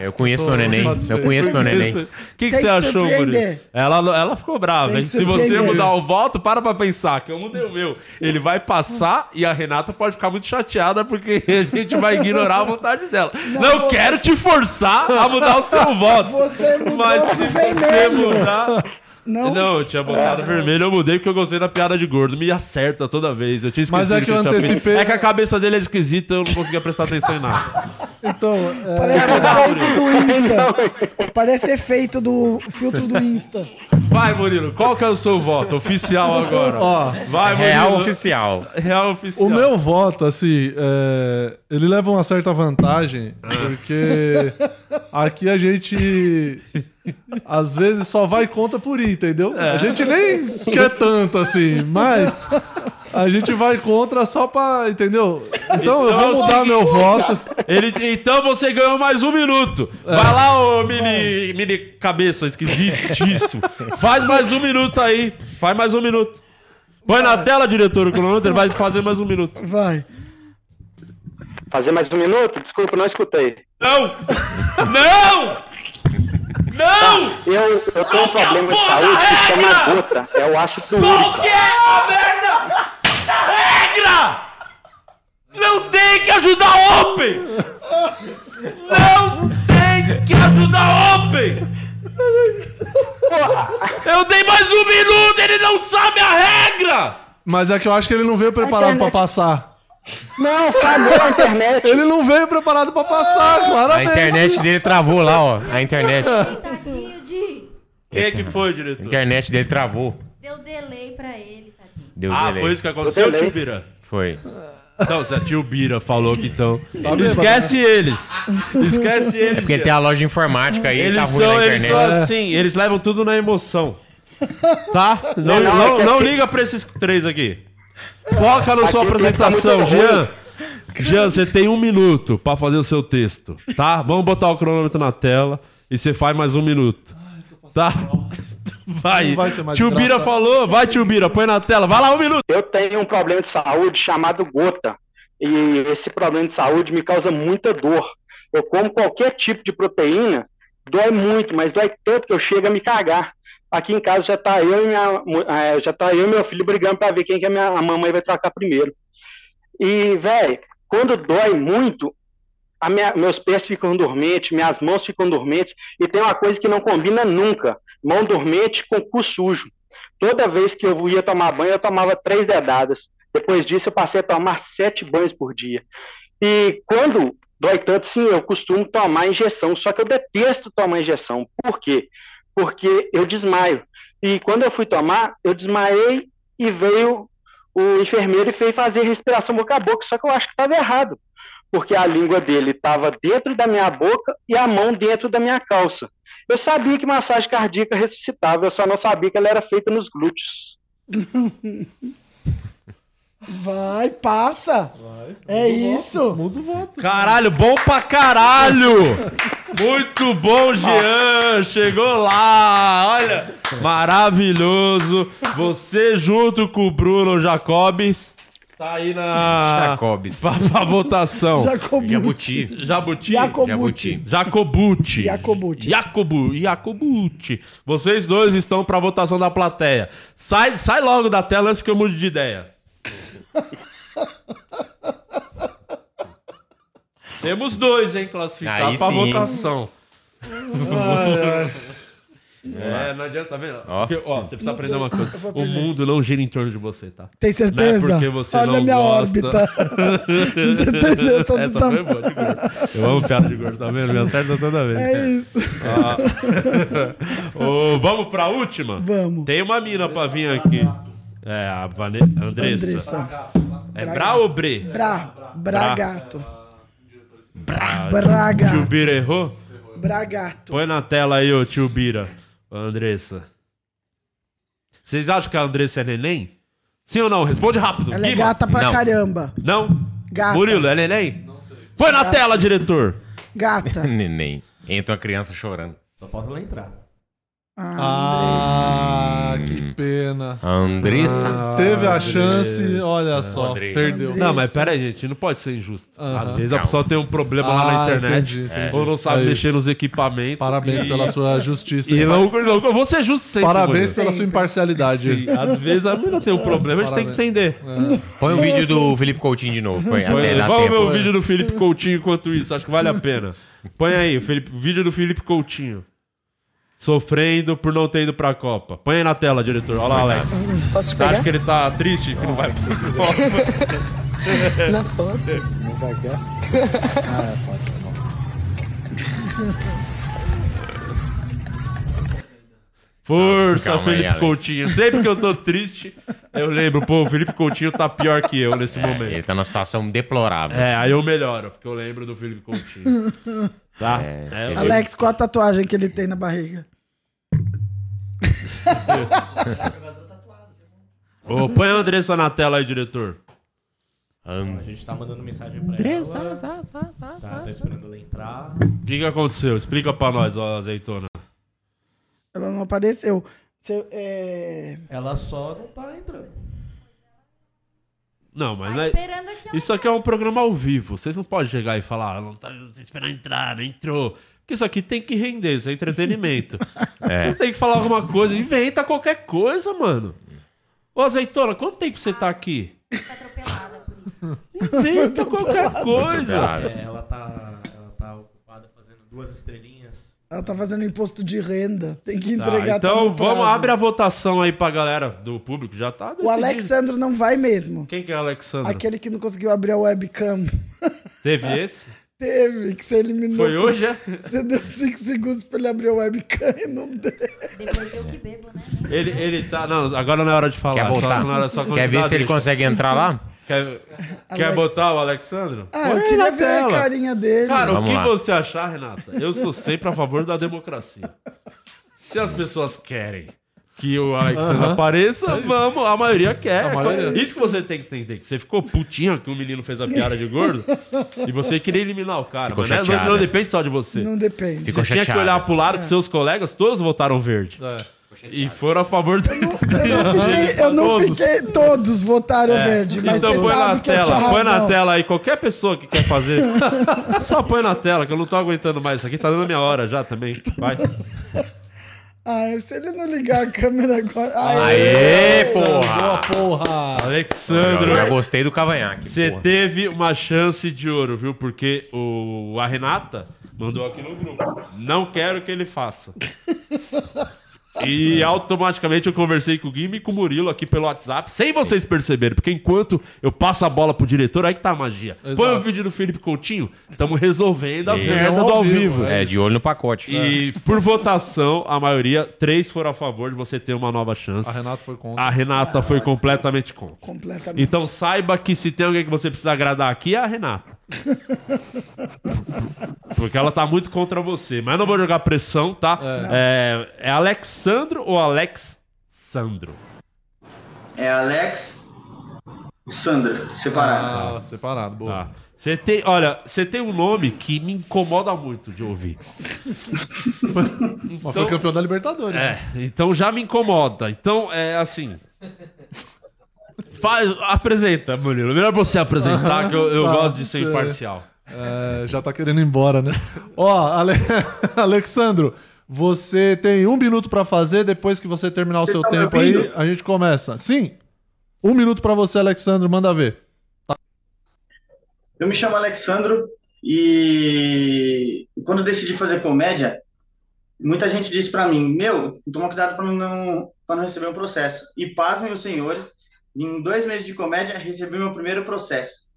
Eu conheço meu neném. Eu conheço meu neném. O que, que você achou, Murilo? Ela, ela ficou brava, hein? Se você mudar o voto, para pra pensar, que eu mudei o meu. Ele vai passar e a Renata pode ficar muito chateada porque a gente vai ignorar a vontade dela. Não, eu você- quero te forçar a mudar o seu voto. Você mudou Mas se você vermelho. mudar. Não? Não, eu tinha É. botado vermelho, eu mudei porque eu gostei da piada de gordo. Me acerta toda vez. Eu tinha esquecido Mas é que eu antecipei- É que a cabeça dele é esquisita, eu não conseguia prestar atenção em nada. Então, é, Parece efeito do Insta. Parece efeito do filtro do Insta. Vai, Murilo, qual que é o seu voto? Oficial agora. Ó, Vai, Murilo. Real oficial. Real oficial. o meu voto, assim, é, ele leva uma certa vantagem, porque aqui a gente às vezes só vai conta por ir, entendeu? A gente nem quer tanto assim, mas a gente vai contra só pra, entendeu? Então, eu Então é o vou mudar seguinte- meu voto. Ele, então você ganhou mais um minuto. Vai lá, ô mini, mini cabeça esquisitíssimo. Faz mais um minuto aí. Faz mais um minuto. Põe na tela, diretor, o cronômetro. Ele vai fazer mais um minuto. Vai. Fazer mais um minuto? Desculpa, não escutei. Não! Não! Não! Eu, eu tenho um que é problema de saúde que chama regra? gota. É o ácido Qual que é a merda da regra? Não tem que ajudar a Open! Não tem que ajudar a Open! Eu dei mais um minuto, ele não sabe a regra! Mas é que eu acho que ele não veio preparado pra passar. Não, cagou a internet. Ele não veio preparado pra passar, A claramente. internet dele travou lá, ó. A internet. Tadinho de. O que, que foi, A diretor? internet dele travou. Deu delay pra ele, tadinho. Deu Ah, delay. foi isso que aconteceu, Eu tio. Bira? Foi. Então, se a tio Bira falou que então. bêbado, Esquece eles! Esquece eles! Porque ele tem a loja de informática aí, ele tá Eles ruim são, na eles internet. são assim, eles levam tudo na emoção. Tá? Não, Não, não, é não liga pra esses três aqui. Foca na sua tá apresentação, Jean. Jean, você tem um minuto pra fazer o seu texto, tá? Vamos botar o cronômetro na tela e você faz mais um minuto. Tá? Vai. Vai falou, vai, tio Bira, põe na tela. Vai lá, um minuto. Eu tenho um problema de saúde chamado gota. E esse problema de saúde me causa muita dor. Eu como qualquer tipo de proteína, dói muito, mas dói tanto que eu chego a me cagar. Aqui em casa já tá eu e minha, eh, já tá eu meu filho brigando para ver quem que a minha a mamãe vai trocar primeiro. E, velho, quando dói muito, minha- meus pés ficam dormentes, minhas mãos ficam dormentes, e tem uma coisa que não combina nunca: mão dormente com cu sujo. Toda vez que eu ia tomar banho, eu tomava três dedadas. Depois disso, eu passei a tomar sete banhos por dia. E quando dói tanto, sim, eu costumo tomar injeção. Só que eu detesto tomar injeção. Por quê? Eu desmaio. E quando eu fui tomar, eu desmaiei e veio o enfermeiro e fez fazer respiração boca a boca. Só que eu acho que estava errado. porque a língua dele estava dentro da minha boca e a mão dentro da minha calça. Eu sabia que massagem cardíaca ressuscitava, eu só não sabia que ela era feita nos glúteos. Vai, passa. É isso. Muda o voto. Caralho, bom pra caralho! Muito bom, Jean! Chegou lá! Olha, maravilhoso! Você junto com o Bruno Jacobs. Tá aí na. Jacobs. Pra, pra votação. Jacobucci. Jabuti. Jabuti? Jacobucci. Jacobucci. Jacobucci. Jacobu, Jacobucci. Vocês dois estão pra votação da plateia. Sai, sai logo da tela antes que eu mude de ideia. Temos dois, hein, classificados sim. votação. É, não adianta, tá vendo? Ó. Porque, ó, você precisa aprender uma coisa. O mundo não gira em torno de você, tá? Tem certeza? Não é porque você Olha não a minha gosta. órbita. Essa tam- foi boa de gordo. Eu amo piada de gordo, tá vendo? Me acerta toda vez. É isso. Ah. Ô, vamos pra última? Vamos. Tem uma mina pra vir aqui. É, a Vane... Andressa. Andressa. É Bra ou Bre? Bra. Bragato. Ah, Braga. Tio Bira errou? Bragato. Põe na tela aí, ô tio Bira. Andressa. Vocês acham que a Andressa é neném? Sim ou não? Responde rápido. Ela é Guima. gata pra Não. caramba. Não? Gata. Murilo, é neném? Não sei. Põe na tela, diretor. Gata. Neném. Entra uma criança chorando. Só falta ela entrar. Ah, que pena. Andressa. Teve a chance, olha só, Andressa. perdeu. Não, mas pera aí, gente. Não pode ser injusto. Aham. Às vezes a Calma. pessoa tem um problema lá na Ah, internet. entendi, entendi. Ou não sabe É mexer nos equipamentos. Parabéns E- pela sua justiça. E não, não, eu vou ser justo sempre. Parabéns pela sua imparcialidade. Sim, às vezes a menina tem um problema, a gente tem que entender. Põe o vídeo do Felipe Coutinho de novo. Põe, Põe, até dá vamos ver o vídeo do Felipe Coutinho enquanto isso, acho que vale a pena. Põe aí, o, Felipe, o vídeo do Felipe Coutinho. Sofrendo por não ter ido pra Copa. Põe aí na tela, diretor. Olha lá, Alex. Posso Você pegar? acha que ele tá triste que não vai pra Copa? Na foto. Força, Calma aí, Felipe Alex. Coutinho. Sempre que eu tô triste, eu lembro, pô, o Felipe Coutinho tá pior que eu nesse É, momento. ele tá numa situação deplorável. É, aí eu melhoro, porque eu lembro do Felipe Coutinho. Tá? É, É, Alex, qual a tatuagem que ele tem na barriga? Ô, põe a Andressa na tela aí, diretor. A gente tá mandando mensagem pra ela. Tá, tá esperando ela entrar. O que, que aconteceu? Explica pra nós, ó, azeitona. Ela não apareceu. Você, é... Ela só não tá entrando. Não, mas Tá é- esperando aqui. ela isso aqui é um programa ao vivo. Vocês não podem chegar e falar, ah, não tá esperando entrar, não entrou. Porque isso aqui tem que render, isso é entretenimento. Vocês têm que falar alguma coisa, inventa qualquer coisa, mano. Ô, azeitona, quanto tempo você tá aqui? tá atropelada por isso. Inventa qualquer coisa. É, ela tá, ela tá ocupada fazendo duas estrelinhas. Ela tá fazendo imposto de renda. Tem que Tá, entregar então tudo no vamos, abre a votação aí pra galera do público. Já tá O decidido. Alexandro não vai mesmo. Quem que é o Alexandre? Aquele que não conseguiu abrir a webcam. Teve esse? Teve, que você eliminou. Foi hoje, é? Você deu 5 segundos pra ele abrir a webcam e não deu. Depois eu que bebo, né? Ele, ele tá. Não, agora não é hora de falar. Quer só- botar? não é só Quer ver se ele consegue entrar lá? Quer, quer botar o Alexandro? Ah, Põe eu aí queria na ver a carinha dele. Cara, o Vamos que lá. você achar, Renata? Eu sou sempre a favor da democracia. Se as pessoas querem que o Alexandre apareça, vamos, a maioria quer. A maioria. Isso que você tem que entender, que você ficou putinha que o menino fez a piada de gordo e você queria eliminar o cara. Ficou mas né, não- chateada. não, depende só de você. Não depende. Ficou você tinha que chateada. olhar pro lado que seus colegas todos votaram verde. É. E foram a favor do... Eu não fiquei, eu não Todos. fiquei- todos votaram É. verde, mas então põe na tela, põe na tela aí, qualquer pessoa que quer fazer. só põe na tela, que eu não tô aguentando mais. Isso aqui tá dando a minha hora já também. Vai. Ah, se ele não ligar a câmera agora. Aê! Aê, Boa, porra! porra! Eu Alexandro, já gostei do cavanhaque. você porra. teve uma chance de ouro, viu? Porque o, a Renata mandou aqui no grupo. Não quero que ele faça. E automaticamente eu conversei com o Guime e com o Murilo aqui pelo WhatsApp, sem vocês perceberem, porque enquanto eu passo a bola pro diretor, aí que tá a magia. Põe o Exato. vídeo do Felipe Coutinho, estamos resolvendo as E- merdas ao do ao vivo. É, de olho no pacote. E por votação, a maioria, três foram a favor de você ter uma nova chance. A Renata foi contra. A Renata foi completamente contra. Completamente. Então saiba que se tem alguém que você precisa agradar aqui, é a Renata. Porque ela tá muito contra você. Mas não vou jogar pressão, tá? É, é Alexandro ou Alex Sandro? É Alex Sandra, separado. Ah, separado, boa. Tá. Você tem, olha, você tem um nome que me incomoda muito de ouvir. Mas foi campeão da Libertadores. É, né? então já me incomoda. Então, é assim. Faz, apresenta, Murilo. Melhor você apresentar, que eu, eu Tá, gosto de ser sei. imparcial. É, já tá querendo ir embora, né? Ó, Ale... Alexandro, você tem um minuto pra fazer. Depois que você terminar o seu tá tempo aí, a gente começa. Sim. Um minuto pra você, Alexandro. Manda ver. Eu me chamo Alexandro e quando eu decidi fazer comédia, muita gente disse pra mim, meu, toma cuidado pra não, pra não receber um processo. E pasmem os senhores, em dois meses de comédia, recebi meu primeiro processo.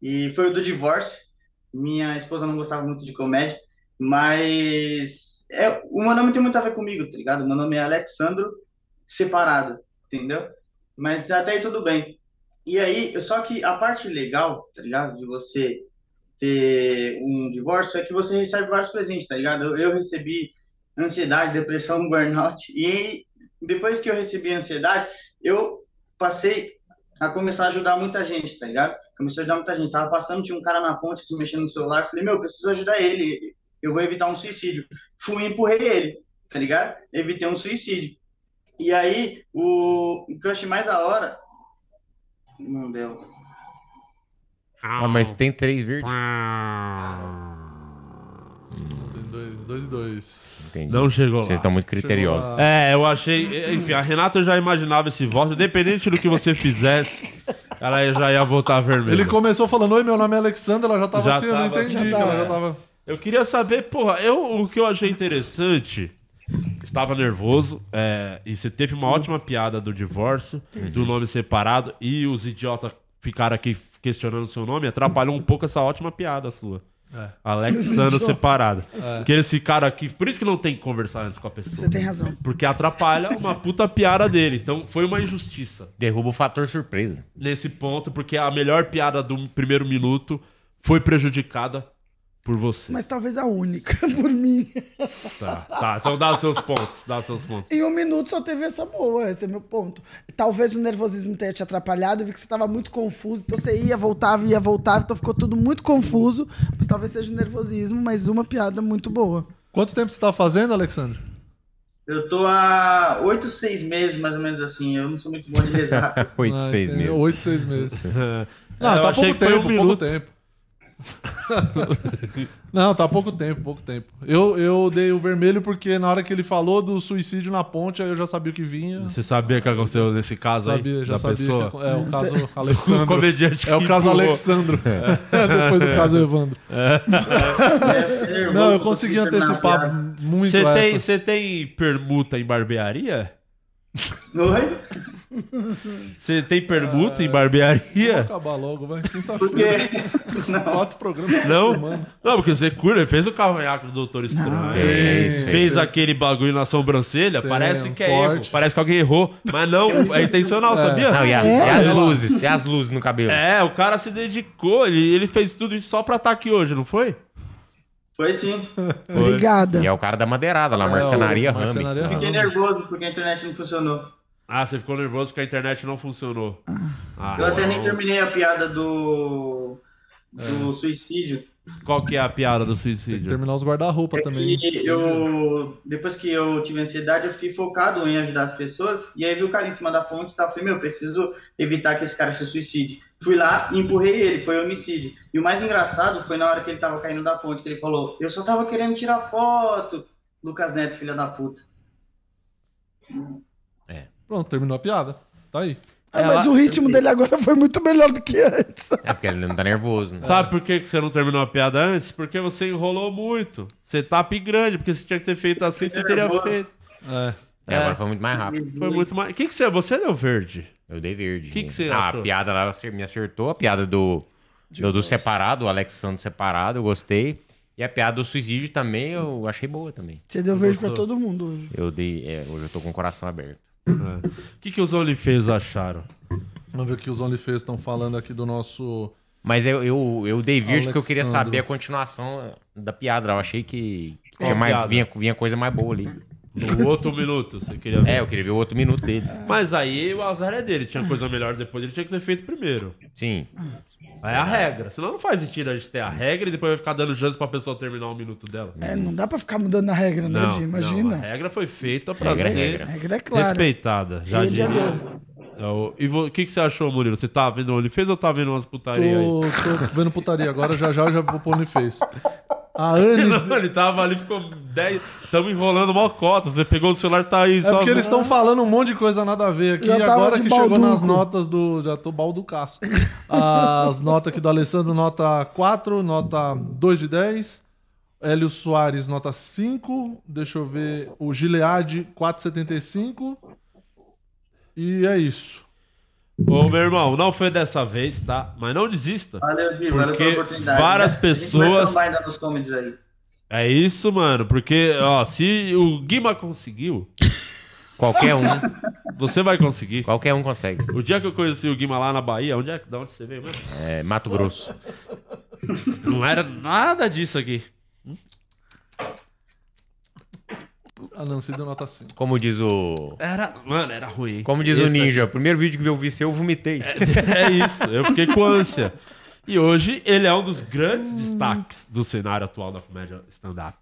E foi o do divórcio. Minha esposa não gostava muito de comédia, mas é, o meu nome tem muito a ver comigo, tá ligado? Meu nome é Alexandro Separado, entendeu? Mas até aí tudo bem. E aí, só que a parte legal, tá ligado? De você ter um divórcio é que você recebe vários presentes, tá ligado? Eu, eu recebi ansiedade, depressão, burnout. E depois que eu recebi ansiedade, eu passei a começar a ajudar muita gente, tá ligado? Comecei a ajudar muita gente. Tava passando, tinha um cara na ponte se mexendo no celular. Falei, meu, preciso ajudar ele. Eu vou evitar um suicídio. Fui e empurrei ele, tá ligado? Evitei um suicídio. E aí, o, o que eu achei mais da hora. Não deu. Ah, mas tem três verdes. Ah. 2 dois, e 2. Entendi. Não chegou Vocês lá. estão muito criteriosos. É, eu achei. Enfim, a Renata já imaginava esse voto, independente do que você fizesse, ela já ia votar vermelho. Ele começou falando: Oi, meu nome é Alexandre, ela já tava já assim, tava, eu não entendi. Já tava, ela já tava... Eu queria saber, porra, eu, o que eu achei interessante estava nervoso é, e você teve uma ótima piada do divórcio, uhum. do nome separado e os idiotas ficaram aqui questionando seu nome, atrapalhou um pouco essa ótima piada sua. É. Alexandro separado. Porque eles ficaram aqui. Por isso que não tem que conversar antes com a pessoa. Você tem razão. Porque atrapalha uma puta piada dele. Então foi uma injustiça Derruba o fator surpresa. nesse ponto, porque a melhor piada do primeiro minuto foi prejudicada por você. Mas talvez a única, por mim. Tá, tá. Então dá os seus pontos. Dá os seus pontos. Em um minuto só teve essa boa, esse é meu ponto. Talvez o nervosismo tenha te atrapalhado, eu vi que você estava muito confuso, então você ia, voltava, ia, voltava, então ficou tudo muito confuso. Mas talvez seja o nervosismo, mas uma piada muito boa. Quanto tempo você tá fazendo, Alexandro? Eu tô há oito, seis meses, mais ou menos assim. Eu não sou muito bom de rezar. Oito, Ah, seis tem meses. Oito, seis meses. É, Não, eu tá achei pouco que foi tempo, um pouco minuto. tempo. Não, tá pouco tempo, pouco tempo. Eu, eu dei o vermelho porque na hora que ele falou do suicídio na ponte, aí eu já sabia o que vinha. Você sabia o que aconteceu nesse caso Sabia, aí? já da sabia. pessoa? Que, é o caso O Alexandro. comediante É o caso empurrou. Alexandro. Depois do caso Evandro. Não, eu consegui antecipar muito Você essa. tem, você tem permuta em barbearia? Oi? Você tem permuta em Vamos barbearia? acabar logo, vai. Porque. Quinta-feira. Quatro programas essa Não? semana. Não, porque você cura, ele fez o cavanhaque do Doutor Estranho. Sim. fez aquele bagulho na sobrancelha, Tem parece um que é erro. Parece que alguém errou, mas não, é intencional, sabia? Não, e, a- e as luzes? E as luzes no cabelo? É, o cara se dedicou, ele, ele fez tudo isso só pra estar aqui hoje, não foi? Foi sim. Obrigada. E é o cara da madeirada lá, É, marcenaria Rami. Fiquei nervoso porque a internet não funcionou. Ah, você ficou nervoso porque a internet não funcionou. Ah, Eu até nem terminei a piada do. do suicídio. Qual que é a piada do Tem que suicídio? terminar os guarda-roupa É também. eu, depois que eu tive ansiedade, eu fiquei focado em ajudar as pessoas. E aí vi o cara em cima da ponte e tal. Falei, meu, preciso evitar que esse cara se suicide. Fui lá e empurrei ele, foi homicídio. E o mais engraçado foi na hora que ele tava caindo da ponte, que ele falou: Eu só tava querendo tirar foto. Lucas Neto, filha da puta. Pronto, terminou a piada. Tá aí. Ah, mas o ritmo dele agora foi muito melhor do que antes. É porque ele não tá nervoso, né? Sabe por que que você não terminou a piada antes? Porque você enrolou muito. Você tá grande, porque você tinha que ter feito assim, você teria nervoso. feito. É. É, agora foi muito mais rápido. Foi muito mais. O que, que você. Você deu verde? Eu dei verde. Que que você ah, achou? A piada lá me acertou. A piada do, do, do separado, o Alexandre separado, eu gostei. E a piada do suicídio também eu achei boa também. Você deu verde pra Gostou? todo mundo hoje. Eu dei. é, hoje eu tô com o coração aberto. O que, que os OnlyFans acharam? Vamos ver o que os OnlyFans estão falando aqui do nosso Mas eu, eu, eu dei virgem porque eu queria saber a continuação da piada. Eu achei que, que tinha mais, vinha, vinha coisa mais boa ali. No outro minuto, você queria ver. É, eu queria ver o outro minuto dele. Mas aí o azar é dele. Tinha coisa melhor depois, ele tinha que ter feito primeiro. Sim. É a regra. Senão não faz sentido a gente ter a regra e depois vai ficar dando chance pra pessoa terminar o minuto dela. É, não dá pra ficar mudando a regra, né, Não, Di? não, Imagina. a regra foi feita pra Regra é ser regra. A regra é clara. respeitada. Já Rede é diria. É o- E o que, que você achou, Murilo? Você tá vendo o OnlyFans ou tá vendo umas putarias aí? Tô, tô vendo putaria. Agora já já eu já vou pôr no Face. A Anne. Não, ele tava ali, ficou 10. Tamo enrolando mó cota. Você pegou o celular tá aí É só. porque eles estão falando um monte de coisa nada a ver aqui. Já E agora que chegou balduco. nas notas do. Já tô balducaço. As notas aqui do Alessandro, nota 4, nota 2 de 10. Hélio Soares, nota 5. Deixa eu ver. O Gilead, 4,75. E é isso. Ô, meu irmão, não foi dessa vez, tá? Mas não desista. Valeu, Di, valeu Porque pela oportunidade. várias né? A gente pessoas- vai nos aí. É isso, mano. Porque, ó, se o Guima conseguiu, Qualquer um. você vai conseguir. qualquer um consegue. O dia que eu conheci o Guima lá na Bahia, onde é que da onde você veio mesmo? É, Mato Grosso. Não era nada disso aqui. A Nancy deu nota 5. Como diz o. Era, mano, era ruim. Como diz o Ninja, o primeiro vídeo que eu vi seu, eu vomitei. É isso, eu fiquei com ânsia. E hoje ele é um dos grandes destaques do cenário atual da comédia stand-up.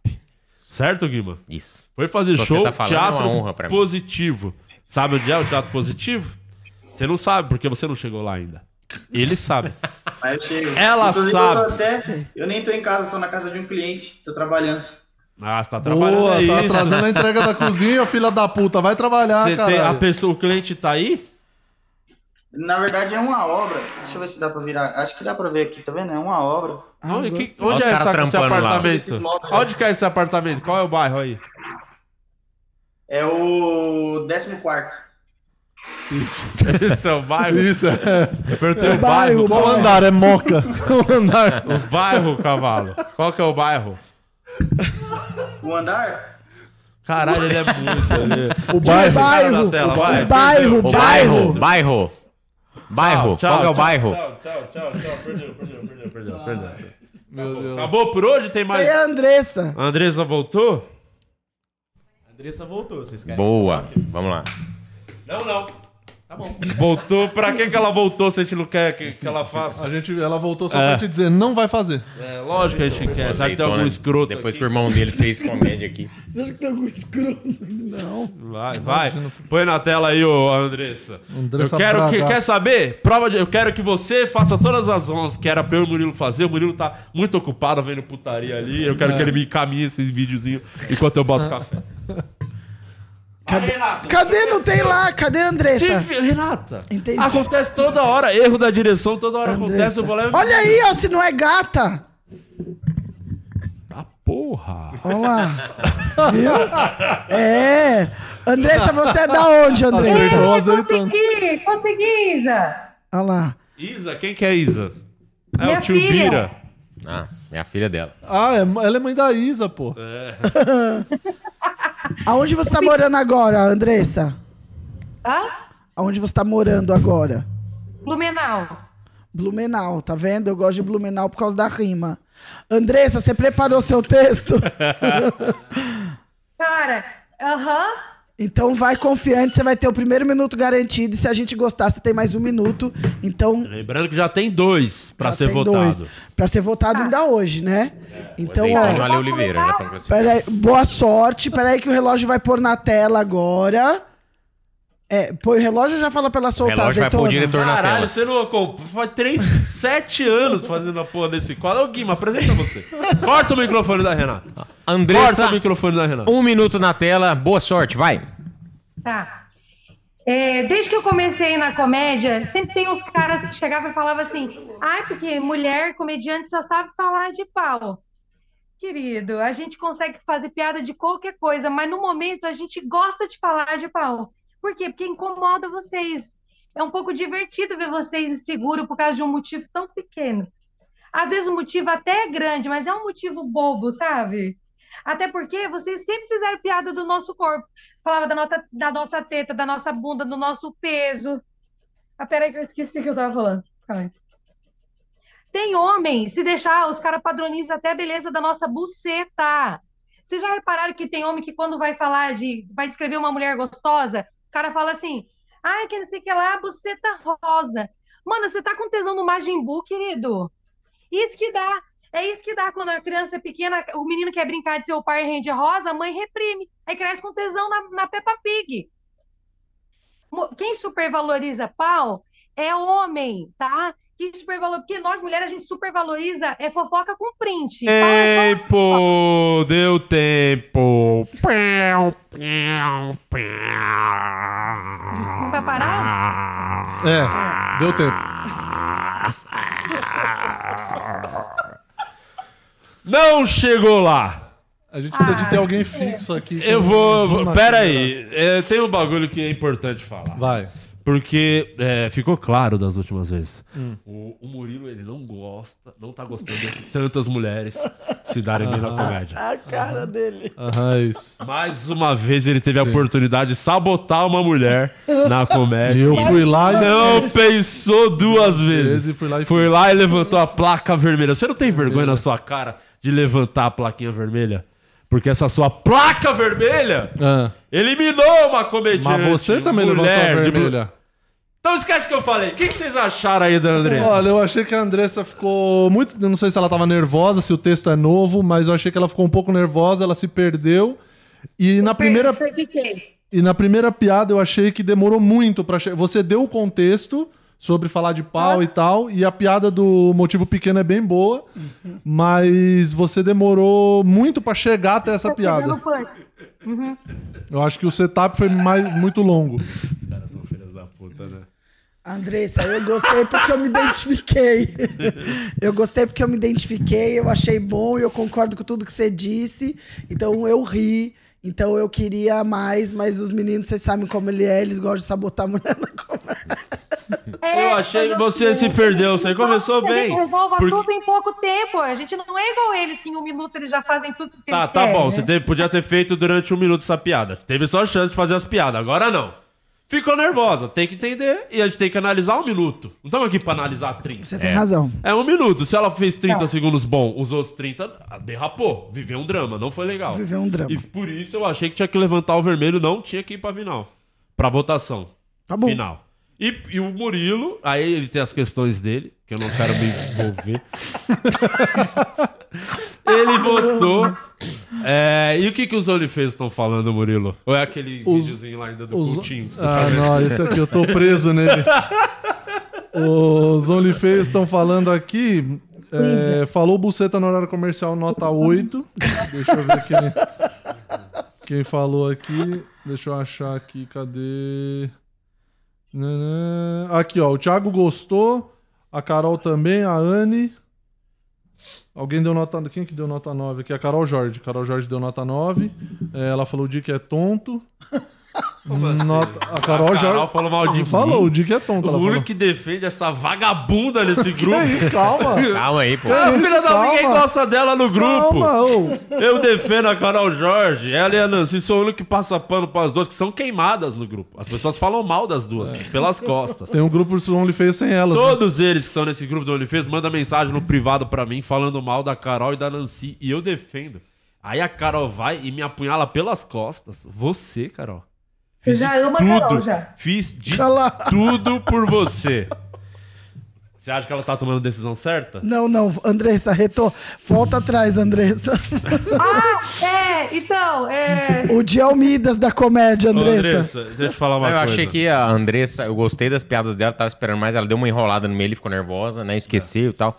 Certo, Guima? Isso. Foi fazer Se show, tá falando, é teatro honra pra mim. positivo. Sabe onde é o teatro positivo? Você não sabe, porque você não chegou lá ainda. Ele sabe. Aí eu chego. Ela Inclusive, sabe. Eu, até, eu nem tô em casa, tô na casa de um cliente, tô trabalhando. Ah, você tá trabalhando Boa, é tá isso. atrasando a entrega da cozinha, filha da puta. Vai trabalhar, cara. a pessoa, o cliente tá aí? Na verdade é uma obra. Deixa eu ver se dá pra virar. Acho que dá pra ver aqui, tá vendo? É uma obra. Ah, onde que- onde é essa, esse trampando lá. apartamento? Onde que é esse apartamento? Qual é o bairro aí? É o 14. Isso. Esse é o bairro? Isso, é. Eu perguntei É o bairro. bairro, Qual bairro. andar? É moca. Qual andar? O bairro, cavalo. Qual que é o bairro? O andar? Caralho, ele é muito. O bairro. Bairro, tela, o vai. bairro, O bairro. bairro. Bairro. Bairro. Tchau, Qual é o bairro? Tchau, tchau, tchau, tchau. Perdeu, perdeu, perdeu, perdeu, perdeu. Meu Deus. Acabou por hoje? Tem mais. Tem a Andressa. A Andressa voltou? A Andressa voltou, vocês querem? Boa. Vamos lá. Não, não. Tá bom. Voltou. Pra que, que ela voltou se a gente não quer que, que ela faça? A gente, ela voltou só É. pra te dizer, não vai fazer. É, lógico que a gente quer. Você acha que tem algum Azeitona. escroto Depois aqui? que o irmão dele fez comédia aqui. Acho que tem algum escroto. Não. Vai, vai. Põe na tela aí, ô Andressa. Andressa eu quero que, quer saber? Prova de, eu quero que você faça todas as 11 que era pra eu e o Murilo fazer. O Murilo tá muito ocupado vendo putaria ali. Eu É. quero que ele me encaminhe esse videozinho enquanto eu boto café. Cadê? Renata. Cadê? Não tem lá. Cadê a Andressa? Sim, Renata. Entendi. Acontece toda hora. Erro da direção, toda hora acontece. Andressa. Eu vou lá e... Olha aí, ó, se não é gata. Tá porra. Olha lá. Viu? É. Andressa, você é da onde, Andressa? Acertou, azeitona. Consegui, consegui, Isa. Olha lá. Isa, quem que é Isa? É Minha o tio filha. Bira. Ah, é a filha dela. Ah, é- ela é mãe da Isa, pô. Aonde você tá morando agora, Andressa? Hã? Aonde você tá morando agora? Blumenau. Blumenau, tá vendo? Eu gosto de Blumenau por causa da rima. Andressa, você preparou seu texto? Cara, aham. Então vai confiante, você vai ter o primeiro minuto garantido. E se a gente gostar, você tem mais um minuto. Então, Lembrando que já tem dois pra já ser votado. dois. Pra ser votado ainda hoje, né? Então, Azeitona e o ó. Ale Oliveira já classificados. Peraí, boa sorte. Peraí que o relógio vai pôr na tela agora. É, põe o relógio já fala pra ela O soltar, relógio vai pôr o azeitona? diretor na Caralho, tela. você não acompanha. Faz três, sete anos fazendo a porra desse quadro. Ô, Guima, apresenta você. Corta o microfone da Renata. Corta Andressa, o microfone da Renata. um minuto na tela. Boa sorte, vai. Tá. É, desde que eu comecei na comédia, sempre tem uns caras que chegavam e falavam assim: ai, porque mulher comediante só sabe falar de pau. Querido, a gente consegue fazer piada de qualquer coisa, mas no momento a gente gosta de falar de pau. Por quê? Porque incomoda vocês. É um pouco divertido ver vocês inseguros por causa de um motivo tão pequeno. Às vezes o motivo até é grande, mas é um motivo bobo, sabe? Até porque vocês sempre fizeram piada do nosso corpo. Falava da, nota, da nossa teta, da nossa bunda, do nosso peso. Ah, peraí que eu esqueci que eu tava falando. Calma. Tem homem, se deixar, os caras padronizam até a beleza da nossa buceta. Vocês já repararam que tem homem que quando vai falar de, vai descrever uma mulher gostosa, o cara fala assim, ai, que não sei o que lá, buceta rosa. Mano, você tá com tesão no Majin Buu, querido? Isso que dá. É isso que dá quando a criança é pequena, o menino quer brincar de ser o Power Ranger rosa, a mãe reprime. Aí cresce com tesão na, na Peppa Pig. Quem supervaloriza pau é homem, tá? Quem supervaloriza, porque nós mulheres a gente supervaloriza é fofoca com print. Tempo! Deu tempo! Pão, pão, Não vai parar? É, deu tempo. Não chegou lá! A gente precisa de ter alguém fixo aqui. Eu vou. pera câmera. aí, é, tem um bagulho que é importante falar. Vai. Porque é, ficou claro das últimas vezes. Hum. O, o Murilo, ele não gosta, não tá gostando de tantas mulheres se darem bem na comédia. A cara dele. Aham, é isso. Mais uma vez ele teve a oportunidade de sabotar uma mulher na comédia. E eu fui lá e Não fiz. pensou duas vezes. Vezes fui lá e Foi lá e levantou a placa vermelha. Você não tem vergonha na sua cara de levantar a plaquinha vermelha? Porque essa sua placa vermelha Ah. eliminou uma comediante. Mas você também levantou a mulher de- vermelha. Então esquece que eu falei. O que, vocês acharam aí da Andressa? Olha, eu achei que a Andressa ficou muito. eu Não sei se ela tava nervosa, se o texto é novo, mas eu achei que ela ficou um pouco nervosa, ela se perdeu. E na primeira, e na primeira piada eu achei que demorou muito pra chegar. Você deu o contexto sobre falar de pau e tal, e a piada do motivo pequeno é bem boa, mas você demorou muito pra chegar até essa piada. Pegando punch. Uhum. Eu acho que o setup foi mais, muito longo. Os caras são filhas da puta, né? Andressa, eu gostei porque eu me identifiquei. Eu gostei porque eu me identifiquei, eu achei bom e eu concordo com tudo que você disse. Então eu ri. Então eu queria mais, mas os meninos, vocês sabem como ele é, eles gostam de sabotar a mulher na comédia. É, Eu achei que você se perdeu, você começou A gente bem. resolva Porque- tudo em pouco tempo. A gente não é igual eles, que em um minuto eles já fazem tudo que Tá, eles tá querem, bom. né? Você teve- podia ter feito durante um minuto essa piada. Teve só chance de fazer as piadas. Agora não. Ficou nervosa. Tem que entender e a gente tem que analisar um minuto. Não estamos aqui pra analisar 30. Você tem razão. É um minuto. Se ela fez 30 Tá. segundos bom, os outros 30 ah, derrapou. Viveu um drama. Não foi legal. Viveu um drama. E por isso eu achei que tinha que levantar o vermelho. Não tinha que ir pra final. Pra votação. Tá bom. Final. E, e o Murilo, aí ele tem as questões dele, que eu não quero me envolver. ele votou. É, e o que, que os OnlyFans estão falando, Murilo? Ou é aquele Os- videozinho lá ainda do Os... Coutinho? Ah, tá não, esse aqui eu tô preso nele. Os OnlyFans estão falando aqui. é, falou buceta no horário comercial, nota 8. Deixa eu ver quem, quem falou aqui. Deixa eu achar aqui, cadê? Aqui, ó. O Thiago gostou. A Carol também, a Anne. Alguém deu nota. Quem que deu nota 9 aqui? A Carol Jorge. Carol Jorge deu nota 9. É, ela falou o Dick é tonto. Assim? Nota- a Carol, A já Carol falou mal de Falou, mim? o Dick é tonto. O único que defende essa vagabunda nesse grupo. Que isso, calma. Calma aí, pô. Ah, Que filha isso, da ninguém gosta dela no grupo. Calma, ô. Eu defendo a Carol Jorge, ela e a Nancy sou o único que passa pano para as duas, que são queimadas no grupo. As pessoas falam mal das duas, pelas costas. Tem um grupo do OnlyFans sem elas. né? Todos eles que estão nesse grupo do OnlyFans mandam mensagem no privado pra mim falando mal da Carol e da Nancy. E eu defendo. Aí a Carol vai e me apunhala pelas costas. Você, Carol. Você já ama a Carol, já. Fiz de Cala. tudo por você. Você acha que ela tá tomando a decisão certa? Não, não, Andressa, retor... volta atrás, Andressa. Ah, é, então, é... o Dialmidas da comédia, Ô, Andressa. deixa eu te falar uma eu coisa. achei que a Andressa, eu gostei das piadas dela, tava esperando mais. Ela deu uma enrolada no meio, ele ficou nervosa, né? Esqueceu e tal.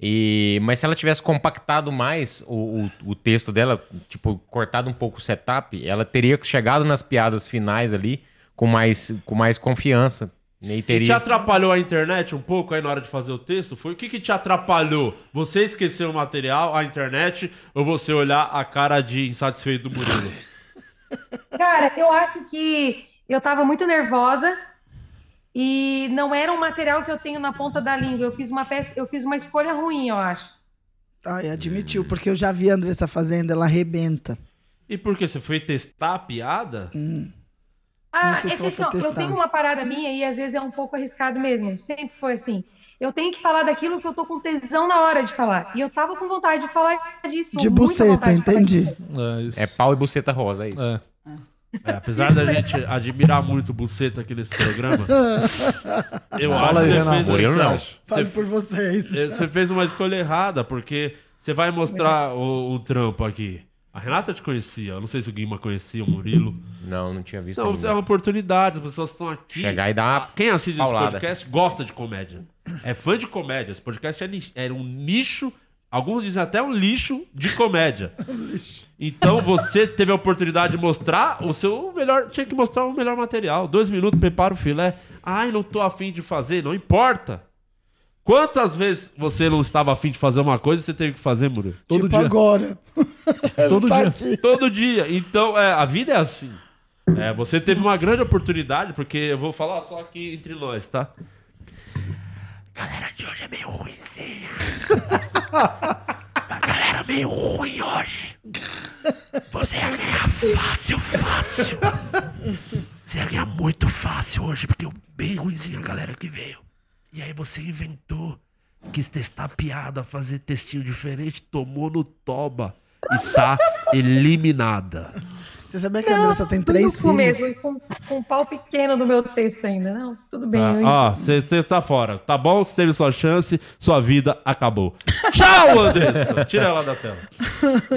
E, mas se ela tivesse compactado mais o, o, o texto dela, tipo, cortado um pouco o setup, ela teria chegado nas piadas finais ali com mais, com mais confiança. E E te teria. atrapalhou a internet um pouco aí na hora de fazer o texto? Foi o que, que te atrapalhou? Você esquecer o material, a internet, ou você olhar a cara de insatisfeito do Murilo? Cara, eu acho que eu tava muito nervosa e não era um material que eu tenho na ponta da língua. Eu fiz uma peça, eu fiz uma escolha ruim, eu acho. Ai, admitiu, porque eu já vi a Andressa fazendo, ela arrebenta. E por que? Você foi testar a piada? Ah, Não sei é se que ela assim, eu tenho uma parada minha e às vezes é um pouco arriscado mesmo. Sempre foi assim. Eu tenho que falar daquilo que eu tô com tesão na hora de falar. E eu tava com vontade de falar disso. De buceta, de entendi. disso. É, isso. É pau e buceta rosa, é isso. É. É, apesar da gente admirar muito o Buceta aqui nesse programa, eu Fala acho aí, que você Renato. fez, Murilo, não. Fale você, por vocês. você fez uma escolha errada, porque você vai mostrar o, o trampo aqui. A Renata te conhecia, eu não sei se o Guima conhecia o Murilo. Não, não tinha visto Não, ainda. é uma oportunidade, as pessoas estão aqui. Chegar e dar uma Quem assiste esse paulada. podcast gosta de comédia. É fã de comédia. Esse podcast é, ni- é um nicho, alguns dizem até um lixo de comédia. Então você teve a oportunidade de mostrar o seu melhor. Tinha que mostrar o melhor material. Dois minutos, prepara o filé. Ai, não tô afim de fazer, não importa. Quantas vezes você não estava afim de fazer uma coisa e você teve que fazer, Murilo? Todo tipo dia. agora. Todo Tá dia. aqui. Todo dia. Então, é, a vida é assim. É, você teve uma grande oportunidade, porque eu vou falar só aqui entre nós, tá? Galera de hoje é meio ruimzinha. A galera meio ruim hoje. Você ia ganhar fácil, fácil. Você ia ganhar muito fácil hoje, porque é bem ruimzinho a galera que veio. E aí você inventou, quis testar piada, fazer textinho diferente, tomou no toba e tá eliminada. Você sabia que a Andressa tem três filhos? e com, com um pau pequeno no meu texto ainda. Não, tudo bem. Ó, você tá fora. Tá bom? Você teve sua chance, sua vida acabou. Tchau, Anderson! Tira ela da tela.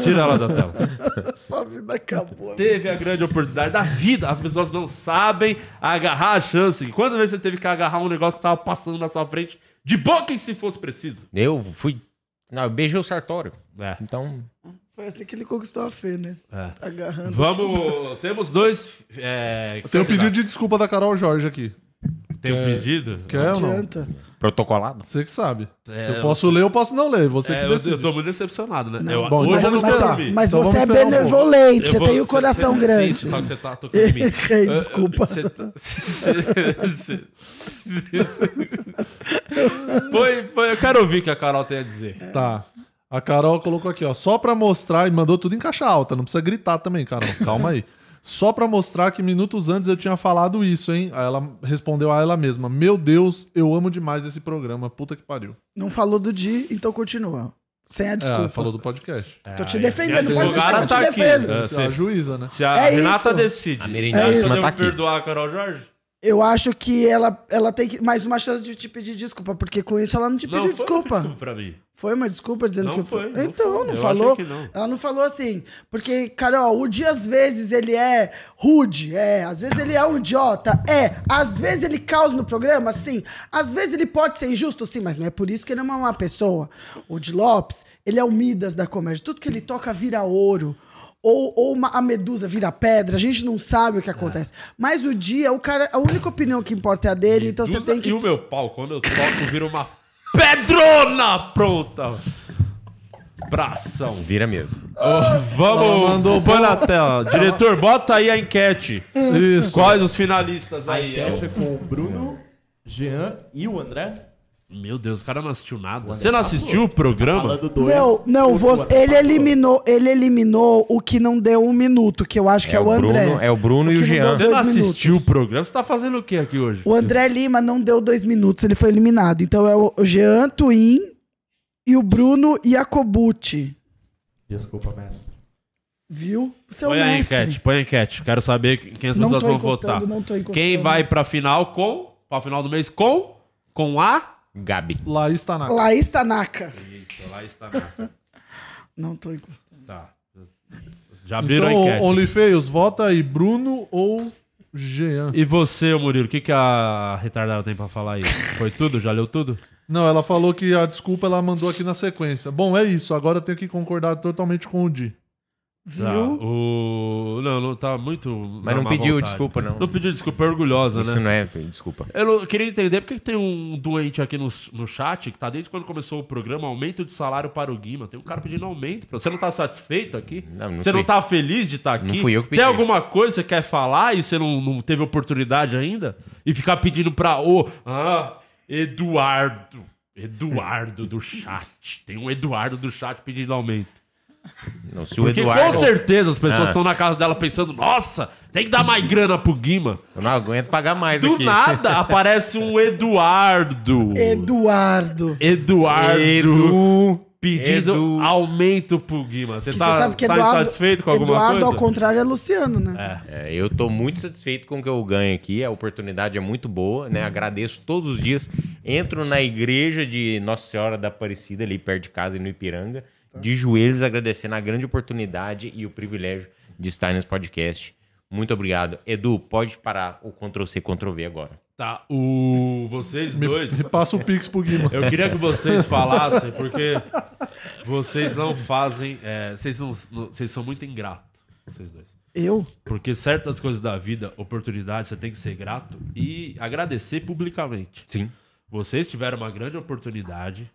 Tira ela da tela. Sua vida acabou. Teve a grande oportunidade da vida. As pessoas não sabem agarrar a chance. Quantas vezes você teve que agarrar um negócio que tava passando na sua frente de boca e se fosse preciso? Eu fui. Não, eu beijei o Sartório. É. Então. Foi assim que ele conquistou a Fê, né? É. Agarrando. Vamos. Temos dois. É, Eu tenho um pedido de desculpa da Carol Jorge aqui. Tem um pedido? Quer ou não? Adianta. Protocolado? Você que sabe. É, eu posso ler, eu posso não ler. Você É, que eu, decide. eu tô muito decepcionado, né? Não. Eu, Bom, hoje então eu não esperar. dormir. Mas Então você é um benevolente, Eu você vou- tem o coração sim, grande. Sim, só que você tá tocando em mim. Desculpa. Você tá- você- Põe- põe- eu quero ouvir o que a Carol tem a dizer. Tá. A Carol colocou aqui, ó. Só pra mostrar, e mandou tudo em caixa alta. Não precisa gritar também, Carol. Calma aí. Só pra mostrar que minutos antes eu tinha falado isso, hein? Aí ela respondeu a ela mesma: Meu Deus, eu amo demais esse programa. Puta que pariu. Não falou do Di, então continua. Sem a É, desculpa. ela falou do podcast. Tô te Aí, defendendo, pode ser tá te aqui. defenda. É, Você é a se, juíza, né? se a É Renata isso. decide. A É Merendíssima isso. tá aqui. perdoar a Carol Jorge? Eu acho que ela, ela tem que, mais uma chance de te pedir desculpa, porque com isso ela não te Não, pediu foi desculpa. desculpa pra mim. Foi uma desculpa dizendo Não que eu foi, não Então, foi. não Eu falou. não. Ela não falou assim. Porque, Carol, o Di às vezes ele é rude, é. Às vezes ele é um idiota, é. Às vezes ele causa no programa, sim. Às vezes ele pode ser injusto, sim, mas não é por isso que ele não é uma pessoa. O Di Lopes, ele é o Midas da comédia. Tudo que ele toca vira ouro. Ou, ou uma- a medusa vira pedra, a gente não sabe o que acontece. Mas o dia, o cara, a única opinião que importa é a dele, então você tem que. E o meu pau, quando eu toco, vira uma pedrona pronta. Bração. Vira mesmo. Ela vamos, mandou põe na tela. Diretor, bota aí a enquete. Isso. Quais os finalistas A aí? enquete é com o Bruno, Jean e o André. Meu Deus, o cara não assistiu nada. André Você não passou. assistiu o programa? Dois. Não, não, o você, André ele eliminou, ele eliminou o que não deu um minuto, que eu acho que é, o André. Bruno, é o Bruno e o que não Jean. Você não assistiu minutos. o programa? Você tá fazendo o que aqui hoje? O André Lima não deu dois minutos, ele foi eliminado. Então é o Jean Twin e o Bruno Iacobucci. Desculpa, mestre. Viu? Você é o Põe a mestre. enquete, põe a enquete. Quero saber quem as Não pessoas tô vão votar. não tô encostando. Quem vai pra final com? Pra final do mês com? Com a? Gabi. Laís Tanaka. Laís Tanaka. Isso, lá está. na- Não tô encostando. Tá. Já abriram Então, a enquete. Only Feios, vota aí, Bruno ou Jean? E você, ô Murilo, o que, que a retardada tem pra falar aí? Foi tudo? Já leu tudo? Não, ela falou que a desculpa ela mandou aqui na sequência. Bom, é isso. Agora eu tenho que concordar totalmente com o Di. Tá. Viu? O... Não, não tá muito. Mas não pediu vontade. desculpa, não. Não pediu desculpa, é orgulhosa, Isso né? não é, desculpa. Eu não- queria entender por que que tem um doente aqui no, no chat que tá desde quando começou o programa, aumento de salário para o Guima. Tem um cara pedindo aumento. pra- Você não tá satisfeito aqui? Não, não você não fui. tá feliz de estar aqui? Não fui eu que Tem pedi. alguma coisa que você quer falar e você não, não teve oportunidade ainda? E ficar pedindo pra o ah, Eduardo. Eduardo do chat. Tem um Eduardo do chat pedindo aumento. Não, se o Porque Eduardo- com certeza as pessoas Ah. estão na casa dela pensando, nossa, tem que dar mais grana pro Guima. Eu não aguento pagar mais Do aqui. nada aparece um Eduardo. Eduardo. Eduardo. Edu. Pedindo Edu. aumento pro Guima. Você Que tá, você sabe que tá Eduardo, insatisfeito com alguma Eduardo, coisa? ao contrário, é Luciano, né? É, eu tô muito satisfeito com o que eu ganho aqui. A oportunidade é muito boa, né? Agradeço todos os dias. Entro na igreja de Nossa Senhora da Aparecida, ali perto de casa, no Ipiranga, de joelhos, agradecendo a grande oportunidade e o privilégio de estar nesse podcast. Muito obrigado. Edu, pode parar o Ctrl-C, Ctrl-V agora. Tá, o... vocês Me, dois... me passa o Pix pro Guima. Eu queria que vocês falassem, porque vocês não fazem... é, vocês, não, não- vocês são muito ingratos, vocês dois. Eu? Porque certas coisas da vida, oportunidades, você tem que ser grato e agradecer publicamente. Sim. Vocês tiveram uma grande oportunidade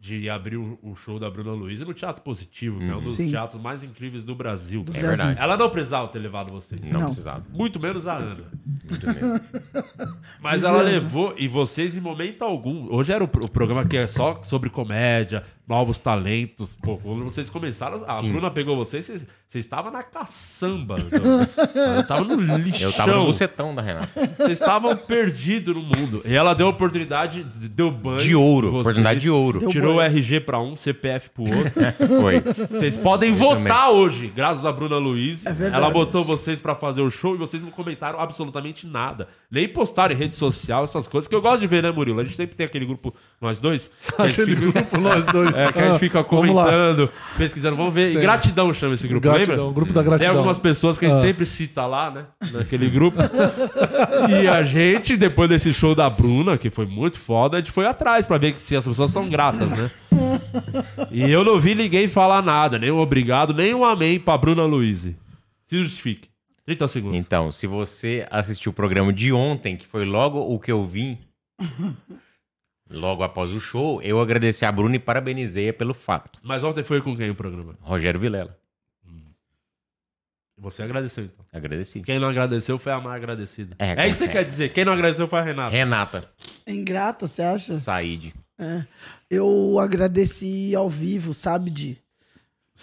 de abrir o, show da Bruna Luiz no Teatro Positivo, que é um dos Sim. teatros mais incríveis do Brasil. Do É Brasil. verdade. Ela não precisava ter levado vocês. Não Não. precisava. Muito menos a Ana. Muito menos. Mas ela levou, e vocês em momento algum. Hoje era o programa que é só sobre comédia, novos talentos. Pô, quando vocês começaram, a Sim. Bruna pegou vocês, vocês, vocês estavam na caçamba. Então, eu tava no lixão. Eu tava no bucetão da Renata. Vocês estavam perdidos no mundo. E ela deu a oportunidade, de- deu banho. De ouro, vocês, oportunidade de ouro. Tirou o. RG pra um, CPF pro outro. Foi. Vocês podem Foi votar hoje, graças a Bruna Luiz. É verdade. Ela botou vocês pra fazer o show e vocês não comentaram absolutamente nada. Nem postaram em rede social, essas coisas que eu gosto de ver, né, Murilo? A gente sempre tem aquele grupo, nós dois. Aquele grupo, nós dois. É, que a gente fica vamos comentando, pesquisando. Vamos ver. E Tem. gratidão chama esse grupo, Gratidão, lembra? grupo da gratidão. Tem algumas pessoas que a gente Ah. sempre cita lá, né? Naquele grupo. e a gente, depois desse show da Bruna, que foi muito foda, a gente foi atrás pra ver se as pessoas são gratas, né? E eu não vi ninguém falar nada, nem um obrigado, nem um amém pra Bruna Luiz. Se justifique. 30 segundos. Então, se você assistiu o programa de ontem, que foi logo o que eu vim, logo após o show, eu agradeci a Bruna e parabenizei-a pelo fato. Mas ontem foi com quem o programa? Rogério Vilela. Você agradeceu, então. Agradeci. Quem não agradeceu foi a mais agradecida. É, É, isso que você é. quer dizer. Quem não agradeceu foi a Renata. Renata. É ingrata, você acha? Said. É. Eu agradeci ao vivo, sabe, Di?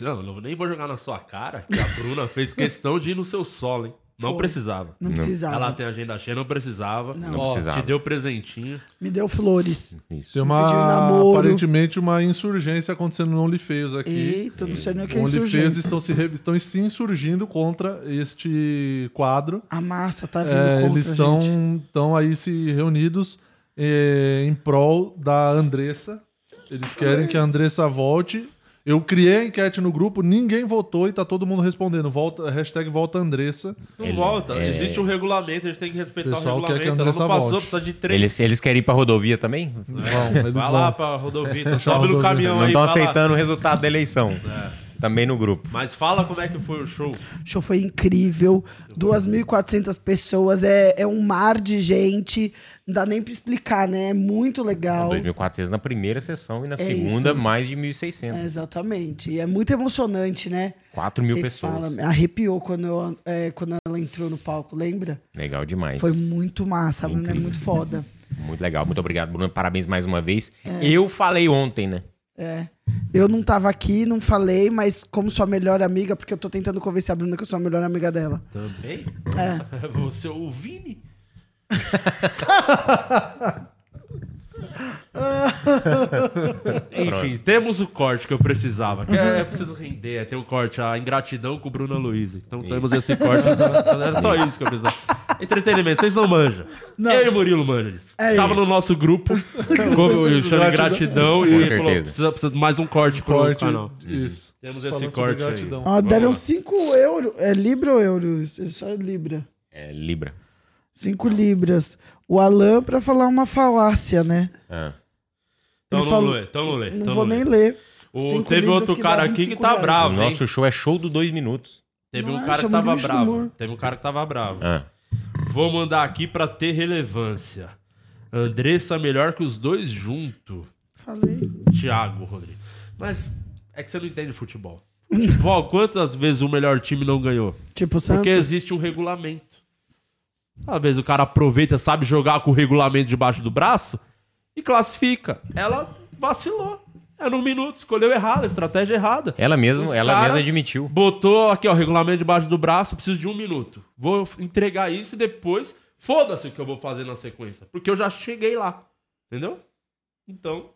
Não, eu nem vou jogar na sua cara que a Bruna fez questão de ir no seu solo, hein? Não Foi. precisava. Não precisava. Ela tem agenda cheia, não precisava. Não. Não Ó, precisava. Te deu presentinho. Me deu flores. Isso. Tem Me uma, pediu namoro. aparentemente, uma insurgência acontecendo no OnlyFans aqui. Eita, eu não sei nem o que é O OnlyFans insurgência. estão se, re- estão se insurgindo contra este quadro. A massa tá vindo É, contra, eles gente. estão estão aí se reunidos eh, em prol da Andressa. Eles querem que a Andressa volte. Eu criei a enquete no grupo, ninguém votou e tá todo mundo respondendo. Volta, hashtag volta Andressa. Não Ele- volta. é- Existe um regulamento, a gente tem que respeitar Pessoal o quer que a regulamento. Ela não Andressa passou, volte. precisa de três. Eles, eles querem ir pra rodovia também? Vão, eles Vai vão. lá pra rodovia, então sobe no rodovia. caminhão Não aí. estão fala- aceitando o resultado da eleição. É. Também no grupo. Mas fala como é que foi o show. O show foi incrível. 2.400 pessoas. É, é um mar de gente. Não dá nem pra explicar, né? É muito legal. 2.400 na primeira sessão e na É segunda isso. mais de 1.600. É, exatamente. E é muito emocionante, né? 4 mil Você pessoas. fala- arrepiou quando, eu, é, quando ela entrou no palco, lembra? Legal demais. Foi muito massa, a Bruna é Incrível. muito foda. Muito legal. Muito obrigado, Bruno. Parabéns mais uma vez. É. Eu falei ontem, né? É. Eu não tava aqui, não falei, mas como sua melhor amiga, porque eu tô tentando convencer a Bruna que eu sou a melhor amiga dela. Também? É. Você, o Vini? Enfim, temos o corte que eu precisava. Que é, é preciso render, é, tem um corte, a ingratidão com o Bruna Luiz. Então temos esse corte. então, Era só isso que eu precisava. Entretenimento, vocês não manjam. Eu e o Murilo manjam disso. É Tava isso. no nosso grupo, como eu chamo ingratidão, e ele falou: precisa, precisa de mais um corte pro Corte, canal. isso. Temos Falando esse corte aí. gratidão. Vamos deram lá. 5 euros. É Libra ou euros? É só Libra. É Libra. 5 libras. O Alan pra falar uma falácia, né? Ah. Então não falou- lê, então não lê. Não então vou lê. nem ler. O- Cinco teve outro cara aqui que 25 tá reais. O bravo, hein? nosso show é show do dois minutos. Teve um Não é, cara que tava bravo. Teve um cara que tava bravo. Ah. Vou mandar aqui pra ter relevância. Andressa melhor que os dois junto. Falei. Thiago, Rodrigo. Mas é que você não entende futebol. Futebol, quantas vezes o melhor time não ganhou? Tipo o Santos. Porque existe um regulamento. Às vezes o cara aproveita, sabe jogar com o regulamento debaixo do braço e classifica. Ela vacilou. É num minuto, escolheu errado, estratégia errada. Ela mesmo, ela mesma admitiu. Botou aqui, ó, regulamento debaixo do braço, preciso de um minuto. Vou entregar isso e depois, foda-se o que eu vou fazer na sequência. Porque eu já cheguei lá. Entendeu? Então,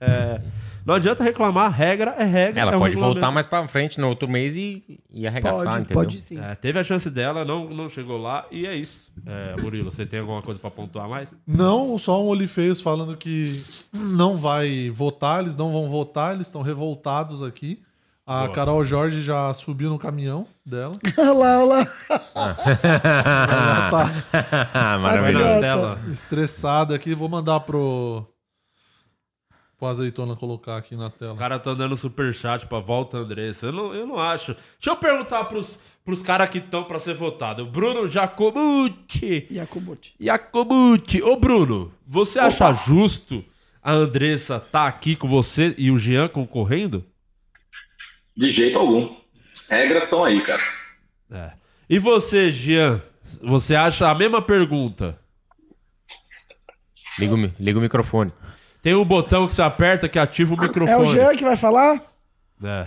é, não adianta reclamar, regra é regra. Ela é um pode voltar mais pra frente no outro mês e, e arregaçar, entendeu? É, teve a chance dela, não, não chegou lá e é isso. É, Murilo, você tem alguma coisa pra pontuar mais? Não, só um Olifeios falando que não vai votar, eles não vão votar, eles estão revoltados aqui. A Boa. Carol Jorge já subiu no caminhão dela. Olha lá, olha lá. Ela tá Maravilhoso. Dela. estressada aqui. Vou mandar pro, pro Azeitona colocar aqui na tela. O cara tá dando superchat pra volta Andressa. Eu não, eu não acho. Deixa eu perguntar pros, pros caras que estão pra ser votado. Bruno Jacobucci. Jacobucci. Jacobucci. Ô, Bruno, você acha justo a Andressa tá aqui com você e o Jean concorrendo? De jeito algum. Regras estão aí, cara. É. E você, Jean? Você acha a mesma pergunta? Liga o, liga o microfone. Tem um botão que você aperta que ativa o É microfone. o Jean que vai falar? É.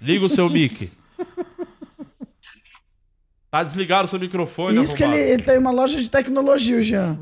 Liga o seu mic. Tá desligado o seu microfone, Isso que ele, ele tem uma loja de tecnologia, o Jean.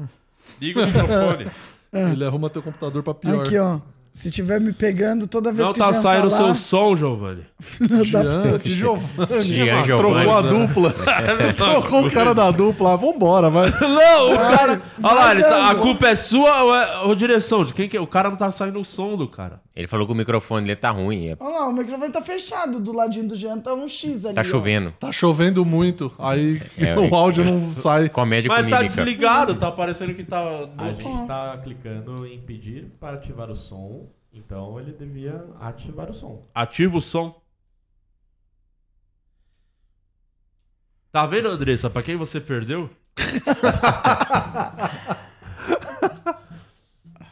Liga o microfone. Ele arruma teu computador pra pior. Aqui, ó. Se tiver me pegando toda vez Não que tá saindo o falar... seu som, Giovanni. Jean, que Giovanni. Jean Trocou Giovanni. a dupla. Trocou o cara da dupla. Vambora, vai. Não, o cara. Olha lá, tá- a culpa é sua ou, é, ou direção? De quem que é? O cara não tá saindo o som do cara. Ele falou que o microfone dele tá ruim. é- Olha lá, o microfone tá fechado do ladinho do Jean, tá um X ali. Tá ó. chovendo. Tá chovendo muito. Aí É, o áudio não sai. Comédia Mas tá comigo. desligado, tá parecendo que tá. A gente tá clicando em pedir para ativar o som, então ele devia ativar o som. Ativa o som. Tá vendo, Andressa? Pra quem você perdeu?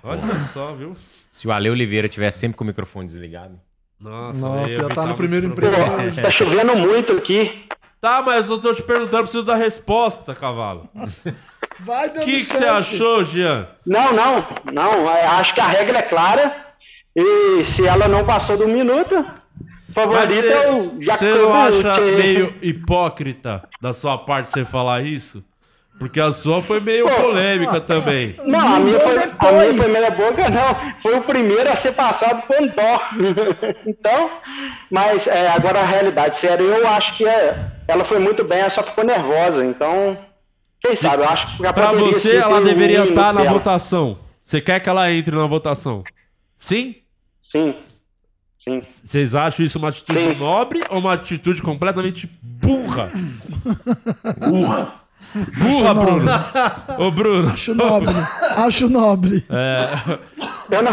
Olha só, viu? Se o Ale Oliveira tivesse sempre com o microfone desligado. Nossa, Nossa, eu ia evitar tá no primeiro emprego. Tá chovendo muito aqui. Tá, mas eu tô te perguntando, preciso da resposta, cavalo. Vai O dando que que você achou, Jean? Não, não, não. é, Acho que a regra é clara. E se ela não passou do minuto, Mas favorito é o você não acha meio hipócrita da sua parte você falar isso? Porque a sua foi meio polêmica também. Não, a minha, foi, a minha primeira boca não. Foi o primeiro a ser passado com dó. então, mas é, agora a realidade séria, eu acho que é, ela foi muito bem, ela só ficou nervosa. Então, quem sabe, eu acho que ela Pra você, ela deveria estar na dela. votação. Você quer que ela entre na votação? Sim? Sim. Sim. Vocês acham isso uma atitude Sim. nobre ou uma atitude completamente burra? Burra. Burra, Bruno. Ô, Bruno. Acho nobre. Acho nobre. Eu não,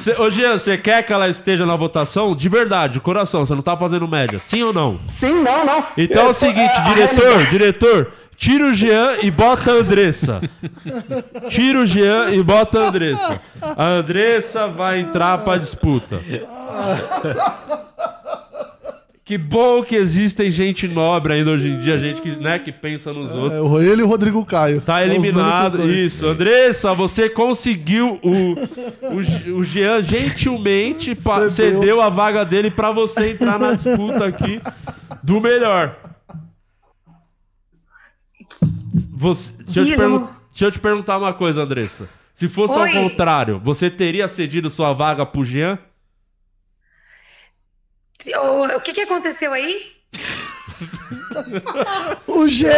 Cê, ô, Jean, você quer que ela esteja na votação? De verdade, de coração. Você não tá fazendo média. Sim ou não? sim, não, não. Então é Eu- o seguinte, a diretor, realidade- diretor, tira o Jean e bota a Andressa. Tira o Jean e bota a Andressa. A Andressa vai entrar pra disputa. Que bom que existem gente nobre ainda hoje em dia, gente que, né, que pensa nos outros. É, o- ele e o Rodrigo Caio. Tá eliminado. Isso. Andressa, você conseguiu o, o, o Jean gentilmente pa- Cedeu. cedeu a vaga dele pra você entrar na disputa aqui do melhor. Você- deixa, eu te deixa eu te perguntar uma coisa, Andressa. Se fosse Oi. ao contrário, você teria cedido sua vaga pro Jean? O, o que, que aconteceu aí? O Jean.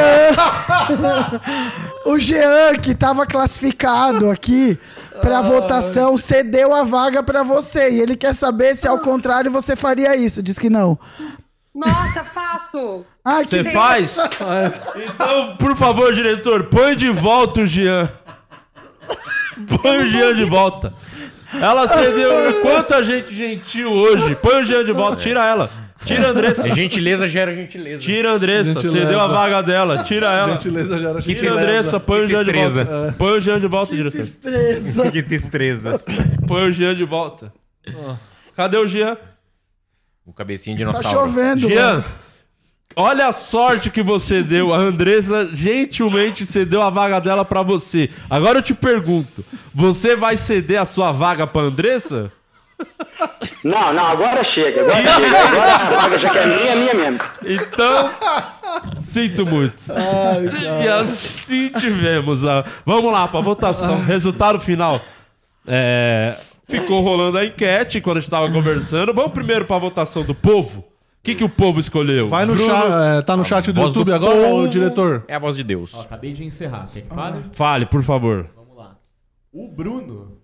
o Jean, que tava classificado aqui pra votação, cedeu a vaga pra você. E ele quer saber se ao contrário você faria isso. Diz que não. Nossa, faço! Ah, Você faz? Então, por favor, diretor, põe de volta o Jean. Põe o Jean de volta. Ela cedeu. Quanta gente gentil hoje. Põe o Jean de volta, tira ela. Tira a Andressa. É gentileza gera gentileza. Tira a Andressa. Gentileza. Cedeu a vaga dela. Tira ela. Gentileza já era Tira a gentileza. Andressa, põe o Que Jean de destreza. volta. Põe o Jean de volta, diretor. Tristeza. que destreza. Põe o Jean de volta. Cadê o Jean? O cabecinho de Tá dinossauro. chovendo. Jean, mano. Olha a sorte que você deu. A Andressa gentilmente cedeu a vaga dela pra você. Agora eu te pergunto: você vai ceder a sua vaga pra Andressa? Não, não, agora chega, agora chega. Agora a vaga já que é minha, é minha mesmo. Então, sinto muito. e assim tivemos. A... Vamos lá para votação. Resultado final. É, Ficou rolando a enquete quando a gente tava conversando. Vamos primeiro para a votação do povo. O que, que o povo escolheu? Vai no Bruno- chat, é, tá no chat do YouTube do agora, povo. diretor? É a voz de Deus. Ó, acabei de encerrar. Quer que fale? Fale, por favor. Vamos lá. O Bruno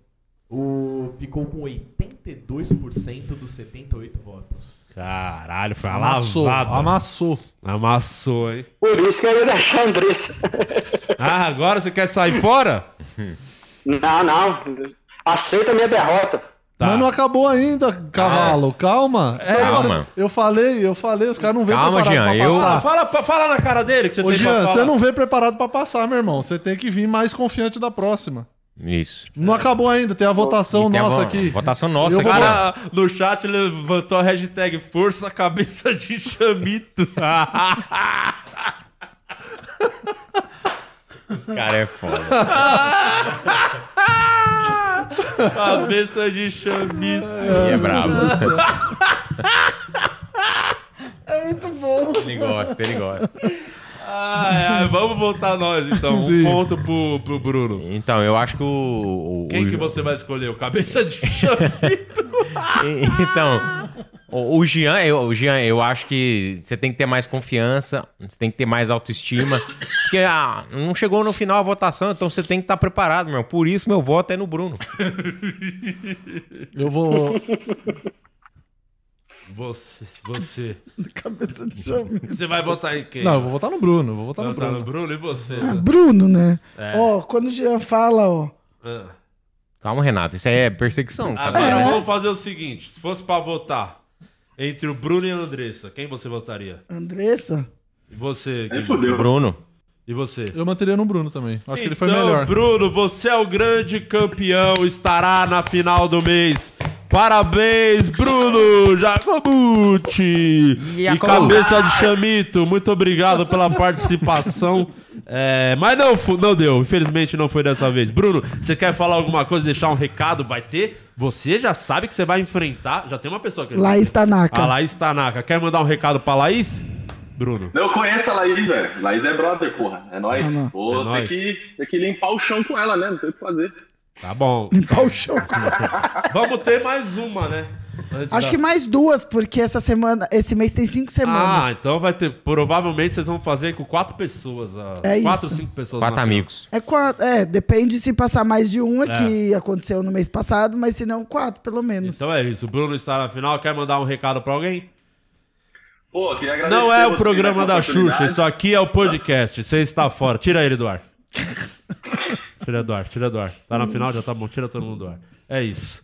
o... ficou com 82% dos 78 votos. Caralho, foi uma Amassou, lavada. amassou. Amassou, hein? Por isso que eu ia deixar a Andressa. Ah, agora você quer sair fora? Não, não. Aceita a minha derrota. Tá. Mas não acabou ainda, cavalo. Calma. É, eu, calma. falei, eu falei, eu falei, os caras não veem Calma, preparado Jean, pra eu- passar. Fala, fala na cara dele que você Ô, tem Jean, você não veio preparado pra passar, meu irmão. Você tem que vir mais confiante da próxima. Isso. Não acabou ainda, tem a votação tem a nossa vo- aqui. Votação nossa aqui. cara no chat levantou a hashtag Força Cabeça de Chamito. Os caras é foda. Cabeça de Chamito. E é brabo. É muito bom. Ele gosta, ele gosta. Ai, ai, vamos voltar nós então. Sim. Um ponto pro, pro Bruno. Então, eu acho que o. o- Quem o- que você vai escolher? O Cabeça de Chamito? Então, o, o Jean, eu, o Jean, eu acho que você tem que ter mais confiança, você tem que ter mais autoestima. Porque ah, não chegou no final a votação, então você tem que estar preparado, meu. Por isso meu voto é no Bruno. Eu vou. Você, você. Cabeça de chamito. Você vai votar em quem? Não, eu vou votar no Bruno. eu Vou votar Vai no votar Bruno. no Bruno e você? Ah, Bruno, né? É. Ó, quando o Jean fala, ó. Ah. Calma, Renato, isso aí é perseguição. Agora É. vamos fazer o seguinte: se fosse pra votar entre o Bruno e a Andressa, quem você votaria? Andressa? E você? Aí fodeu. Bruno. E você? Eu manteria no Bruno também. Acho que ele foi Então, melhor. Bruno, você é o grande campeão, estará na final do mês. Parabéns, Bruno Jacobucci! E Jacobu. cabeça de chamito, muito obrigado pela participação. É, mas não, não deu, infelizmente não foi dessa vez. Bruno, você quer falar alguma coisa, deixar um recado? Vai ter? Você já sabe que você vai enfrentar. Já tem uma pessoa que. Laís Tanaka. A Laís Tanaka. Quer mandar um recado pra Laís? Bruno. Eu conheço a Laís, velho. Laís é brother, porra. É nóis. Ah, É tem, nóis. Que, tem que limpar o chão com ela, né? Não tem o que fazer. Tá bom. Limpar o chão. Vamos ter mais uma, né? Antes Acho da- que mais duas, porque essa semana, esse mês tem cinco Ah, semanas. então vai ter. Provavelmente vocês vão fazer com quatro pessoas. ah, É quatro, isso. cinco pessoas. Quatro na amigos. É quatro. É, depende se passar mais de uma, É. que aconteceu no mês passado, mas se não, quatro, pelo menos. Então é isso. O Bruno está na final. Quer mandar um recado pra alguém? Pô, queria agradecer Não é o vocês programa essa da Xuxa. oportunidade. Isso aqui é o podcast. Você está fora. Tira ele do ar. Tira do ar, tira do ar. Tá na final, já tá bom. Tira todo mundo do ar. É isso.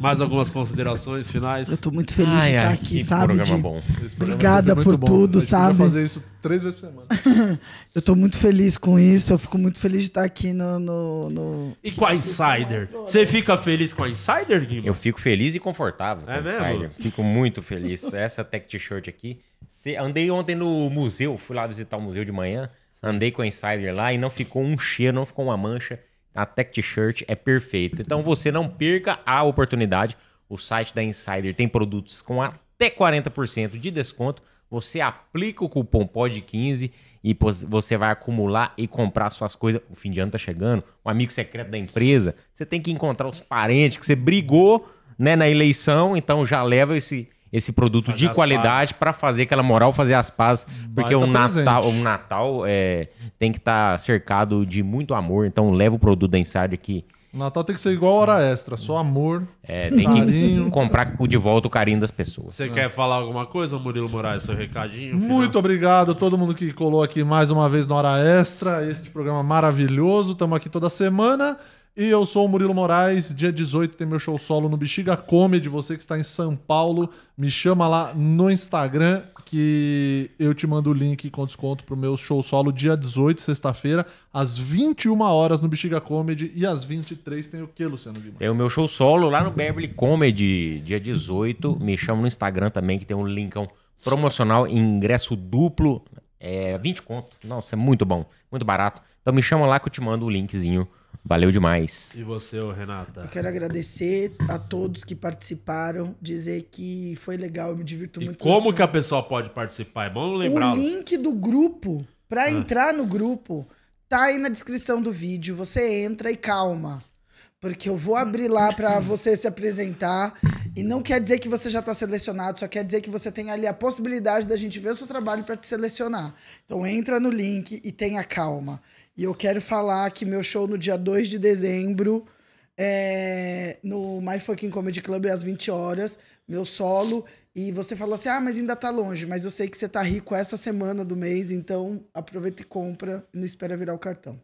Mais algumas considerações finais? Eu tô muito feliz Ai, de estar ai, aqui, que sabe? programa de- bom. Obrigada Muito por bom. tudo, A sabe? fazer isso três vezes por semana. Eu tô muito feliz com isso. Eu fico muito feliz de estar aqui no. no, no- E com a Insider? Você fica feliz com a Insider, Guima? Eu fico feliz e confortável. É com o mesmo? Insider. Fico muito feliz. Essa tech t-shirt aqui. Andei ontem no museu, fui lá visitar o museu de manhã. Andei com a Insider lá e não ficou um cheiro, não ficou uma mancha. A tech t-shirt é perfeita. Então você não perca a oportunidade. O site da Insider tem produtos com até 40% de desconto. Você aplica o cupom POD15 e você vai acumular e comprar suas coisas. O fim de ano tá chegando, o amigo secreto da empresa. Você tem que encontrar os parentes que você brigou né, na eleição, então já leva esse, esse produto Fazer de qualidade para fazer aquela moral, fazer as pazes. Porque o Natal, o Natal é, tem que estar cercado de muito amor. Então leva o produto da Insider que O Natal tem que ser igual hora extra, só amor. é, tem Carinho. que comprar de volta o carinho das pessoas. Você quer falar alguma coisa, Murilo Moraes? Seu recadinho? final? Muito obrigado a todo mundo que colou aqui mais uma vez na Hora Extra. Este programa maravilhoso. Estamos aqui toda semana. E eu sou o Murilo Moraes. Dia 18 tem meu show solo no Bexiga Comedy. Você que está em São Paulo, me chama lá no Instagram que eu te mando o link com desconto pro meu show solo dia 18, sexta-feira, às 21 horas no Bexiga Comedy. E às 23 tem o que, Luciano Guimarães? Tem o meu show solo lá no Beverly Comedy, dia 18. Me chama no Instagram também, que tem um linkão promocional ingresso duplo. É 20 conto. Nossa, é muito bom, muito barato. Então me chama lá que eu te mando o linkzinho Valeu demais. E você, ô, Renata? Eu quero agradecer a todos que participaram, dizer que foi legal, eu me divirto E muito. como com que a pessoa pode participar? É bom lembrar. O link do grupo, pra Ah. entrar no grupo, tá aí na descrição do vídeo. Você entra e calma. Porque eu vou abrir lá pra você se apresentar. E não quer dizer que você já tá selecionado, só quer dizer que você tem ali a possibilidade da gente ver o seu trabalho pra te selecionar. Então entra no link e tenha calma. E eu quero falar que meu show no dia 2 de dezembro é, no My Fucking Comedy Club às 20 horas, meu solo. E você falou assim: ah, mas ainda tá longe, mas eu sei que você tá rico essa semana do mês, então aproveita e compra e não espera virar o cartão.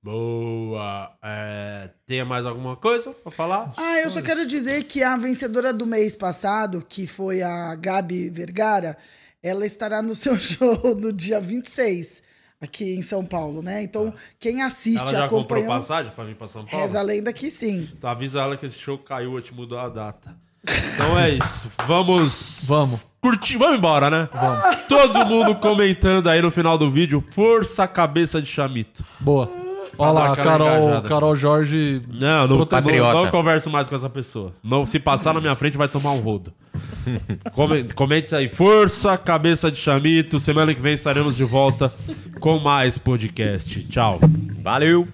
Boa. É, tem mais alguma coisa pra falar? Ah, eu só quero dizer que a vencedora do mês passado, que foi a Gabi Vergara, ela estará no seu show no dia 26, aqui em São Paulo, né? Então, quem assiste, Ela já comprou acompanhou. passagem pra vir pra São Paulo? Reza a lenda que sim. Então avisa ela que esse show caiu, eu te mudou a data. Então é isso. Vamos. Vamos. Curtir. Vamos embora, né? Vamos. Todo mundo comentando aí no final do vídeo. Força cabeça de chamito. Boa. Olha lá, Carol, engajada. Carol Jorge. Não, não, não, não converso mais com essa pessoa. Não, se passar na minha frente, vai tomar um rodo. Come- Comente aí. Força, cabeça de chamito. Semana que vem estaremos de volta com mais podcast. Tchau. Valeu!